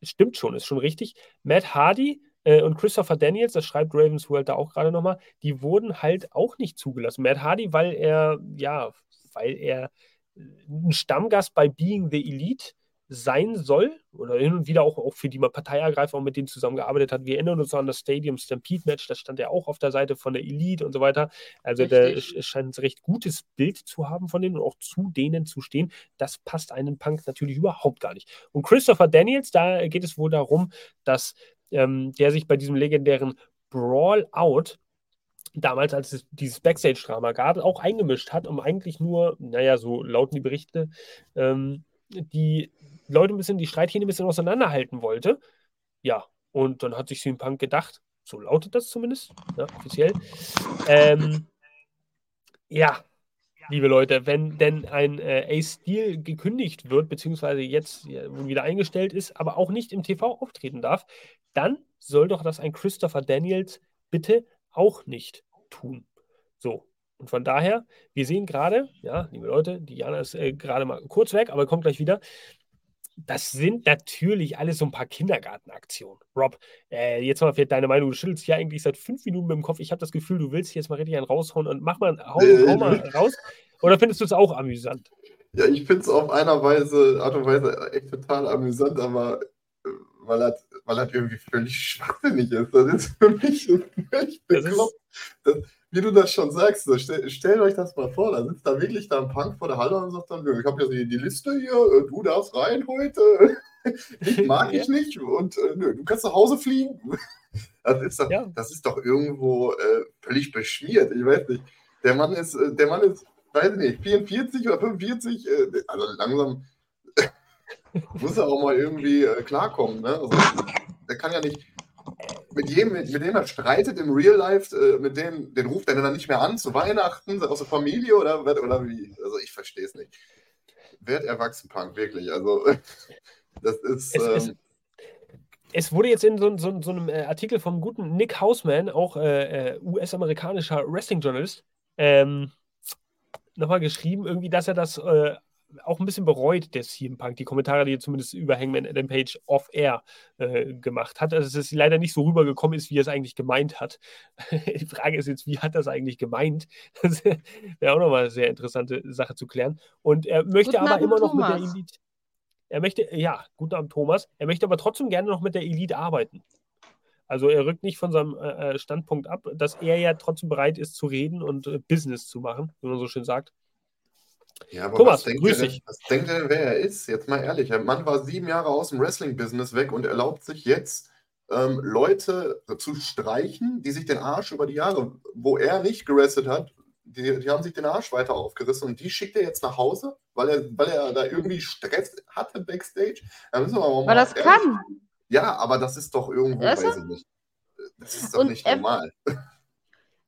Stimmt schon, ist schon richtig. Matt Hardy äh, und Christopher Daniels, das schreibt Ravensworld da auch gerade nochmal, die wurden halt auch nicht zugelassen. Matt Hardy, weil er, ja, weil er ein Stammgast bei Being the Elite sein soll oder hin und wieder auch, auch für die man Partei ergreift, auch mit denen zusammengearbeitet hat. Wir erinnern uns an das Stadium Stampede Match, da stand er auch auf der Seite von der Elite und so weiter. Also der scheint ein recht gutes Bild zu haben von denen und auch zu denen zu stehen. Das passt einem Punk natürlich überhaupt gar nicht. Und Christopher Daniels, da geht es wohl darum, dass ähm, der sich bei diesem legendären Brawl Out damals, als es dieses Backstage-Drama gab, auch eingemischt hat, um eigentlich nur, naja, so lauten die Berichte, ähm, die Leute ein bisschen, die Streithähne ein bisschen auseinanderhalten wollte. Ja, und dann hat sich CM Punk gedacht, so lautet das zumindest, ja, offiziell. Ähm, ja, liebe Leute, wenn denn ein äh, Ace Steel gekündigt wird, beziehungsweise jetzt wieder eingestellt ist, aber auch nicht im TV auftreten darf, dann soll doch das ein Christopher Daniels bitte auch nicht tun. So. Und von daher, wir sehen gerade, ja, liebe Leute, Diana ist äh, gerade mal kurz weg, aber kommt gleich wieder das sind natürlich alles so ein paar Kindergartenaktionen. Rob, äh, jetzt mal vielleicht deine Meinung. Du schüttelst hier eigentlich seit fünf Minuten mit dem Kopf. Ich habe das Gefühl, du willst jetzt mal richtig einen raushauen und mach mal, hau, hau mal raus. Oder findest du es auch amüsant? Ja, ich finde es auf einer Weise, Art und Weise echt total amüsant, aber weil er, weil er irgendwie völlig schwachsinnig ist. Das ist für mich völlig bekloppt. Das, wie du das schon sagst, so, stell, stellt euch das mal vor, da sitzt da wirklich da ein Punk vor der Halle und sagt dann, ich habe ja die, die Liste hier, äh, du darfst rein heute, [laughs] ich mag [laughs] ich nicht und äh, nö, du kannst nach Hause fliegen. [laughs] Das ist doch, ja. das ist doch irgendwo äh, völlig beschmiert, ich weiß nicht. Der Mann ist, äh, der Mann ist, weiß ich nicht, 44 oder 45, äh, also langsam muss er auch mal irgendwie äh, klarkommen. Ne? Also, der kann ja nicht, mit jedem, mit, mit dem er streitet im Real Life, äh, mit dem, den ruft er dann nicht mehr an zu Weihnachten, aus der Familie oder, oder wie? Also ich verstehe es nicht. Werd erwachsen, Punk, wirklich. Also [laughs] das ist. Es, ähm, es, es, wurde jetzt in so, so, so einem äh, Artikel vom guten Nick Hausman, auch äh, äh US-amerikanischer Wrestling-Journalist, ähm, nochmal geschrieben, irgendwie, dass er das äh, auch ein bisschen bereut, der CM Punk, die Kommentare, die er zumindest über Hangman Adam Page off-air äh, gemacht hat. Also, dass es leider nicht so rübergekommen ist, wie er es eigentlich gemeint hat. [laughs] die Frage ist jetzt, wie hat er es eigentlich gemeint? [laughs] Das wäre auch nochmal eine sehr interessante Sache zu klären. Und er möchte guten aber Abend, immer noch Thomas. mit der Elite. Er möchte, ja, guten Abend, Thomas. Er möchte aber trotzdem gerne noch mit der Elite arbeiten. Also er rückt nicht von seinem äh, äh Standpunkt ab, dass er ja trotzdem bereit ist zu reden und äh, Business zu machen, wie man so schön sagt. Ja, aber Thomas, was denkt, grüß denn, was denkt er denn, wer er ist? Jetzt mal ehrlich. Der Mann war sieben Jahre aus dem Wrestling-Business weg und erlaubt sich jetzt, ähm, Leute zu streichen, die sich den Arsch über die Jahre, wo er nicht gerestet hat, die, die, haben sich den Arsch weiter aufgerissen und die schickt er jetzt nach Hause, weil er, weil er da irgendwie Stress hatte backstage. Da müssen wir mal weil das ehrlich. kann. Ja, aber das ist doch irgendwo, weiß ich nicht. Das ist doch und nicht normal [laughs]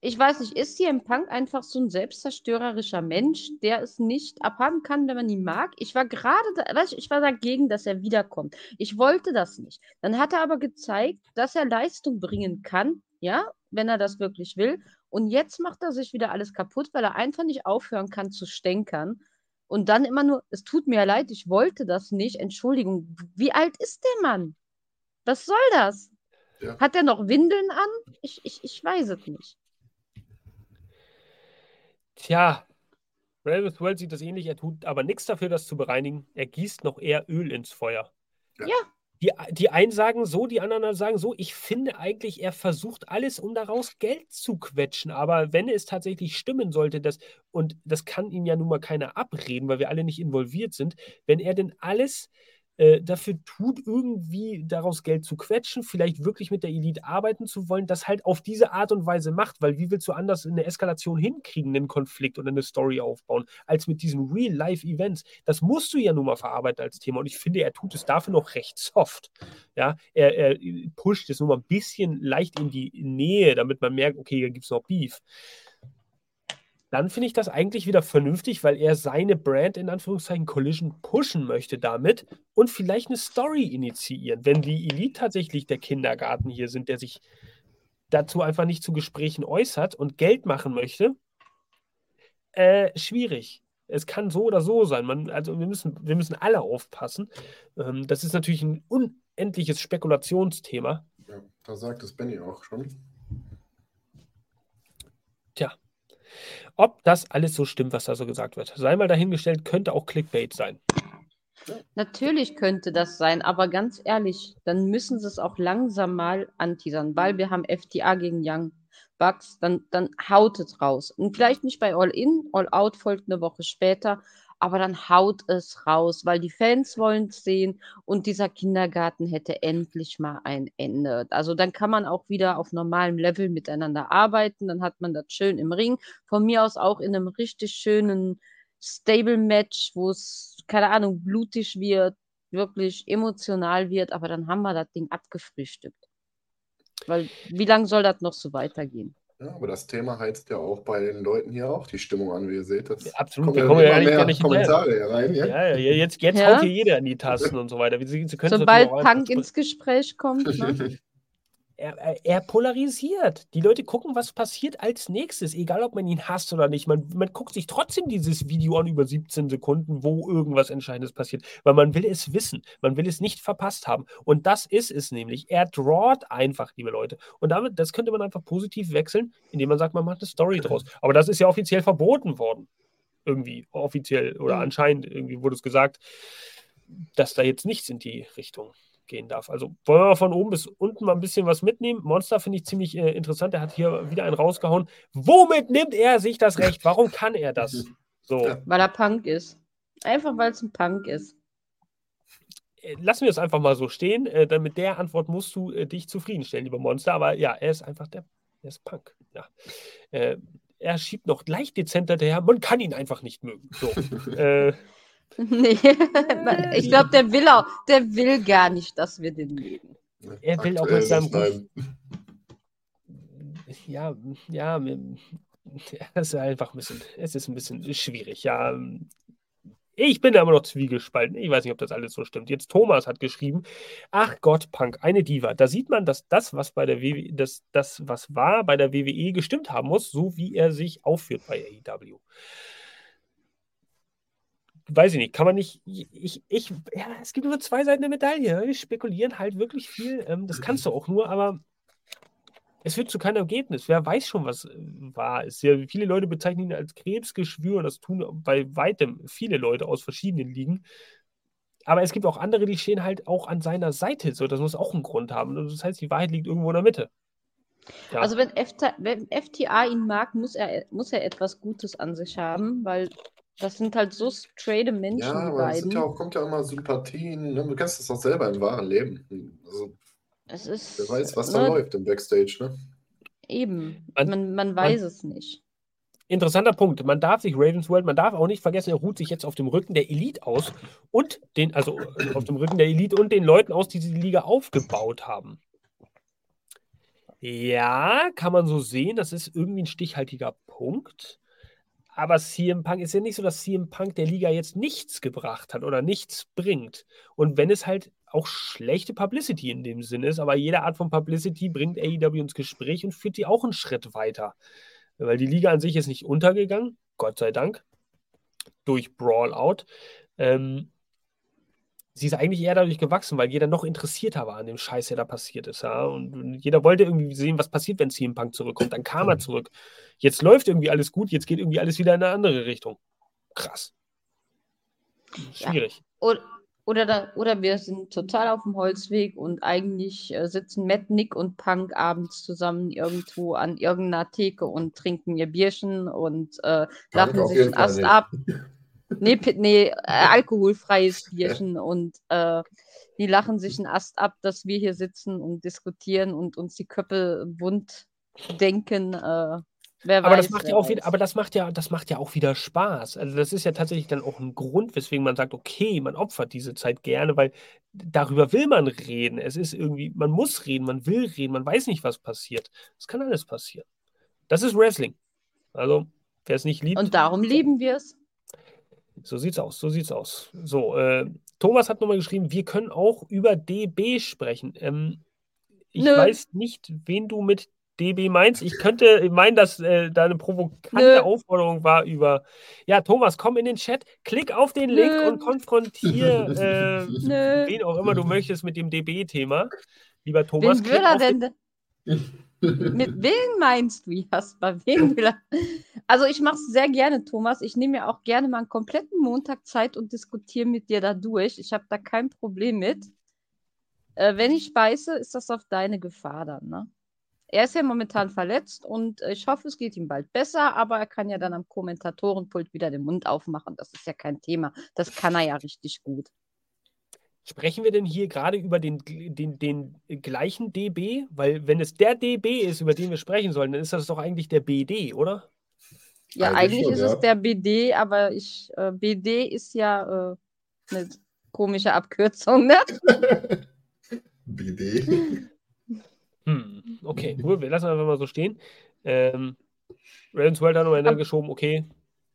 ich weiß nicht, ist CM Punk einfach so ein selbstzerstörerischer Mensch, der es nicht abhaben kann, wenn man ihn mag? Ich war gerade, weißt, ich war dagegen, dass er wiederkommt. Ich wollte das nicht. Dann hat er aber gezeigt, dass er Leistung bringen kann, ja, wenn er das wirklich will. Und jetzt macht er sich wieder alles kaputt, weil er einfach nicht aufhören kann zu stänkern. Und dann immer nur, es tut mir leid, ich wollte das nicht. Entschuldigung, wie alt ist der Mann? Was soll das? Ja. Hat er noch Windeln an? Ich, ich, ich weiß es nicht. Tja, Ravenous World sieht das ähnlich. Er tut aber nichts dafür, das zu bereinigen. Er gießt noch eher Öl ins Feuer. Ja. Die, die einen sagen so, die anderen sagen so. Ich finde eigentlich, er versucht alles, um daraus Geld zu quetschen. Aber wenn es tatsächlich stimmen sollte, dass, und das kann ihm ja nun mal keiner abreden, weil wir alle nicht involviert sind, wenn er denn alles äh, dafür tut, irgendwie daraus Geld zu quetschen, vielleicht wirklich mit der Elite arbeiten zu wollen, das halt auf diese Art und Weise macht, weil wie willst du anders eine Eskalation hinkriegen, einen Konflikt oder eine Story aufbauen, als mit diesen Real-Life-Events? Das musst du ja nun mal verarbeiten als Thema und ich finde, er tut es dafür noch recht soft. Ja, er, er pusht es nur mal ein bisschen leicht in die Nähe, damit man merkt, okay, hier gibt es noch Beef dann finde ich das eigentlich wieder vernünftig, weil er seine Brand in Anführungszeichen Collision pushen möchte damit und vielleicht eine Story initiieren. Wenn die Elite tatsächlich der Kindergarten hier sind, der sich dazu einfach nicht zu Gesprächen äußert und Geld machen möchte, äh, schwierig. Es kann so oder so sein. Man, also wir müssen, wir müssen alle aufpassen. Ähm, das ist natürlich ein unendliches Spekulationsthema. Ja, da sagt es Benny auch schon. Tja, ob das alles so stimmt, was da so gesagt wird. Sei mal dahingestellt, könnte auch Clickbait sein. Natürlich könnte das sein, aber ganz ehrlich, dann müssen sie es auch langsam mal anteasern, weil wir haben FTA gegen Young Bucks, dann, dann haut es raus. Und vielleicht nicht bei All In, All Out folgt eine Woche später, aber dann haut es raus, weil die Fans wollen es sehen und dieser Kindergarten hätte endlich mal ein Ende. Also dann kann man auch wieder auf normalem Level miteinander arbeiten, dann hat man das schön im Ring, von mir aus auch in einem richtig schönen Stable-Match, wo es, keine Ahnung, blutig wird, wirklich emotional wird, aber dann haben wir das Ding abgefrühstückt. Weil wie lange soll das noch so weitergehen? Ja, aber das Thema heizt ja auch bei den Leuten hier auch die Stimmung an, wie ihr seht. Das Ja, absolut, ja kommen ja immer nicht- mehr gar nicht. Kommentare hier rein. Ja? Ja, ja, jetzt, jetzt Ja. haut hier jeder in die Tasten und so weiter. Sie, Sie können Sobald Punk ins Gespräch kommt, ne? [laughs] er, er- er polarisiert. Die Leute gucken, was passiert als nächstes, egal ob man ihn hasst oder nicht. Man, man guckt sich trotzdem dieses Video an über 17 Sekunden, wo irgendwas Entscheidendes passiert, weil man will es wissen. Man will es nicht verpasst haben. Und das ist es nämlich. Er drawt einfach, liebe Leute. Und damit, das könnte man einfach positiv wechseln, indem man sagt, man macht eine Story draus. Aber das ist ja offiziell verboten worden. Irgendwie, offiziell oder Mhm. anscheinend, irgendwie wurde es gesagt, dass da jetzt nichts in die Richtung gehen darf. Also wollen wir mal von oben bis unten mal ein bisschen was mitnehmen. Monster finde ich ziemlich äh, interessant. Er hat hier wieder einen rausgehauen. Womit nimmt er sich das Recht? Warum kann er das? [laughs] So, weil er Punk ist. Einfach weil es ein Punk ist. äh, lassen wir es einfach mal so stehen. Äh, dann mit der Antwort musst du äh, dich zufriedenstellen, lieber Monster. Aber ja, er ist einfach der, er ist Punk. Ja. Äh, er schiebt noch leicht dezenter daher. Man kann ihn einfach nicht mögen. So. [laughs] äh, [laughs] Nee, ich glaube, der will auch, der will gar nicht, dass wir den mögen. Er will auch Aktuell mit seinem nicht, nein. ja, ja, [laughs] es ist einfach ein bisschen, es ist ein bisschen schwierig, ja. Ich bin da immer noch zwiegespalten. Ich weiß nicht, ob das alles so stimmt. Jetzt Thomas hat geschrieben: Ach Gott, Punk, eine Diva. Da sieht man, dass das, was bei der WWE, das, das, was war, bei der WWE gestimmt haben muss, so wie er sich aufführt bei AEW. Weiß ich nicht, kann man nicht. Ich, ich, ja, es gibt nur zwei Seiten der Medaille. Wir spekulieren halt wirklich viel. Ähm, das kannst du auch nur, aber es führt zu keinem Ergebnis. Wer weiß schon, was äh, wahr ist. Ja, viele Leute bezeichnen ihn als Krebsgeschwür das tun bei weitem viele Leute aus verschiedenen Ligen. Aber es gibt auch andere, die stehen halt auch an seiner Seite. So, das muss auch einen Grund haben. Und Das heißt, die Wahrheit liegt irgendwo in der Mitte. Ja. Also wenn FTA, wenn FTA ihn mag, muss er, muss er etwas Gutes an sich haben, weil das sind halt so straighte Menschen, Ja, aber es sind ja auch, kommt ja immer Sympathien. Ne? Du kennst das doch selber im wahren Leben. Also, es ist, wer weiß, was ne, da läuft im Backstage. Ne? Eben, Man- man, man weiß es nicht. Interessanter Punkt. Man darf sich Ravens World, man darf auch nicht vergessen, er ruht sich jetzt auf dem Rücken der Elite aus und den, also äh, auf dem Rücken der Elite und den Leuten aus, die diese Liga aufgebaut haben. Ja, kann man so sehen. Das ist irgendwie ein stichhaltiger Punkt. Aber CM Punk ist ja nicht so, dass CM Punk der Liga jetzt nichts gebracht hat oder nichts bringt. Und wenn es halt auch schlechte Publicity in dem Sinn ist, aber jede Art von Publicity bringt AEW ins Gespräch und führt sie auch einen Schritt weiter. Weil die Liga an sich ist nicht untergegangen, Gott sei Dank, durch Brawlout. Ähm, sie ist eigentlich eher dadurch gewachsen, weil jeder noch interessierter war an dem Scheiß, der da passiert ist. Ja? Und jeder wollte irgendwie sehen, was passiert, wenn CM Punk zurückkommt. Dann kam er zurück. Jetzt läuft irgendwie alles gut, jetzt geht irgendwie alles wieder in eine andere Richtung. Krass. Schwierig. Oder, oder, da, oder wir sind total auf dem Holzweg und eigentlich äh, sitzen Matt, Nick und Punk abends zusammen irgendwo an irgendeiner Theke und trinken ihr Bierchen und äh, lachen sich Fall Ast nicht. ab. [laughs] Nee, nee äh, alkoholfreies Bierchen und äh, die lachen sich einen Ast ab, dass wir hier sitzen und diskutieren und uns die Köpfe wund denken. Äh, wer Aber weiß, das macht ja auch wieder, aber das macht ja, das macht ja auch wieder Spaß. Also das ist ja tatsächlich dann auch ein Grund, weswegen man sagt, okay, man opfert diese Zeit gerne, weil darüber will man reden. Es ist irgendwie, man muss reden, man will reden, man weiß nicht, was passiert. Es kann alles passieren. Das ist Wrestling. Also, wer es nicht liebt, Und darum lieben wir es. So sieht's aus, so sieht's aus. So, äh, Thomas hat nochmal geschrieben, wir können auch über DB sprechen. Ähm, ich Nö. weiß nicht, wen du mit DB meinst. Ich könnte meinen, dass äh, da eine provokante Nö. Aufforderung war über. Ja, Thomas, komm in den Chat, klick auf den Link Nö. und konfrontier [laughs] äh, wen auch immer du möchtest mit dem DB-Thema. Lieber Thomas, Wen klick er auf den, denn? [laughs] Mit [laughs] wem meinst du, Jasper? Wen will er? Also ich mache es sehr gerne, Thomas. Ich nehme mir auch gerne mal einen kompletten Montag Zeit und diskutiere mit dir da durch. Ich habe da kein Problem mit. Äh, wenn ich beiße, ist das auf deine Gefahr dann, ne? Er ist ja momentan verletzt und ich hoffe, es geht ihm bald besser, aber er kann ja dann am Kommentatorenpult wieder den Mund aufmachen. Das ist ja kein Thema. Das kann er ja richtig gut. Sprechen wir denn hier gerade über den, den, den gleichen DB? Weil wenn es der DB ist, über den wir sprechen sollen, dann ist das doch eigentlich der BD, oder? Ja, eigentlich, eigentlich schon, ist ja. es der BD, aber ich, äh, BD ist ja äh, eine komische Abkürzung, ne? [laughs] BD. Hm, okay, gut, wir lassen einfach mal so stehen. Ähm, Reddens World hat noch Ende geschoben, okay.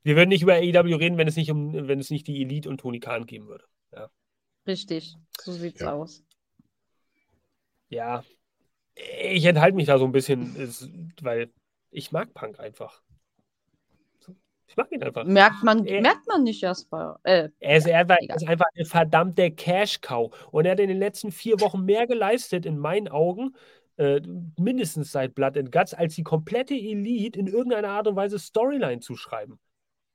Wir würden nicht über AEW reden, wenn es nicht, um, wenn es nicht die Elite und Tony Khan geben würde. Ja. Richtig, so sieht's ja. aus. Ja, ich enthalte mich da so ein bisschen, weil ich mag Punk einfach. Ich mag ihn einfach. Merkt man, er, merkt man nicht, Jasper. Äh, er, ist, er, war, ist einfach eine verdammte Cash-Cow. Und er hat in den letzten vier Wochen mehr geleistet, in meinen Augen, äh, mindestens seit Blood and Guts, als die komplette Elite in irgendeiner Art und Weise Storyline zu schreiben.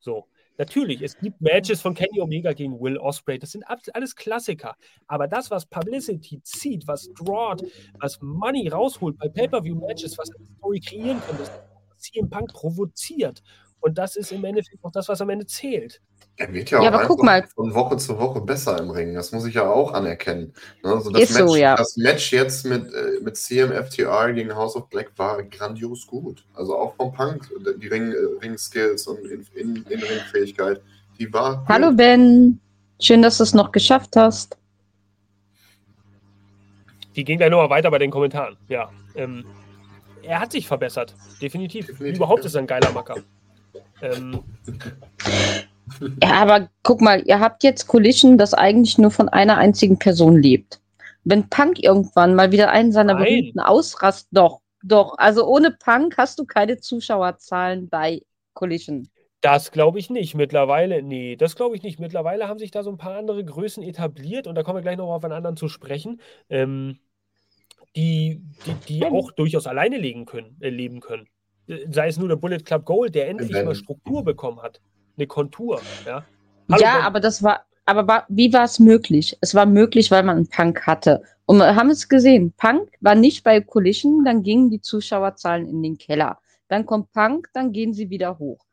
So. Natürlich, es gibt Matches von Kenny Omega gegen Will Osprey, das sind alles Klassiker. Aber das, was Publicity zieht, was drawt, was Money rausholt bei Pay-Per-View-Matches, was eine Story kreieren kann, das CM Punk provoziert. Und das ist im Endeffekt auch das, was am Ende zählt. Er wird ja, ja auch guck mal. von Woche zu Woche besser im Ring. Das muss ich ja auch anerkennen. Also das, ist Match, so, ja. das Match jetzt mit, äh, mit CMFTR gegen House of Black war grandios gut. Also auch vom Punk, die Ring, äh, Ring-Skills und in, in, in Ringfähigkeit, die war. Hallo gut. Ben, schön, dass du es noch geschafft hast. Die ging gleich nochmal weiter bei den Kommentaren. Ja, ähm, er hat sich verbessert, definitiv. definitiv Überhaupt ja. ist er ein geiler Macker. Ähm, ja, aber guck mal, ihr habt jetzt Collision, das eigentlich nur von einer einzigen Person lebt. Wenn Punk irgendwann mal wieder einen seiner Nein. berühmten ausrast, doch, doch. Also ohne Punk hast du keine Zuschauerzahlen bei Collision. Das glaube ich nicht. Mittlerweile, nee, das glaube ich nicht. Mittlerweile haben sich da so ein paar andere Größen etabliert und da kommen wir gleich noch auf einen anderen zu sprechen, ähm, die, die, die auch durchaus alleine legen können, äh, leben können. Sei es nur der Bullet Club Gold, der endlich mal Struktur bekommen hat eine Kontur. Ja, Hallo, ja aber das war, aber wie war es möglich? Es war möglich, weil man einen Punk hatte. Und wir haben es gesehen, Punk war nicht bei Collision, dann gingen die Zuschauerzahlen in den Keller. Dann kommt Punk, dann gehen sie wieder hoch.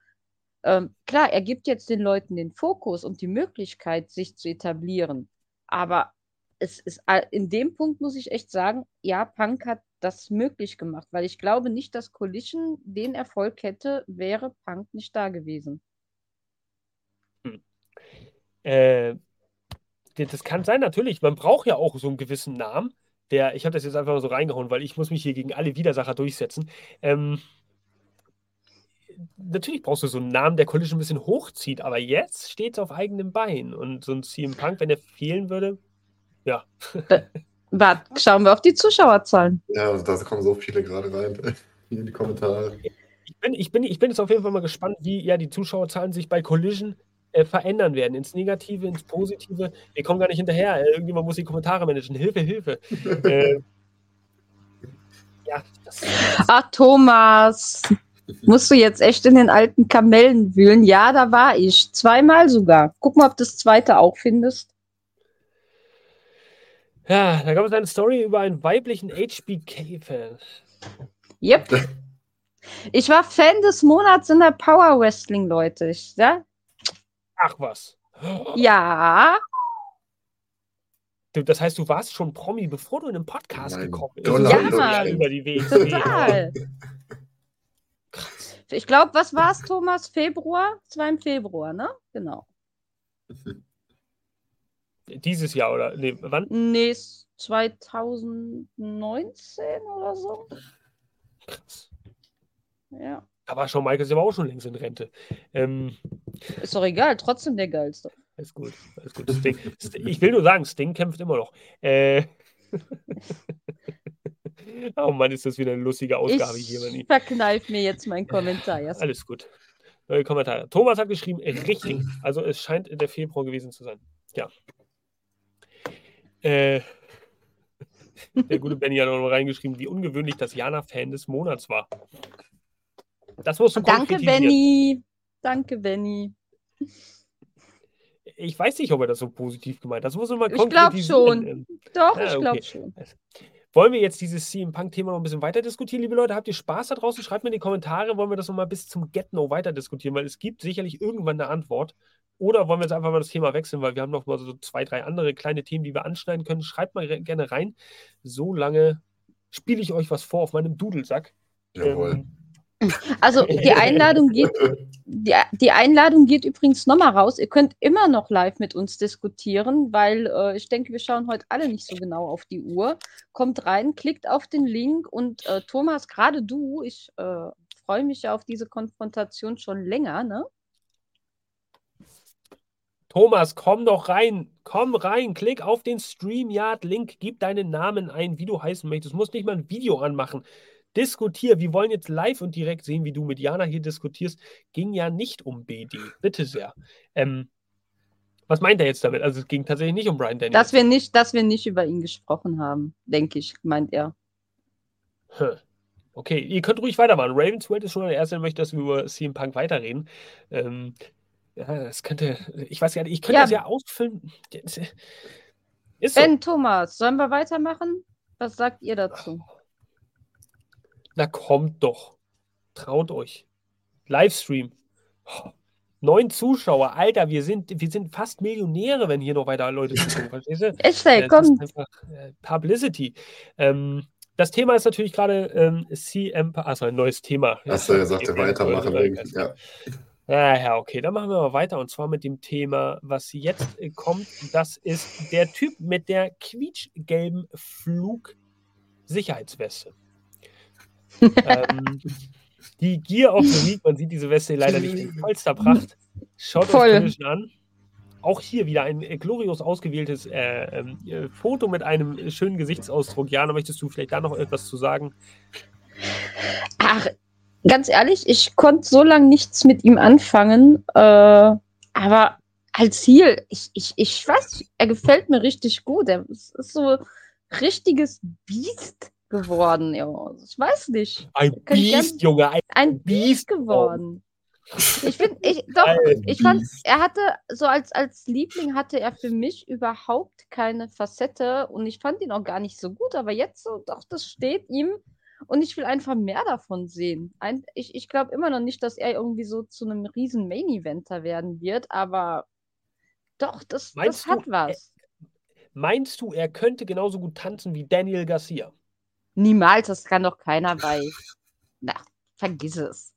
Ähm, klar, er gibt jetzt den Leuten den Fokus und die Möglichkeit, sich zu etablieren. Aber es ist in dem Punkt muss ich echt sagen, ja, Punk hat das möglich gemacht, weil ich glaube nicht, dass Collision den Erfolg hätte, wäre Punk nicht da gewesen. Äh, das kann sein, natürlich. Man braucht ja auch so einen gewissen Namen. Der, ich habe das jetzt einfach mal so reingehauen, weil ich muss mich hier gegen alle Widersacher durchsetzen. Ähm, natürlich brauchst du so einen Namen, der Collision ein bisschen hochzieht, aber jetzt steht es auf eigenem Bein. Und so ein CM Punk, wenn er fehlen würde, ja. Warte, schauen wir auf die Zuschauerzahlen. Ja, da kommen so viele gerade rein in die Kommentare. Ich bin, ich, bin, ich bin jetzt auf jeden Fall mal gespannt, wie ja die Zuschauerzahlen sich bei Collision äh, verändern werden, ins Negative, ins Positive. Wir kommen gar nicht hinterher. Äh, irgendjemand muss die Kommentare managen. Hilfe, Hilfe. [laughs] äh, ja, das, Ach, Thomas. Musst du jetzt echt in den alten Kamellen wühlen? Ja, da war ich. Zweimal sogar. Guck mal, ob du das zweite auch findest. Ja, da gab es eine Story über einen weiblichen HBK-Fan. Yep. Ich war Fan des Monats in der Power Wrestling, Leute. Ich, ja? Ach was. Ja. Du, das heißt, du warst schon Promi, bevor du in den Podcast Nein, gekommen bist. Ja, Mann. Über die Wege. Total. Ich glaube, was war es, Thomas? Februar? Es war im Februar, ne? Genau. [laughs] Dieses Jahr oder? Nee, wann? Nee, 2019 oder so. Krass. Ja. War schon Michael aber auch schon längst in Rente. Ähm, ist doch egal, trotzdem der geilste. Alles gut, alles gut. Sting, ich will nur sagen, Sting kämpft immer noch. Äh, [laughs] oh Mann, ist das wieder eine lustige Ausgabe ich hier. Ich verkneif mir jetzt meinen Kommentar. Ja, alles gut. Neue Kommentare. Thomas hat geschrieben, richtig. Also es scheint der Februar gewesen zu sein. Ja. Äh, [laughs] der gute Benny hat auch noch reingeschrieben, wie ungewöhnlich, dass Jana Fan des Monats war. Das musst du Danke. Benny. Danke, Benny. Ich weiß nicht, ob er das so positiv gemeint hat. Das muss man mal Ich glaub konkretisieren. schon. Doch, Ah, ich glaube okay. schon. Wollen wir jetzt dieses CM Punk-Thema noch ein bisschen weiter diskutieren, liebe Leute? Habt ihr Spaß da draußen? Schreibt mir in die Kommentare, wollen wir das nochmal bis zum Get-No weiter diskutieren, weil es gibt sicherlich irgendwann eine Antwort. Oder wollen wir jetzt einfach mal das Thema wechseln, weil wir haben noch mal so zwei, drei andere kleine Themen, die wir anschneiden können. Schreibt mal gerne rein. So lange spiele ich euch was vor auf meinem Dudelsack. Jawohl. Ähm, [laughs] Also die Einladung geht, die, die Einladung geht übrigens nochmal raus. Ihr könnt immer noch live mit uns diskutieren, weil äh, ich denke, wir schauen heute alle nicht so genau auf die Uhr. Kommt rein, klickt auf den Link und äh, Thomas, gerade du, ich äh, freue mich ja auf diese Konfrontation schon länger, ne? Thomas, komm doch rein. Komm rein. Klick auf den StreamYard-Link. Gib deinen Namen ein, wie du heißen möchtest. Du musst nicht mal ein Video anmachen. Diskutier. Wir wollen jetzt live und direkt sehen, wie du mit Jana hier diskutierst. Ging ja nicht um BD. Bitte sehr. Ähm, was meint er jetzt damit? Also es ging tatsächlich nicht um Brian Daniels. Dass wir nicht, dass wir nicht über ihn gesprochen haben, denke ich, meint er. Hm. Okay, ihr könnt ruhig weitermachen. Ravensworld ist schon der Erste, der möchte, dass wir über CM Punk weiterreden. Ähm, ja, das könnte, ich weiß gar nicht, ich könnte Ja. das ja ausfüllen. Ist so. Ben, Thomas, sollen wir weitermachen? Was sagt ihr dazu? Na kommt doch. Traut euch. Livestream. Oh, Neun Zuschauer. Alter, wir sind, wir sind fast Millionäre, wenn hier noch weiter Leute zugucken. Verstehst du? [laughs] Estelle, Äh, komm. ist einfach äh, Publicity. Ähm, das Thema ist natürlich gerade ähm, CM. Also ein neues Thema. Achso, er sagte Okay, weitermachen. äh, Ja. Ja, ja, okay, dann machen wir mal weiter und zwar mit dem Thema, was jetzt äh, kommt. Das ist der Typ mit der quietschgelben Flugsicherheitsweste. ähm, die Gear of the Week, man sieht diese Weste leider nicht in vollster Pracht. Schaut Voll. euch Collision an. Auch hier wieder ein äh, glorios ausgewähltes äh, ähm, äh, Foto mit einem äh, schönen Gesichtsausdruck. Jana, möchtest du vielleicht da noch etwas zu sagen? Ach, ganz ehrlich, ich konnte so lange nichts mit ihm anfangen, äh, aber als Ziel, ich, ich, ich weiß, er gefällt mir richtig gut. Er ist, so richtiges Biest geworden, ja. Ich weiß nicht. Ein Biest, Junge, ein Ein Biest Biest geworden. Ich finde, ich, doch, Ein ich fand, er hatte, so als, als Liebling hatte er für mich überhaupt keine Facette und ich fand ihn auch gar nicht so gut, aber jetzt so, doch, das steht ihm und ich will einfach mehr davon sehen. Ein, ich ich glaube immer noch nicht, dass er irgendwie so zu einem riesen Main-Eventer werden wird, aber doch, das, Meinst das du, hat was. Meinst du, er könnte genauso gut tanzen wie Daniel Garcia? Niemals, das kann doch keiner bei. Na, vergiss es.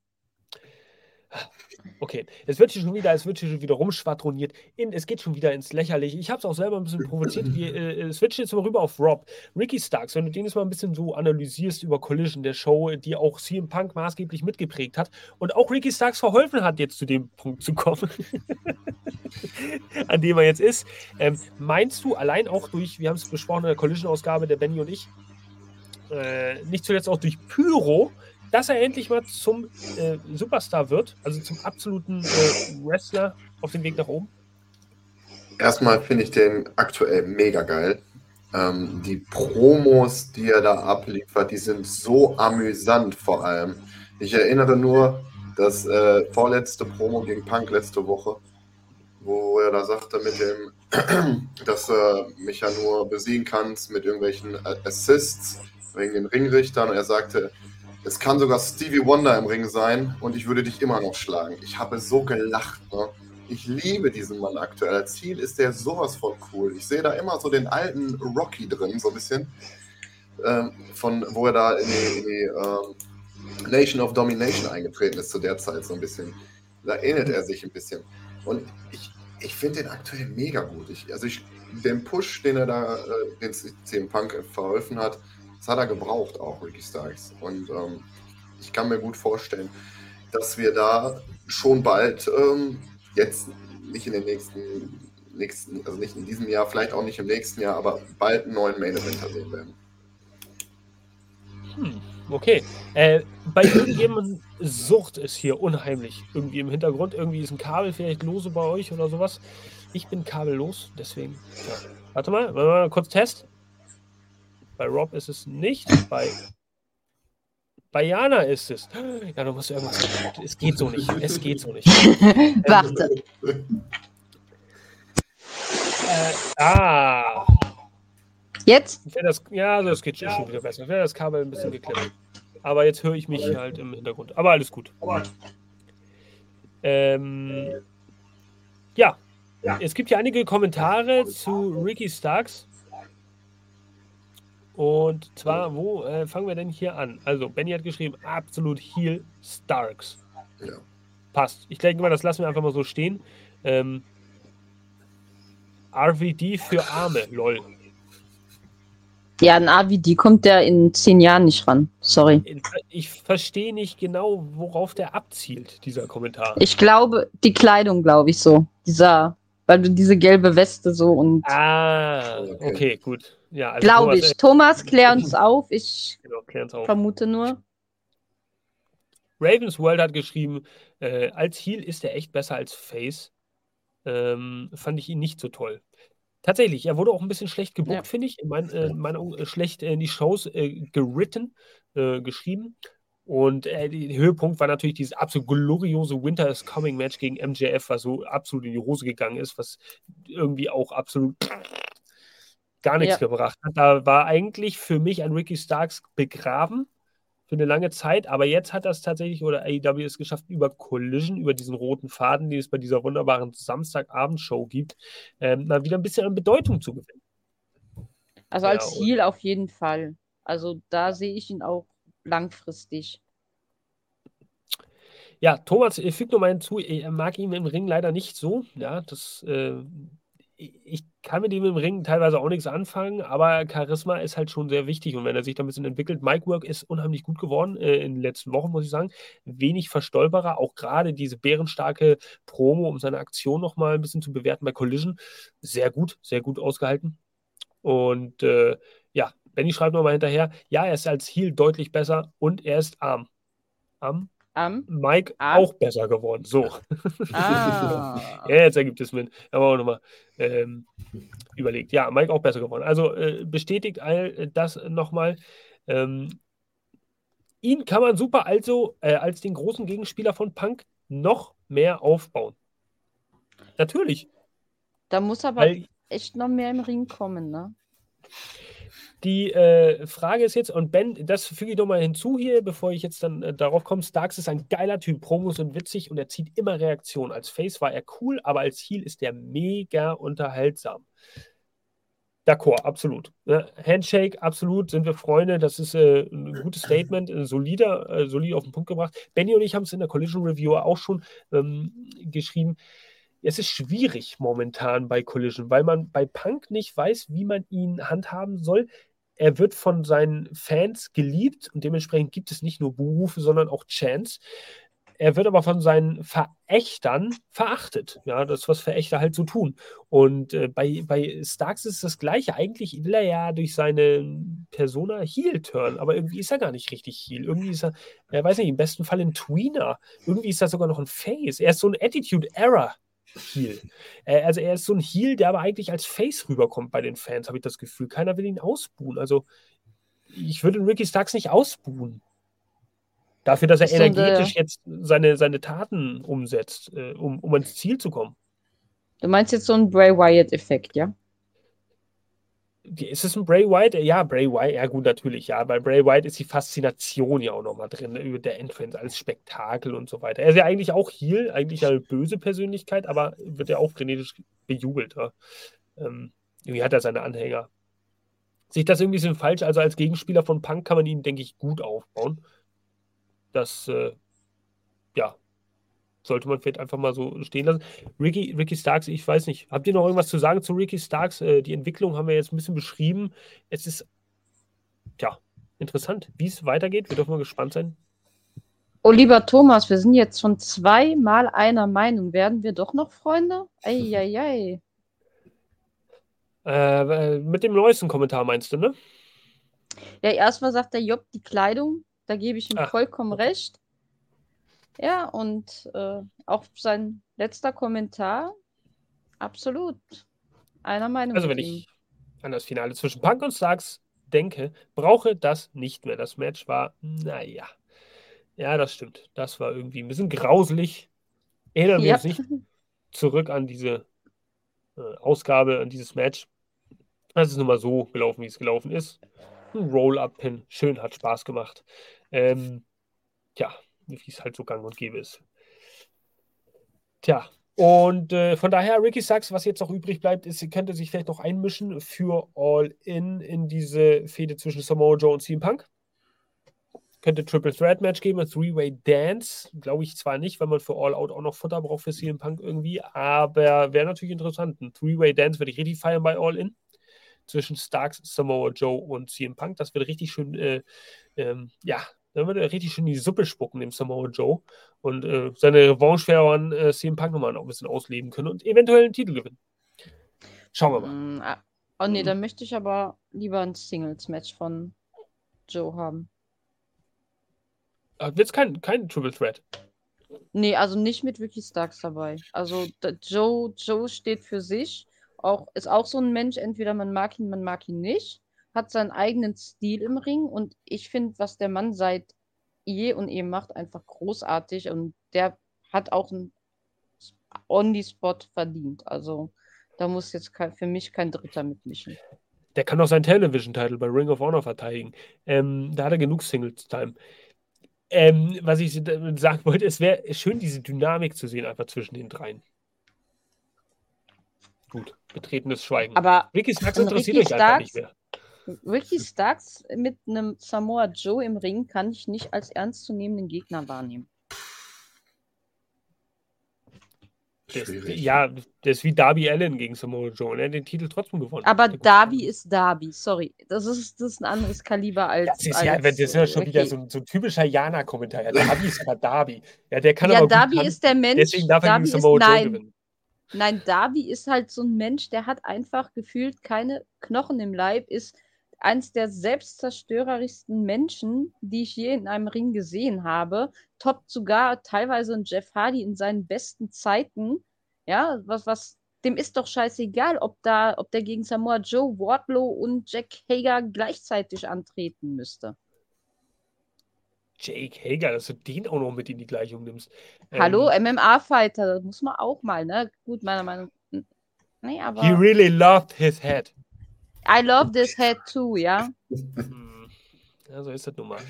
Okay, es wird hier schon wieder, es wird hier schon wieder rumschwadroniert. In, es geht schon wieder ins Lächerliche. Ich habe es auch selber ein bisschen provoziert. Wir äh, switchen jetzt mal rüber auf Rob. Ricky Starks, wenn du den jetzt mal ein bisschen so analysierst über Collision, der Show, die auch CM Punk maßgeblich mitgeprägt hat und auch Ricky Starks verholfen hat, jetzt zu dem Punkt zu kommen, [laughs] an dem er jetzt ist. Ähm, meinst du allein auch durch, wir haben es besprochen in der Collision-Ausgabe, der Benny und ich, äh, nicht zuletzt auch durch Pyro, dass er endlich mal zum äh, Superstar wird, also zum absoluten äh, Wrestler auf dem Weg nach oben. Erstmal finde ich den aktuell mega geil. Ähm, die Promos, die er da abliefert, die sind so amüsant vor allem. Ich erinnere nur das äh, vorletzte Promo gegen Punk letzte Woche, wo er da sagte mit dem, [clears throat] dass er mich ja nur besiegen kannst mit irgendwelchen äh, Assists wegen den Ringrichtern. Und er sagte, es kann sogar Stevie Wonder im Ring sein und ich würde dich immer noch schlagen. Ich habe so gelacht. Ne? Ich liebe diesen Mann aktuell. Als Ziel ist der sowas von cool. Ich sehe da immer so den alten Rocky drin, so ein bisschen. Ähm, von wo er da in die, in die ähm, Nation of Domination eingetreten ist zu der Zeit, so ein bisschen. Da ähnelt er sich ein bisschen. Und ich, ich finde den aktuell mega gut. Ich, also ich, den Push, den er da, äh, den CM Punk verholfen hat, das hat er gebraucht, auch Ricky Starks. Und ähm, ich kann mir gut vorstellen, dass wir da schon bald, ähm, jetzt nicht in den nächsten, nächsten, also nicht in diesem Jahr, vielleicht auch nicht im nächsten Jahr, aber bald einen neuen Main Eventer sehen werden. Hm, okay. Äh, bei irgendjemandem Sucht ist hier unheimlich. Irgendwie im Hintergrund. Irgendwie ist ein Kabel vielleicht lose bei euch oder sowas. Ich bin kabellos, deswegen. Ja. Warte mal, mal kurz Test. Bei Rob ist es nicht. Bei Bayana ist es. Ja, du musst irgendwas. Es geht so nicht. Es geht so nicht. [laughs] Warte. Äh, ah. Jetzt? Das, ja, das geht schon wieder besser. Wäre das Kabel ein bisschen geklemmt. Aber jetzt höre ich mich halt im Hintergrund. Aber alles gut. Ähm, ja. Es gibt ja einige Kommentare zu Ricky Starks. Und zwar, wo äh, fangen wir denn hier an? Also, Benny hat geschrieben, absolut Heal Starks. Ja. Passt. Ich denke mal, das lassen wir einfach mal so stehen. Ähm, RVD für Arme, lol. Ja, ein AVD kommt der in zehn Jahren nicht ran. Sorry. Ich verstehe nicht genau, worauf der abzielt, dieser Kommentar. Ich glaube, die Kleidung, glaube ich so. Dieser, weil du diese gelbe Weste so und. Ah, okay, gut. Ja, also glaube Thomas, ich. äh, Thomas, klär uns auf. Ich Genau, klär uns auf. vermute nur. Ravens World hat geschrieben, äh, als Heel ist er echt besser als Face. Ähm, fand ich ihn nicht so toll. Tatsächlich, er wurde auch ein bisschen schlecht gebucht, Ja. finde ich. In mein, äh, meiner Meinung äh, schlecht in die Shows äh, geritten, äh, geschrieben. Und äh, der Höhepunkt war natürlich dieses absolut gloriose Winter is Coming Match gegen MJF, was so absolut in die Hose gegangen ist, was irgendwie auch absolut [tsk] gar nichts Ja. gebracht hat. Da war eigentlich für mich ein Ricky Starks begraben für eine lange Zeit, aber jetzt hat das tatsächlich oder AEW es geschafft, über Collision, über diesen roten Faden, den es bei dieser wunderbaren Samstagabendshow gibt, ähm, mal wieder ein bisschen an Bedeutung zu gewinnen. Also Ja, als und- Heal auf jeden Fall. Also da sehe ich ihn auch langfristig. Ja, Thomas fügt nur mal hinzu, er mag ihn im Ring leider nicht so. Ja, das, äh, ich kann mit ihm im Ring teilweise auch nichts anfangen, aber Charisma ist halt schon sehr wichtig und wenn er sich da ein bisschen entwickelt, Mic Work ist unheimlich gut geworden äh, in den letzten Wochen, muss ich sagen. Wenig Verstolperer, auch gerade diese bärenstarke Promo, um seine Aktion nochmal ein bisschen zu bewerten bei Collision. Sehr gut, sehr gut ausgehalten. Und äh, ja, Benny schreibt nochmal hinterher, ja, er ist als Heel deutlich besser und er ist arm. Arm? Am? Mike Ah. auch besser geworden. So. Ah. [laughs] Ja, jetzt ergibt es Sinn. Haben wir auch nochmal ähm, überlegt. Ja, Mike auch besser geworden. Also äh, bestätigt all das nochmal. Ähm, ihn kann man super also äh, als den großen Gegenspieler von Punk noch mehr aufbauen. Natürlich, Da muss aber weil echt noch mehr im Ring kommen, ne? Die äh, Frage ist jetzt, und Ben, das füge ich nochmal hinzu hier, bevor ich jetzt dann äh, darauf komme. Starks ist ein geiler Typ, Promos sind witzig und er zieht immer Reaktionen. Als Face war er cool, aber als Heel ist er mega unterhaltsam. D'accord, absolut. Ne? Handshake, absolut, sind wir Freunde. Das ist äh, ein gutes Statement, äh, solider, äh, solid auf den Punkt gebracht. Benny und ich haben es in der Collision Review auch schon ähm, geschrieben. Es ist schwierig momentan bei Collision, weil man bei Punk nicht weiß, wie man ihn handhaben soll. Er wird von seinen Fans geliebt und dementsprechend gibt es nicht nur Buhrufe, sondern auch Chants. Er wird aber von seinen Verächtern verachtet. Ja, das, was Verächter halt so tun. Und äh, bei, bei Starks ist das Gleiche. Eigentlich will er ja durch seine Persona Heel turn, aber irgendwie ist er gar nicht richtig Heel. Irgendwie ist er, er weiß nicht, im besten Fall ein Tweener. Irgendwie ist er sogar noch ein Face. Er ist so ein Attitude-Error. Heel. Äh, also er ist so ein Heel, der aber eigentlich als Face rüberkommt bei den Fans, habe ich das Gefühl. Keiner will ihn ausbuhen. Also ich würde den Ricky Starks nicht ausbuhen. Dafür, dass er Ist denn der- energetisch jetzt seine, seine Taten umsetzt, äh, um, um ans Ziel zu kommen. Du meinst jetzt so einen Bray Wyatt-Effekt, ja? Ist es ein Bray Wyatt? Ja, Bray Wyatt, ja gut, natürlich, ja. Bei Bray Wyatt ist die Faszination ja auch nochmal drin, über der Entrance als Spektakel und so weiter. Er ist ja eigentlich auch Heel, eigentlich eine böse Persönlichkeit, aber wird ja auch frenetisch bejubelt. Ja. Ähm, irgendwie hat er seine Anhänger. Sich das irgendwie ein bisschen falsch, also als Gegenspieler von Punk kann man ihn, denke ich, gut aufbauen. Das, äh, sollte man vielleicht einfach mal so stehen lassen. Ricky, Ricky Starks, ich weiß nicht. Habt ihr noch irgendwas zu sagen zu Ricky Starks? Äh, die Entwicklung haben wir jetzt ein bisschen beschrieben. Es ist, ja, interessant, wie es weitergeht. Wir dürfen mal gespannt sein. Oh, lieber Thomas, wir sind jetzt schon zweimal einer Meinung. Werden wir doch noch Freunde? Eieiei. [laughs] Äh, mit dem neuesten Kommentar meinst du, ne? Ja, erstmal sagt der Job die Kleidung. Da gebe ich ihm Ah, vollkommen recht. Ja, und äh, auch sein letzter Kommentar. Absolut. Einer Meinung. Also, wenn ich an das Finale zwischen Punk und Starks denke, brauche das nicht mehr. Das Match war, naja. Ja, das stimmt. Das war irgendwie ein bisschen grauselig. Erinnern wir Ja. uns nicht zurück an diese äh, Ausgabe, an dieses Match. Es ist nun mal so gelaufen, wie es gelaufen ist. Ein Roll-Up-Pin. Schön, hat Spaß gemacht. Ähm, tja, wie es halt so gang und gäbe ist. Tja, und äh, von daher, Ricky Sachs, was jetzt noch übrig bleibt, ist, sie könnte sich vielleicht noch einmischen für All-In in diese Fehde zwischen Samoa Joe und CM Punk. Könnte Triple Threat Match geben, ein Three-Way Dance. Glaube ich zwar nicht, weil man für All Out auch noch Futter braucht für CM Punk irgendwie, aber wäre natürlich interessant. Ein Three-Way Dance würde ich richtig feiern bei All In. Zwischen Starks, Samoa Joe und CM Punk. Das würde richtig schön, äh, ähm, ja, dann würde er richtig schön die Suppe spucken, dem Samoa Joe. Und äh, seine Revanche wäre an äh, CM Punk nochmal noch ein bisschen ausleben können und eventuell einen Titel gewinnen. Schauen wir mal. Mm, ah, Oh nee, dann möchte ich aber lieber ein Singles-Match von Joe haben. Wird es kein, kein Triple Threat? Nee, also nicht mit Ricky Starks dabei. Also Joe, Joe steht für sich. Auch, ist auch so ein Mensch, entweder man mag ihn, man mag ihn nicht. Hat seinen eigenen Stil im Ring und ich finde, was der Mann seit je und eh macht, einfach großartig und der hat auch einen On-the-Spot verdient. Also da muss jetzt kein, für mich kein Dritter mitmischen. Der kann auch seinen Television-Title bei Ring of Honor verteidigen. Ähm, da hat er genug Singles-Time. Ähm, was ich sagen wollte, es wäre schön, diese Dynamik zu sehen, einfach zwischen den dreien. Gut, betretenes Schweigen. Aber Ricky Starks von interessiert Ricky euch einfach nicht Starks- mehr. Ricky Starks mit einem Samoa Joe im Ring kann ich nicht als ernstzunehmenden Gegner wahrnehmen. Ist, Schwierig. ja, der ist wie Darby Allen gegen Samoa Joe und er hat den Titel trotzdem gewonnen. Aber Darby ist Darby, sorry. Das ist, das ist ein anderes Kaliber als. Das ist als, ja, das ist ja schon wieder Ricky. so ein, so ein typischer Jana-Kommentar. Ja, Darby ist aber Darby. Ja, der kann Ja, aber gut Darby tanzen, ist der Mensch. Deswegen darf er Darby gegen ist, Samoa Joe nein, gewinnen. nein, Darby ist halt so ein Mensch, der hat einfach gefühlt keine Knochen im Leib, ist eins der selbstzerstörerischsten Menschen, die ich je in einem Ring gesehen habe. Toppt sogar teilweise einen Jeff Hardy in seinen besten Zeiten. Ja, was, was, dem ist doch scheißegal, ob da, ob der gegen Samoa Joe, Wardlow und Jack Hager gleichzeitig antreten müsste. Jake Hager, dass du den auch noch mit in die Gleichung nimmst. Hallo, Ähm, MMA-Fighter, das muss man auch mal, ne? Gut, meiner Meinung nach. Nee, aber. he really loved his head. I love this head too, ja. Ja, so ist das nun mal.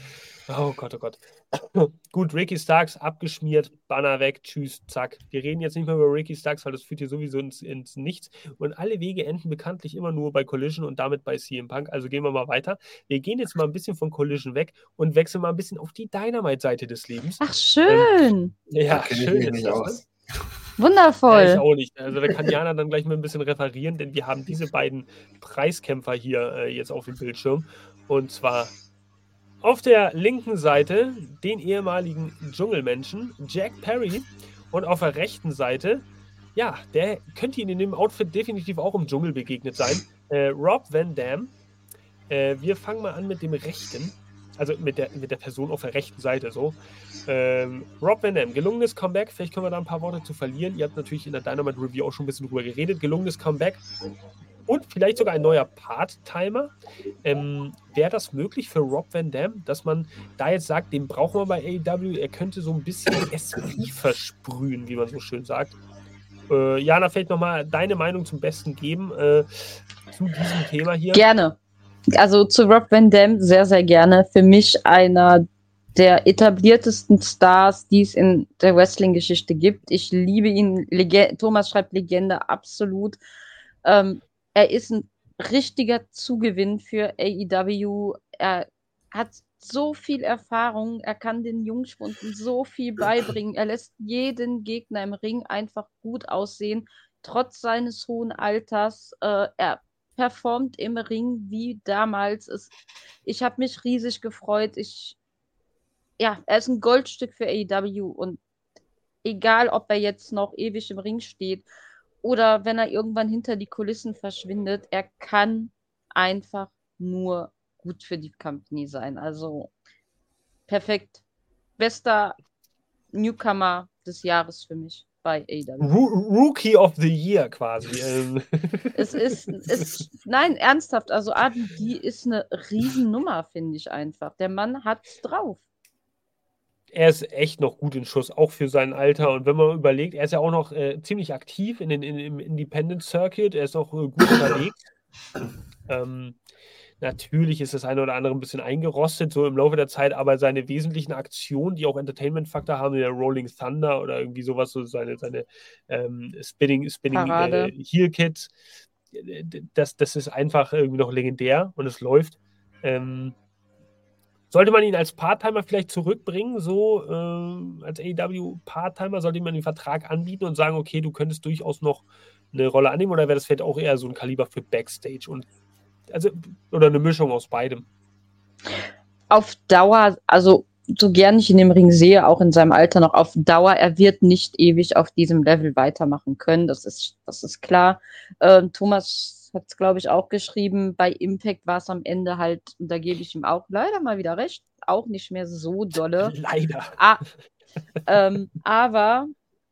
Oh Gott, oh Gott. [coughs] Gut, Ricky Starks abgeschmiert, Banner weg, tschüss, zack. Wir reden jetzt nicht mehr über Ricky Starks, weil das führt hier sowieso ins, ins Nichts. Und alle Wege enden bekanntlich immer nur bei Collision und damit bei CM Punk. Also gehen wir mal weiter. Wir gehen jetzt mal ein bisschen von Collision weg und wechseln mal ein bisschen auf die Dynamite-Seite des Lebens. Ach, schön. Ja, kenn ich schön mich ist nicht das. aus. [laughs] Ne? Ja, ich Wundervoll. auch nicht. Also da kann Jana dann gleich mal ein bisschen referieren, denn wir haben diese beiden Preiskämpfer hier äh, jetzt auf dem Bildschirm. Und zwar auf der linken Seite den ehemaligen Dschungelmenschen Jack Perry und auf der rechten Seite, ja, der könnte Ihnen in dem Outfit definitiv auch im Dschungel begegnet sein, äh, Rob Van Dam. Äh, wir fangen mal an mit dem rechten, also mit der, mit der Person auf der rechten Seite so. Ähm, Rob Van Dam, gelungenes Comeback. Vielleicht können wir da ein paar Worte zu verlieren. Ihr habt natürlich in der Dynamite Review auch schon ein bisschen drüber geredet. Gelungenes Comeback. Und vielleicht sogar ein neuer Part-Timer. Ähm, Wäre das möglich für Rob Van Dam, dass man da jetzt sagt, den brauchen wir bei AEW? Er könnte so ein bisschen Esprit versprühen, wie man so schön sagt. Äh, Jana, vielleicht nochmal deine Meinung zum Besten geben äh, zu diesem Thema hier. Gerne. Also zu Rob Van Dam sehr, sehr gerne. Für mich einer der etabliertesten Stars, die es in der Wrestling-Geschichte gibt. Ich liebe ihn. Lege Thomas schreibt Legende, absolut. Ähm, er ist ein richtiger Zugewinn für AEW. Er hat so viel Erfahrung, er kann den Jungspunden so viel beibringen. Er lässt jeden Gegner im Ring einfach gut aussehen, trotz seines hohen Alters. Äh, er performt im Ring wie damals. Es, ich habe mich riesig gefreut. Ich, ja, er ist ein Goldstück für AEW und egal, ob er jetzt noch ewig im Ring steht oder wenn er irgendwann hinter die Kulissen verschwindet, er kann einfach nur gut für die Company sein. Also perfekt. Bester Newcomer des Jahres für mich bei AEW. Ru Rookie of the Year quasi. [laughs] Ähm, Es ist, es, nein, ernsthaft, also RVD ist eine Riesennummer, finde ich einfach. Der Mann hat's drauf. er ist echt noch gut in Schuss, auch für sein Alter. Und wenn man überlegt, er ist ja auch noch äh, ziemlich aktiv in den, in, im Independent Circuit, er ist auch äh, gut unterwegs. [clears throat] Ähm, natürlich ist das eine oder andere ein bisschen eingerostet, so im Laufe der Zeit, aber seine wesentlichen Aktionen, die auch Entertainment-Faktor haben, wie der Rolling Thunder oder irgendwie sowas, so seine, seine ähm, Spinning, Spinning äh, Heel Kits, das, das ist einfach irgendwie noch legendär und es läuft. Ähm, sollte man ihn als Part-Timer vielleicht zurückbringen, so äh, als AEW-Part-Timer, sollte man den Vertrag anbieten und sagen, okay, du könntest durchaus noch eine Rolle annehmen oder wäre das vielleicht auch eher so ein Kaliber für Backstage und also oder eine Mischung aus beidem? Auf Dauer, also so gern ich ihn im Ring sehe, auch in seinem Alter noch auf Dauer, er wird nicht ewig auf diesem Level weitermachen können, das ist, das ist klar. Ähm, Thomas hat es, glaube ich, auch geschrieben, bei Impact war es am Ende halt, und da gebe ich ihm auch leider mal wieder recht, auch nicht mehr so dolle. Leider. Ah, ähm, aber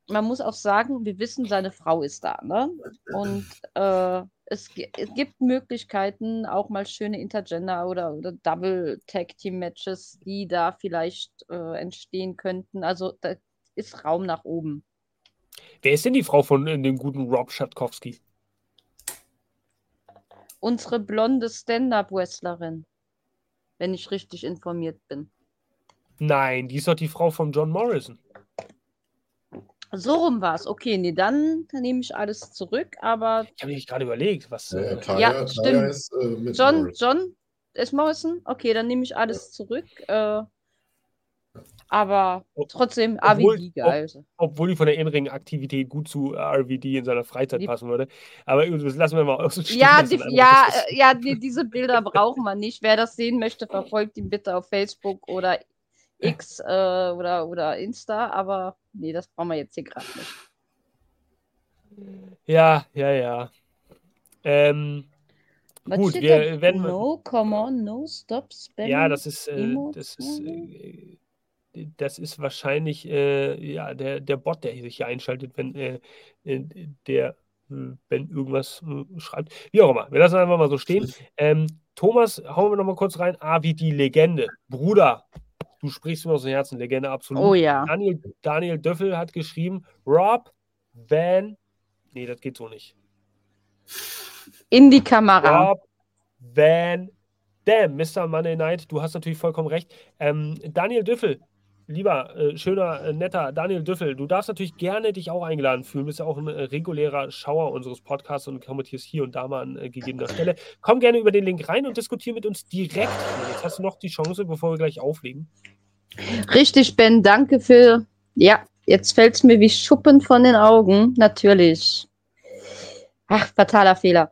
man muss auch sagen, wir wissen, seine Frau ist da. Ne? Und äh, es, es, gibt Möglichkeiten, auch mal schöne Intergender oder, oder Double Tag Team Matches, die da vielleicht äh, entstehen könnten. Also da ist Raum nach oben. Wer ist denn die Frau von äh, dem guten Rob Schatkowski? unsere blonde Stand-Up-Wrestlerin, wenn ich richtig informiert bin. Nein, die ist doch die Frau von John Morrison. So rum war es. Okay, nee, dann, nehme ich alles zurück, aber. Ich habe mich gerade überlegt, was. Ja, äh, Taya, ja stimmt. Ist, äh, John, Morrison. John ist Morrison? Okay, dann nehme ich alles zurück. Äh, aber trotzdem RVD geil. Ob, obwohl die von der inneren Aktivität gut zu RVD in seiner Freizeit die, passen würde. Aber das lassen wir mal aus. Ja, die, ja, äh, ja die, diese Bilder brauchen wir nicht. Wer das sehen möchte, verfolgt ihn bitte auf Facebook oder X äh, oder, oder Insta. Aber nee, das brauchen wir jetzt hier gerade nicht. Ja, ja, ja. Ähm, gut, wir werden. No, come on, no, stop, spam. Ja, das ist, äh, das ist äh, das ist wahrscheinlich äh, ja, der, der Bot, der sich hier einschaltet, wenn äh, äh der hm, wenn irgendwas äh, schreibt. Wie auch immer. Wir lassen einfach mal so stehen. Ähm, Thomas, hauen wir noch mal kurz rein. Ah, wie die Legende. Bruder, du sprichst mir aus dem Herzen. Legende, absolut. Oh ja. Daniel, Daniel Döffel hat geschrieben, Rob Van. Nee, das geht so nicht. In die Kamera. Rob Van Dam, Mr. Monday Night, du hast natürlich vollkommen recht. Ähm, Daniel Düffel, lieber, äh, schöner, äh, netter Daniel Düffel, du darfst natürlich gerne dich auch eingeladen fühlen. Du bist ja auch ein äh, regulärer Schauer unseres Podcasts und kommentierst hier und da mal an äh, gegebener [laughs] Stelle. Komm gerne über den Link rein und diskutiere mit uns direkt. Jetzt hast du noch die Chance, bevor wir gleich auflegen. Richtig, Ben, danke für. Ja, jetzt fällt es mir wie Schuppen von den Augen. Natürlich. Ach, fataler Fehler.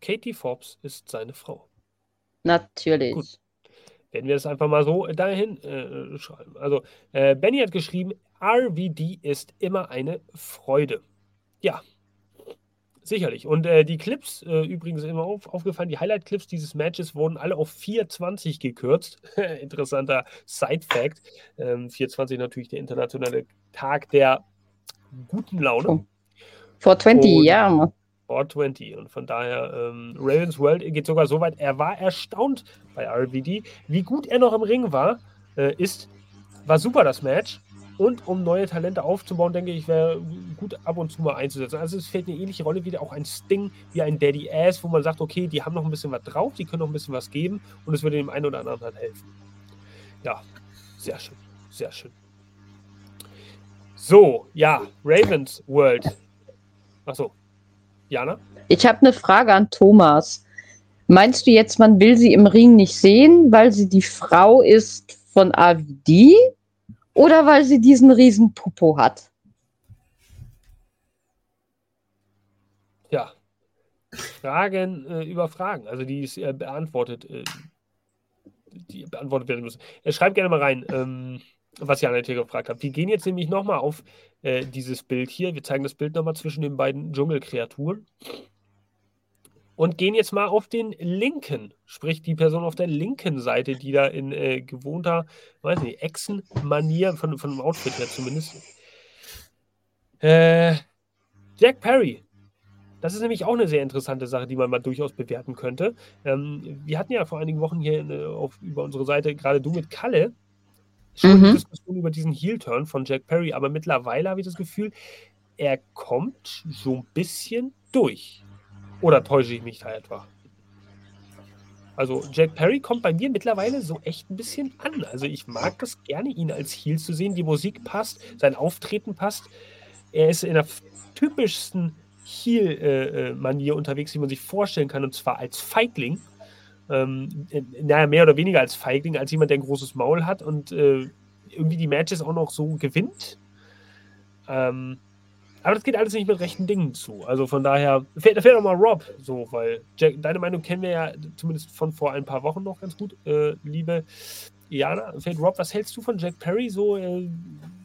Katie Forbes ist seine Frau. Natürlich. Gut werden wir das einfach mal so dahin äh, schreiben. Also, äh, Benny hat geschrieben, RVD ist immer eine Freude. Ja, sicherlich. Und äh, die Clips, äh, übrigens immer auf, aufgefallen, die Highlight-Clips dieses Matches wurden alle auf 420 gekürzt. [laughs] Interessanter Side-Fact. Ähm, 420 natürlich der internationale Tag der guten Laune. 420, ja. 420. Und von daher, ähm, Ravens World geht sogar so weit, er war erstaunt bei RVD, wie gut er noch im Ring war. Äh, ist, war super das Match. Und um neue Talente aufzubauen, denke ich, wäre gut ab und zu mal einzusetzen. Also es fehlt eine ähnliche Rolle wie auch ein Sting, wie ein Daddy Ass, wo man sagt, okay, die haben noch ein bisschen was drauf, die können noch ein bisschen was geben und es würde dem einen oder anderen halt helfen. Ja, sehr schön, sehr schön. So, ja, Ravens World. Achso, Jana? Ich habe eine Frage an Thomas. Meinst du jetzt, man will sie im Ring nicht sehen, weil sie die Frau ist von AVD oder weil sie diesen riesen Popo hat? Ja. Fragen äh, über Fragen. Also die ist äh, beantwortet, äh, die beantwortet werden müssen. Er schreibt gerne mal rein. Ähm, was ich an der Tür gefragt habe. Wir gehen jetzt nämlich nochmal auf äh, dieses Bild hier. Wir zeigen das Bild nochmal zwischen den beiden Dschungelkreaturen. Und gehen jetzt mal auf den linken, sprich die Person auf der linken Seite, die da in äh, gewohnter, weiß nicht, Echsen-Manier, von, von dem Outfit her zumindest. Äh, Jack Perry. Das ist nämlich auch eine sehr interessante Sache, die man mal durchaus bewerten könnte. Ähm, wir hatten ja vor einigen Wochen hier äh, auf, über unsere Seite, gerade du mit Kalle, schon mhm. Diskussion über diesen Heel-Turn von Jack Perry, aber mittlerweile habe ich das Gefühl, er kommt so ein bisschen durch. Oder täusche ich mich da etwa? Also Jack Perry kommt bei mir mittlerweile so echt ein bisschen an. Also ich mag das gerne, ihn als Heel zu sehen. Die Musik passt, sein Auftreten passt. Er ist in der typischsten Heel-Manier äh, unterwegs, wie man sich vorstellen kann, und zwar als Feigling. Ähm, naja, mehr oder weniger als Feigling, als jemand, der ein großes Maul hat und äh, irgendwie die Matches auch noch so gewinnt. Ähm, aber das geht alles nicht mit rechten Dingen zu. Also von daher, fehlt, da fehlt auch mal Rob, so, weil Jack, deine Meinung kennen wir ja zumindest von vor ein paar Wochen noch ganz gut, äh, liebe Jana. Fehlt Rob, was hältst du von Jack Perry? So, äh,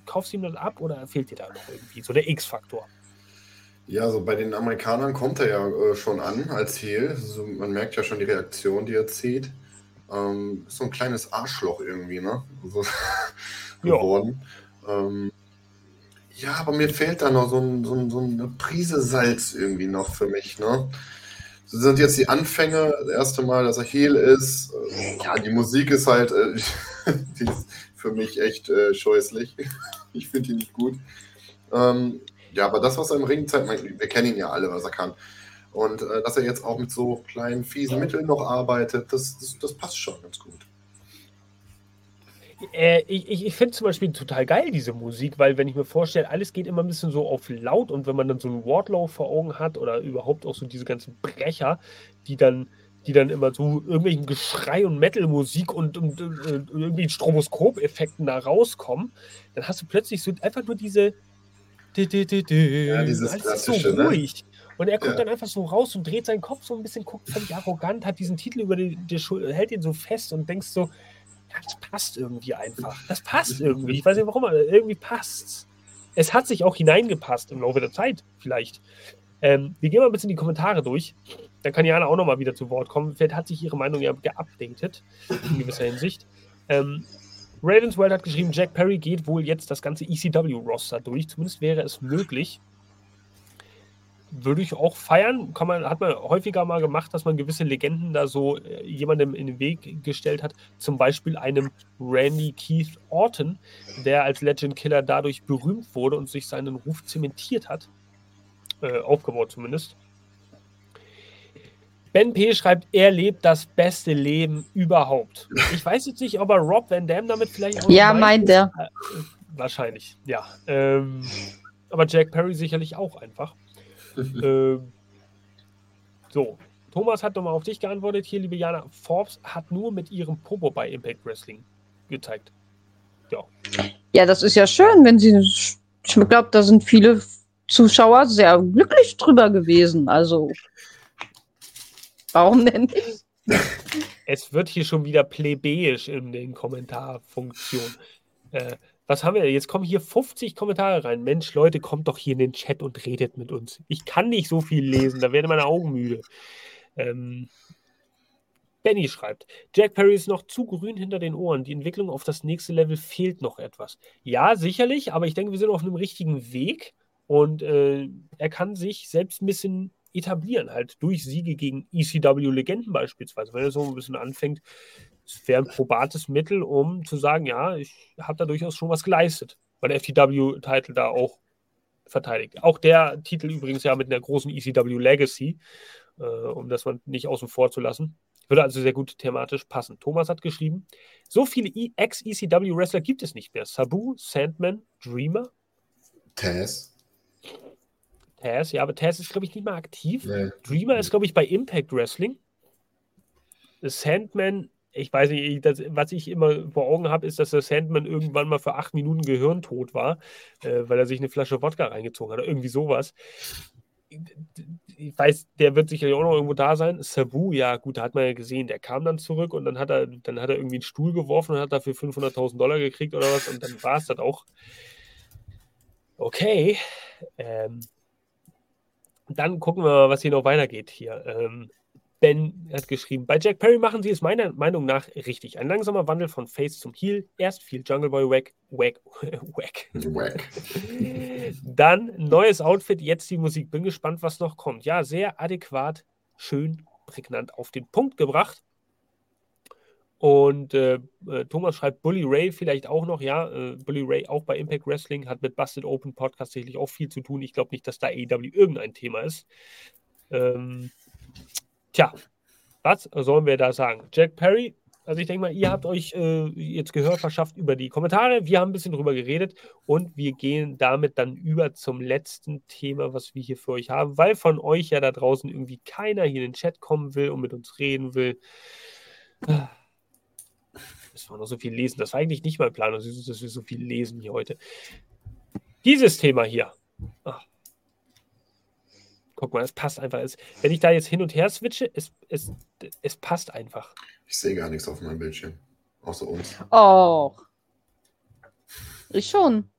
kaufst du ihm das ab oder fehlt dir da noch irgendwie so der X-Faktor? Ja, so bei den Amerikanern kommt er ja äh, schon an als Heel. Also man merkt ja schon die Reaktion, die er zieht. Ähm, ist so ein kleines Arschloch irgendwie, ne? So [laughs] geworden. Ähm, ja, aber mir fehlt da noch so, ein, so, ein, so eine Prise Salz irgendwie noch für mich. Ne? Das sind jetzt die Anfänge, das erste Mal, dass er Heel ist. Ja, die Musik ist halt, äh, [laughs] die ist für mich echt äh, scheußlich. [laughs] ich finde die nicht gut. Ähm, ja, aber das, was er im Ring zeigt, wir kennen ihn ja alle, was er kann. Und äh, dass er jetzt auch mit so kleinen, fiesen Mitteln noch arbeitet, das, das, das passt schon ganz gut. Äh, ich ich, finde zum Beispiel total geil diese Musik, weil wenn ich mir vorstelle, alles geht immer ein bisschen so auf laut und wenn man dann so einen Wardlow vor Augen hat oder überhaupt auch so diese ganzen Brecher, die dann, die dann immer so irgendwelchen Geschrei und Metal-Musik und, und, und, und irgendwie Stroboskop-Effekten da rauskommen, dann hast du plötzlich so einfach nur diese. Ja, dieses alles ist so ne? ruhig. Ne? Und er kommt ja. dann einfach so raus und dreht seinen Kopf so ein bisschen, guckt völlig arrogant, hat diesen Titel über die, die Schulter, hält ihn so fest und denkst so, das passt irgendwie einfach. Das passt irgendwie. Ich weiß nicht warum, aber irgendwie passt es. hat sich auch hineingepasst im Laufe der Zeit, vielleicht. Ähm, wir gehen mal ein bisschen die Kommentare durch. Dann kann Jana auch nochmal wieder zu Wort kommen. Vielleicht hat sich ihre Meinung ja geupdatet, in gewisser Hinsicht. Ähm, Ravensworld hat geschrieben, Jack Perry geht wohl jetzt das ganze ECW-Roster durch. Zumindest wäre es möglich würde ich auch feiern. Kann man, hat man häufiger mal gemacht, dass man gewisse Legenden da so äh, jemandem in den Weg gestellt hat. Zum Beispiel einem Randy Keith Orton, der als Legend Killer dadurch berühmt wurde und sich seinen Ruf zementiert hat. Äh, aufgebaut zumindest. Ben P. schreibt, er lebt das beste Leben überhaupt. Ich weiß jetzt nicht, ob er Rob Van Dam damit vielleicht auch. Ja, meint er. Äh, wahrscheinlich, ja. Ähm, aber Jack Perry sicherlich auch einfach. [laughs] ähm, so, Thomas hat nochmal auf dich geantwortet. Hier, liebe Jana, Forbes hat nur mit ihrem Popo bei Impact Wrestling gezeigt. Ja. Ja, das ist ja schön, wenn sie. Ich glaube, da sind viele Zuschauer sehr glücklich drüber gewesen. Also, warum denn nicht? Es wird hier schon wieder plebejisch in den Kommentarfunktionen. Äh, was haben wir denn? Jetzt kommen hier 50 Kommentare rein. Mensch, Leute, kommt doch hier in den Chat und redet mit uns. Ich kann nicht so viel lesen, da werden meine Augen müde. Ähm, Benny schreibt, Jack Perry ist noch zu grün hinter den Ohren. Die Entwicklung auf das nächste Level fehlt noch etwas. Ja, sicherlich, aber ich denke, wir sind auf einem richtigen Weg und äh, er kann sich selbst ein bisschen etablieren, halt durch Siege gegen ECW-Legenden beispielsweise. Wenn er so ein bisschen anfängt, es wäre ein probates Mittel, um zu sagen, ja, ich habe da durchaus schon was geleistet, weil der FTW-Titel da auch verteidigt. Auch der Titel übrigens ja mit einer großen ECW Legacy, äh, um das man nicht außen vor zu lassen. Würde also sehr gut thematisch passen. Thomas hat geschrieben, so viele Ex-ECW-Wrestler gibt es nicht mehr. Sabu, Sandman, Dreamer. Taz. Taz, ja, aber Taz ist, glaube ich, nicht mehr aktiv. Nee. Dreamer ist, glaube ich, bei Impact Wrestling. Sandman ich weiß nicht, das, was ich immer vor Augen habe, ist, dass der Sandman irgendwann mal für acht Minuten gehirntot war, äh, weil er sich eine Flasche Wodka reingezogen hat oder irgendwie sowas. Ich weiß, der wird sicherlich auch noch irgendwo da sein. Sabu, ja, gut, da hat man ja gesehen, der kam dann zurück und dann hat er, dann hat er irgendwie einen Stuhl geworfen und hat dafür 500.000 Dollar gekriegt oder was und dann war es das auch. Okay. Ähm, dann gucken wir mal, was hier noch weitergeht hier. Ähm, Ben hat geschrieben, bei Jack Perry machen sie es meiner Meinung nach richtig. Ein langsamer Wandel von Face zum Heel. Erst viel Jungle Boy Wack, Wack, [laughs] Wack. Wack. [laughs] Dann neues Outfit, jetzt die Musik. Bin gespannt, was noch kommt. Ja, sehr adäquat, schön, prägnant auf den Punkt gebracht. Und äh, äh, Thomas schreibt Bully Ray vielleicht auch noch, ja. Äh, Bully Ray auch bei Impact Wrestling hat mit Busted Open Podcast tatsächlich auch viel zu tun. Ich glaube nicht, dass da AEW irgendein Thema ist. Ähm, tja, was sollen wir da sagen? Jack Perry, also ich denke mal, ihr habt euch äh, jetzt Gehör verschafft über die Kommentare. Wir haben ein bisschen drüber geredet und wir gehen damit dann über zum letzten Thema, was wir hier für euch haben, weil von euch ja da draußen irgendwie keiner hier in den Chat kommen will und mit uns reden will. Müssen wir noch so viel lesen. Das war eigentlich nicht mein Plan, dass wir so viel lesen hier heute. Dieses Thema hier. Ach. Guck mal, es passt einfach. Es, wenn ich da jetzt hin und her switche, es, es, es passt einfach. Ich sehe gar nichts auf meinem Bildschirm. Außer uns. Oh. Ich schon.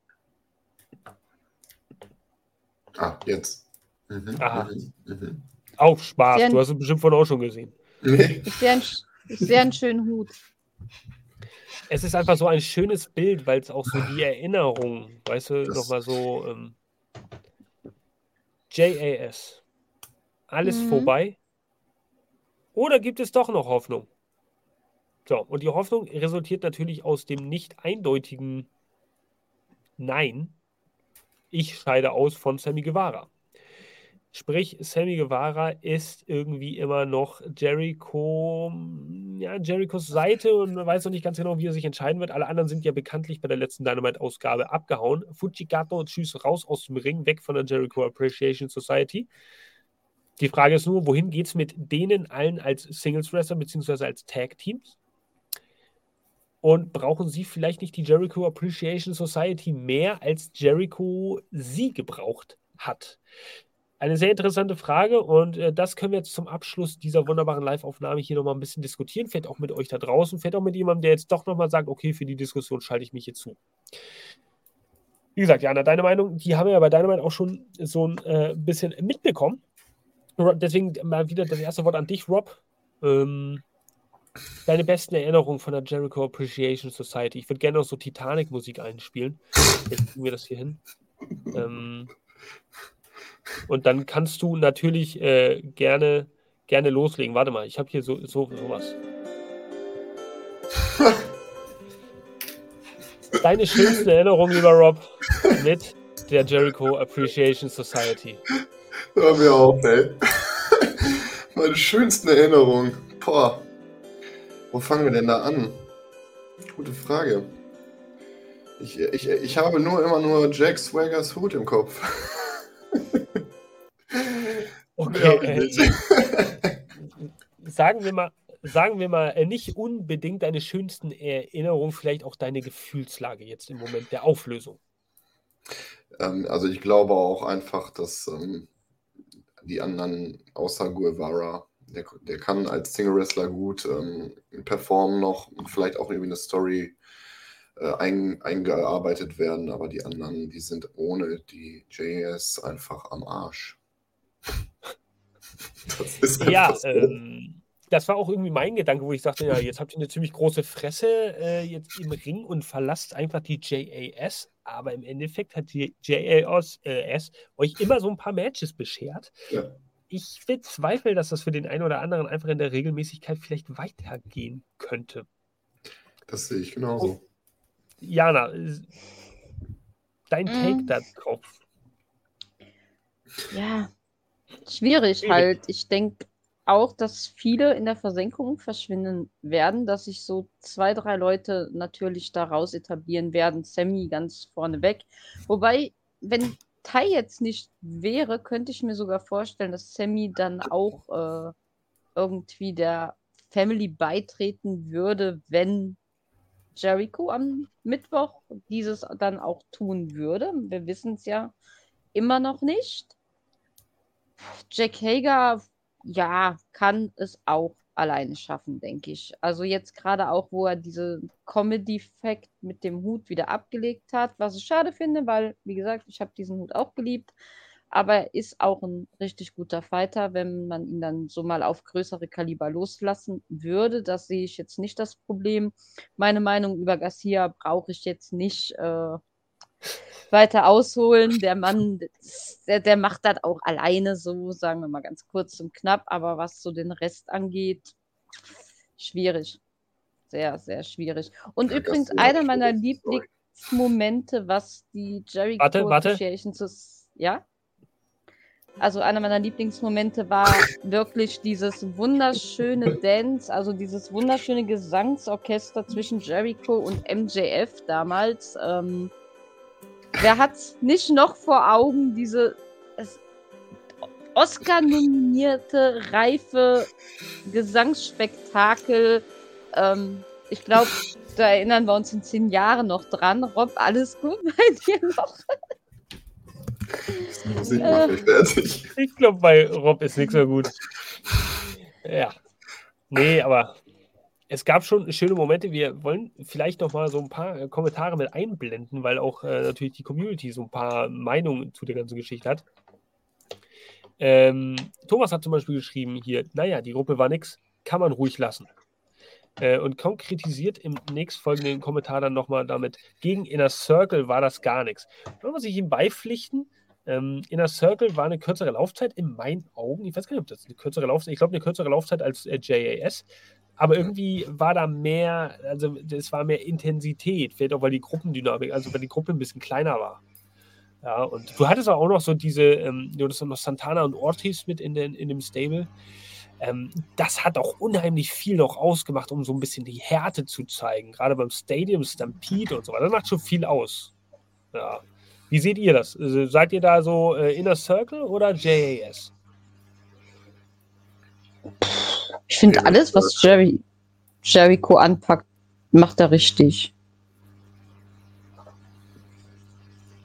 Ah, jetzt. Mhm, Aha. Mhm, mhm. Auch Spaß. Du hast es bestimmt von auch schon gesehen. Ich sehe einen, seh einen schönen Hut. Es ist einfach so ein schönes Bild, weil es auch so die Erinnerung, weißt du, nochmal so. Ähm, JAS. Alles mhm. vorbei? Oder gibt es doch noch Hoffnung? So, und die Hoffnung resultiert natürlich aus dem nicht eindeutigen Nein. Ich scheide aus von Sammy Guevara. Sprich, Sammy Guevara ist irgendwie immer noch Jericho, ja, Jerichos Seite und man weiß noch nicht ganz genau, wie er sich entscheiden wird. Alle anderen sind ja bekanntlich bei der letzten Dynamite-Ausgabe abgehauen. Fujigato, tschüss, raus aus dem Ring, weg von der Jericho Appreciation Society. Die Frage ist nur, wohin geht es mit denen allen als Singles-Wrestler bzw. als Tag-Teams? Und brauchen sie vielleicht nicht die Jericho Appreciation Society mehr, als Jericho sie gebraucht hat? Eine sehr interessante Frage und äh, das können wir jetzt zum Abschluss dieser wunderbaren Live-Aufnahme hier nochmal ein bisschen diskutieren. Vielleicht auch mit euch da draußen, vielleicht auch mit jemandem, der jetzt doch nochmal sagt, okay, für die Diskussion schalte ich mich hier zu. Wie gesagt, Jana, deine Meinung, die haben wir ja bei deiner Meinung auch schon so ein äh, bisschen mitbekommen. Deswegen mal wieder das erste Wort an dich, Rob. Ähm, deine besten Erinnerungen von der Jericho Appreciation Society. Ich würde gerne noch so Titanic-Musik einspielen. Jetzt kriegen wir das hier hin. Ähm, und dann kannst du natürlich äh, gerne, gerne loslegen. Warte mal, ich habe hier so, so sowas. [laughs] Deine schönsten Erinnerungen, lieber Rob, mit der Jericho Appreciation Society. Hör mir auf, ey. [laughs] Meine schönsten Erinnerungen. Boah. Wo fangen wir denn da an? Gute Frage. Ich, ich, ich habe nur immer nur Jack Swaggers Hut im Kopf. [laughs] Okay. Äh, [laughs] sagen wir mal, sagen wir mal, äh, nicht unbedingt deine schönsten Erinnerungen, vielleicht auch deine Gefühlslage jetzt im Moment der Auflösung. Ähm, also ich glaube auch einfach, dass ähm, die anderen außer Guevara, der, der kann als Single-Wrestler gut ähm, performen noch und vielleicht auch irgendwie eine Story äh, ein, eingearbeitet werden, aber die anderen, die sind ohne die JS einfach am Arsch. [laughs] Das ist ja, so. ähm, das war auch irgendwie mein Gedanke, wo ich sagte, ja, jetzt habt ihr eine ziemlich große Fresse äh, jetzt im Ring und verlasst einfach die JAS. Aber im Endeffekt hat die JAS äh, euch immer so ein paar Matches beschert. Ja. Ich bezweifle, dass das für den einen oder anderen einfach in der Regelmäßigkeit vielleicht weitergehen könnte. Das sehe ich genauso. Jana, dein Take mm. da drauf. Ja, Schwierig halt. Ich denke auch, dass viele in der Versenkung verschwinden werden, dass sich so zwei, drei Leute natürlich daraus etablieren werden. Sammy ganz vorneweg. Wobei, wenn Tai jetzt nicht wäre, könnte ich mir sogar vorstellen, dass Sammy dann auch äh, irgendwie der Family beitreten würde, wenn Jericho am Mittwoch dieses dann auch tun würde. Wir wissen es ja immer noch nicht. Jack Hager, ja, kann es auch alleine schaffen, denke ich. Also jetzt gerade auch, wo er diese Comedy-Fact mit dem Hut wieder abgelegt hat, was ich schade finde, weil, wie gesagt, ich habe diesen Hut auch geliebt. Aber er ist auch ein richtig guter Fighter, wenn man ihn dann so mal auf größere Kaliber loslassen würde. Das sehe ich jetzt nicht das Problem. Meine Meinung über Garcia brauche ich jetzt nicht äh, weiter ausholen. Der Mann, der, der macht das auch alleine so, sagen wir mal ganz kurz und knapp. Aber was so den Rest angeht, schwierig. sehr, sehr schwierig. Und ja, übrigens einer meiner Lieblingsmomente, was die Jericho warte, warte. zu. Ja? Also einer meiner Lieblingsmomente war [laughs] wirklich dieses wunderschöne Dance, also dieses wunderschöne Gesangsorchester zwischen Jericho und MJF damals. Ähm, wer hat nicht noch vor Augen diese Oscar-nominierte, reife Gesangsspektakel? Ähm, ich glaube, da erinnern wir uns in zehn Jahren noch dran. Rob, alles gut bei dir noch? Fertig. Ich glaube, bei Rob ist nichts mehr gut. Ja. Nee, aber es gab schon schöne Momente. Wir wollen vielleicht noch mal so ein paar äh, Kommentare mit einblenden, weil auch äh, natürlich die Community so ein paar Meinungen zu der ganzen Geschichte hat. Ähm, Thomas hat zum Beispiel geschrieben hier, naja, die Gruppe war nix, kann man ruhig lassen. Äh, und konkretisiert im nächstfolgenden Kommentar dann nochmal damit, gegen Inner Circle war das gar nichts. Da muss ich ihm beipflichten, ähm, Inner Circle war eine kürzere Laufzeit in meinen Augen. Ich weiß gar nicht, ob das eine kürzere Laufzeit, ich glaube eine kürzere Laufzeit als äh, JAS. Aber irgendwie war da mehr, also es war mehr Intensität, vielleicht auch weil die Gruppendynamik, also weil die Gruppe ein bisschen kleiner war. Ja, und du hattest auch noch so diese, ähm, du hattest noch Santana und Ortiz mit in, den, in dem Stable. Ähm, das hat auch unheimlich viel noch ausgemacht, um so ein bisschen die Härte zu zeigen. Gerade beim Stadium Stampede und so weiter. Das macht schon viel aus. Ja. Wie seht ihr das? Also, seid ihr da so äh, Inner Circle oder JAS? Ich finde alles, was Jerry, Jericho anpackt, macht er richtig.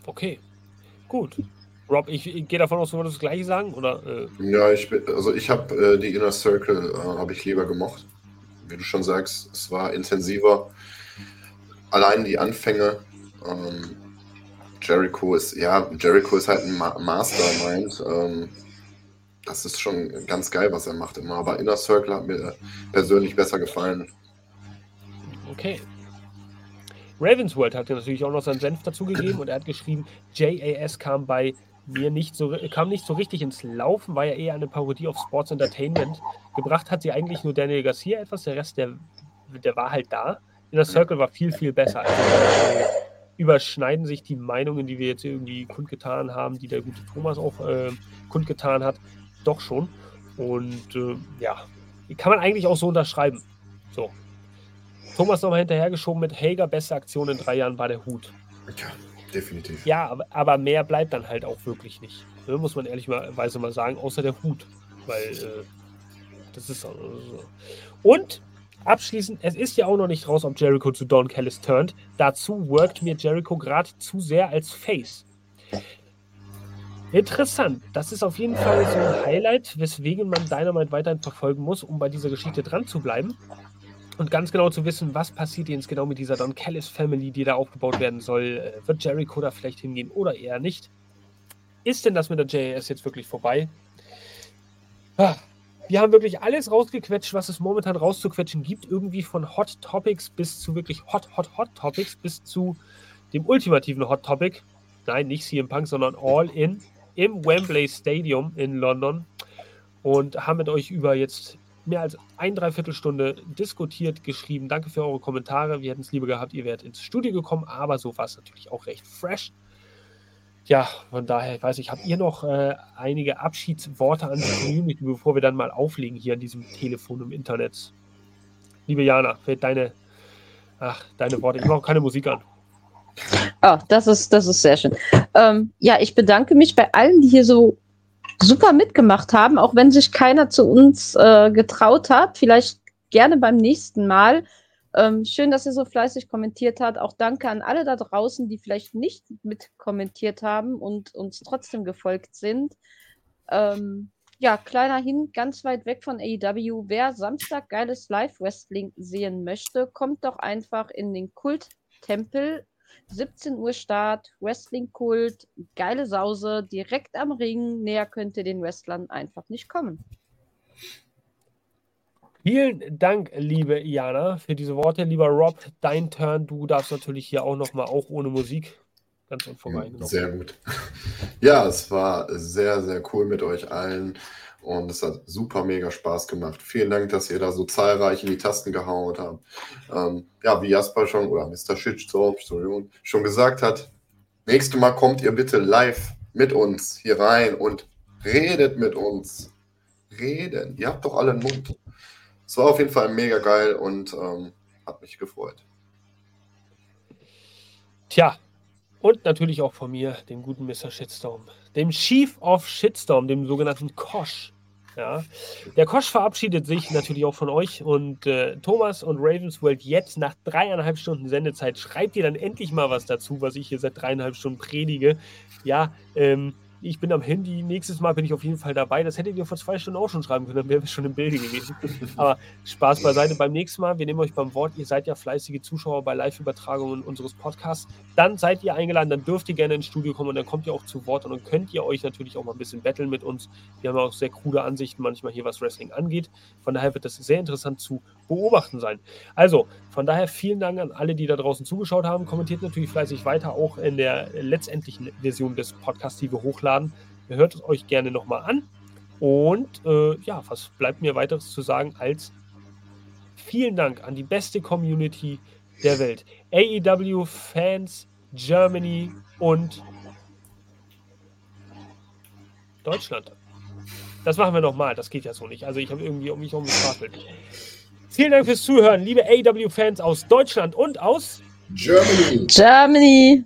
Okay, gut. Rob, ich, ich gehe davon aus, du wolltest das gleiche sagen, oder? Äh? Ja, ich bin, also ich habe äh, die Inner Circle äh, habe ich lieber gemocht. Wie du schon sagst, es war intensiver. Allein die Anfänge. Ähm, Jericho ist, ja, Jericho ist halt ein Ma Mastermind. Ähm, das ist schon ganz geil, was er macht immer. Aber Inner Circle hat mir persönlich besser gefallen. Okay. Ravensworld hat natürlich auch noch seinen Senf dazugegeben und er hat geschrieben, JAS kam bei mir nicht so, kam nicht so richtig ins Laufen, war ja eher eine Parodie auf Sports Entertainment. Gebracht hat sie eigentlich nur Daniel Garcia etwas, der Rest, der, der war halt da. Inner Circle war viel, viel besser. Also, überschneiden sich die Meinungen, die wir jetzt irgendwie kundgetan haben, die der gute Thomas auch äh, kundgetan hat, doch schon. Und äh, ja, die kann man eigentlich auch so unterschreiben. So. Thomas nochmal hinterhergeschoben mit Helga, beste Aktion in drei Jahren war der Hut. Ja, definitiv. Ja, aber, mehr bleibt dann halt auch wirklich nicht. Ne, muss man ehrlicherweise mal sagen, außer der Hut. Weil äh, das ist so. Und Abschließend, es ist ja auch noch nicht raus, ob Jericho zu Don Callis turnt. Dazu workt mir Jericho gerade zu sehr als Face. Interessant. Das ist auf jeden Fall so ein Highlight, weswegen man Dynamite weiterhin verfolgen muss, um bei dieser Geschichte dran zu bleiben. Und ganz genau zu wissen, was passiert jetzt genau mit dieser Don Callis Family, die da aufgebaut werden soll. Äh, wird Jericho da vielleicht hingehen oder eher nicht? Ist denn das mit der JAS jetzt wirklich vorbei? Ah, wir haben wirklich alles rausgequetscht, was es momentan rauszuquetschen gibt. Irgendwie von Hot Topics bis zu wirklich Hot, Hot, Hot Topics bis zu dem ultimativen Hot Topic. Nein, nicht CM Punk, sondern All In im Wembley Stadium in London. Und haben mit euch über jetzt mehr als ein Dreiviertelstunde diskutiert, geschrieben. Danke für eure Kommentare. Wir hätten es lieber gehabt, ihr wärt ins Studio gekommen, aber so war es natürlich auch recht fresh ja, von daher, ich weiß ich, habt ihr noch äh, einige Abschiedsworte an die Community, bevor wir dann mal auflegen hier an diesem Telefon im Internet? Liebe Jana, fällt deine, ach, deine Worte. Ich mache keine Musik an. Oh, das ist, das ist sehr schön. Ähm, ja, ich bedanke mich bei allen, die hier so super mitgemacht haben, auch wenn sich keiner zu uns äh, getraut hat. Vielleicht gerne beim nächsten Mal. Ähm, schön, dass ihr so fleißig kommentiert habt. Auch danke an alle da draußen, die vielleicht nicht mit kommentiert haben und uns trotzdem gefolgt sind. Ähm, ja, kleiner Hin, ganz weit weg von AEW. Wer Samstag geiles Live-Wrestling sehen möchte, kommt doch einfach in den Kult-Tempel. 17 Uhr Start, Wrestling-Kult, geile Sause, direkt am Ring. Näher könnt ihr den Wrestlern einfach nicht kommen. Vielen Dank, liebe Jana, für diese Worte. Lieber Rob, dein Turn. Du darfst natürlich hier auch nochmal, auch ohne Musik, ganz unvoreingenommen. Sehr gut. Ja, es war sehr, sehr cool mit euch allen. Und es hat super mega Spaß gemacht. Vielen Dank, dass ihr da so zahlreich in die Tasten gehauen habt. Ähm, ja, wie Jasper schon oder Mr. Shitstorm schon gesagt hat, nächstes Mal kommt ihr bitte live mit uns hier rein und redet mit uns. Reden. Ihr habt doch alle einen Mund. Es war auf jeden Fall mega geil und ähm, hat mich gefreut. Tja, und natürlich auch von mir, dem guten Mr. Shitstorm, dem Chief of Shitstorm, dem sogenannten Kosch. Ja. Der Kosch verabschiedet sich natürlich auch von euch und äh, Thomas und Ravensworld jetzt nach dreieinhalb Stunden Sendezeit. Schreibt ihr dann endlich mal was dazu, was ich hier seit dreieinhalb Stunden predige. Ja, ähm, ich bin am Handy, nächstes Mal bin ich auf jeden Fall dabei. Das hättet ihr vor zwei Stunden auch schon schreiben können, dann wären wir schon im Bilde gewesen. [laughs] Aber Spaß beiseite. Beim nächsten Mal, wir nehmen euch beim Wort. Ihr seid ja fleißige Zuschauer bei Live-Übertragungen unseres Podcasts. Dann seid ihr eingeladen, dann dürft ihr gerne ins Studio kommen und dann kommt ihr auch zu Wort und dann könnt ihr euch natürlich auch mal ein bisschen betteln mit uns. Wir haben auch sehr krude Ansichten manchmal hier, was Wrestling angeht. Von daher wird das sehr interessant zu beobachten sein. Also, von daher vielen Dank an alle, die da draußen zugeschaut haben. Kommentiert natürlich fleißig weiter, auch in der letztendlichen Version des Podcasts, die wir hochladen. Hört es euch gerne nochmal an. Und äh, ja, was bleibt mir weiteres zu sagen als vielen Dank an die beste Community der Welt. AEW Fans, Germany und Deutschland. Das machen wir nochmal, das geht ja so nicht. Also ich habe irgendwie um mich herum gefragt. Vielen Dank fürs Zuhören, liebe AEW-Fans aus Deutschland und aus Germany. Germany.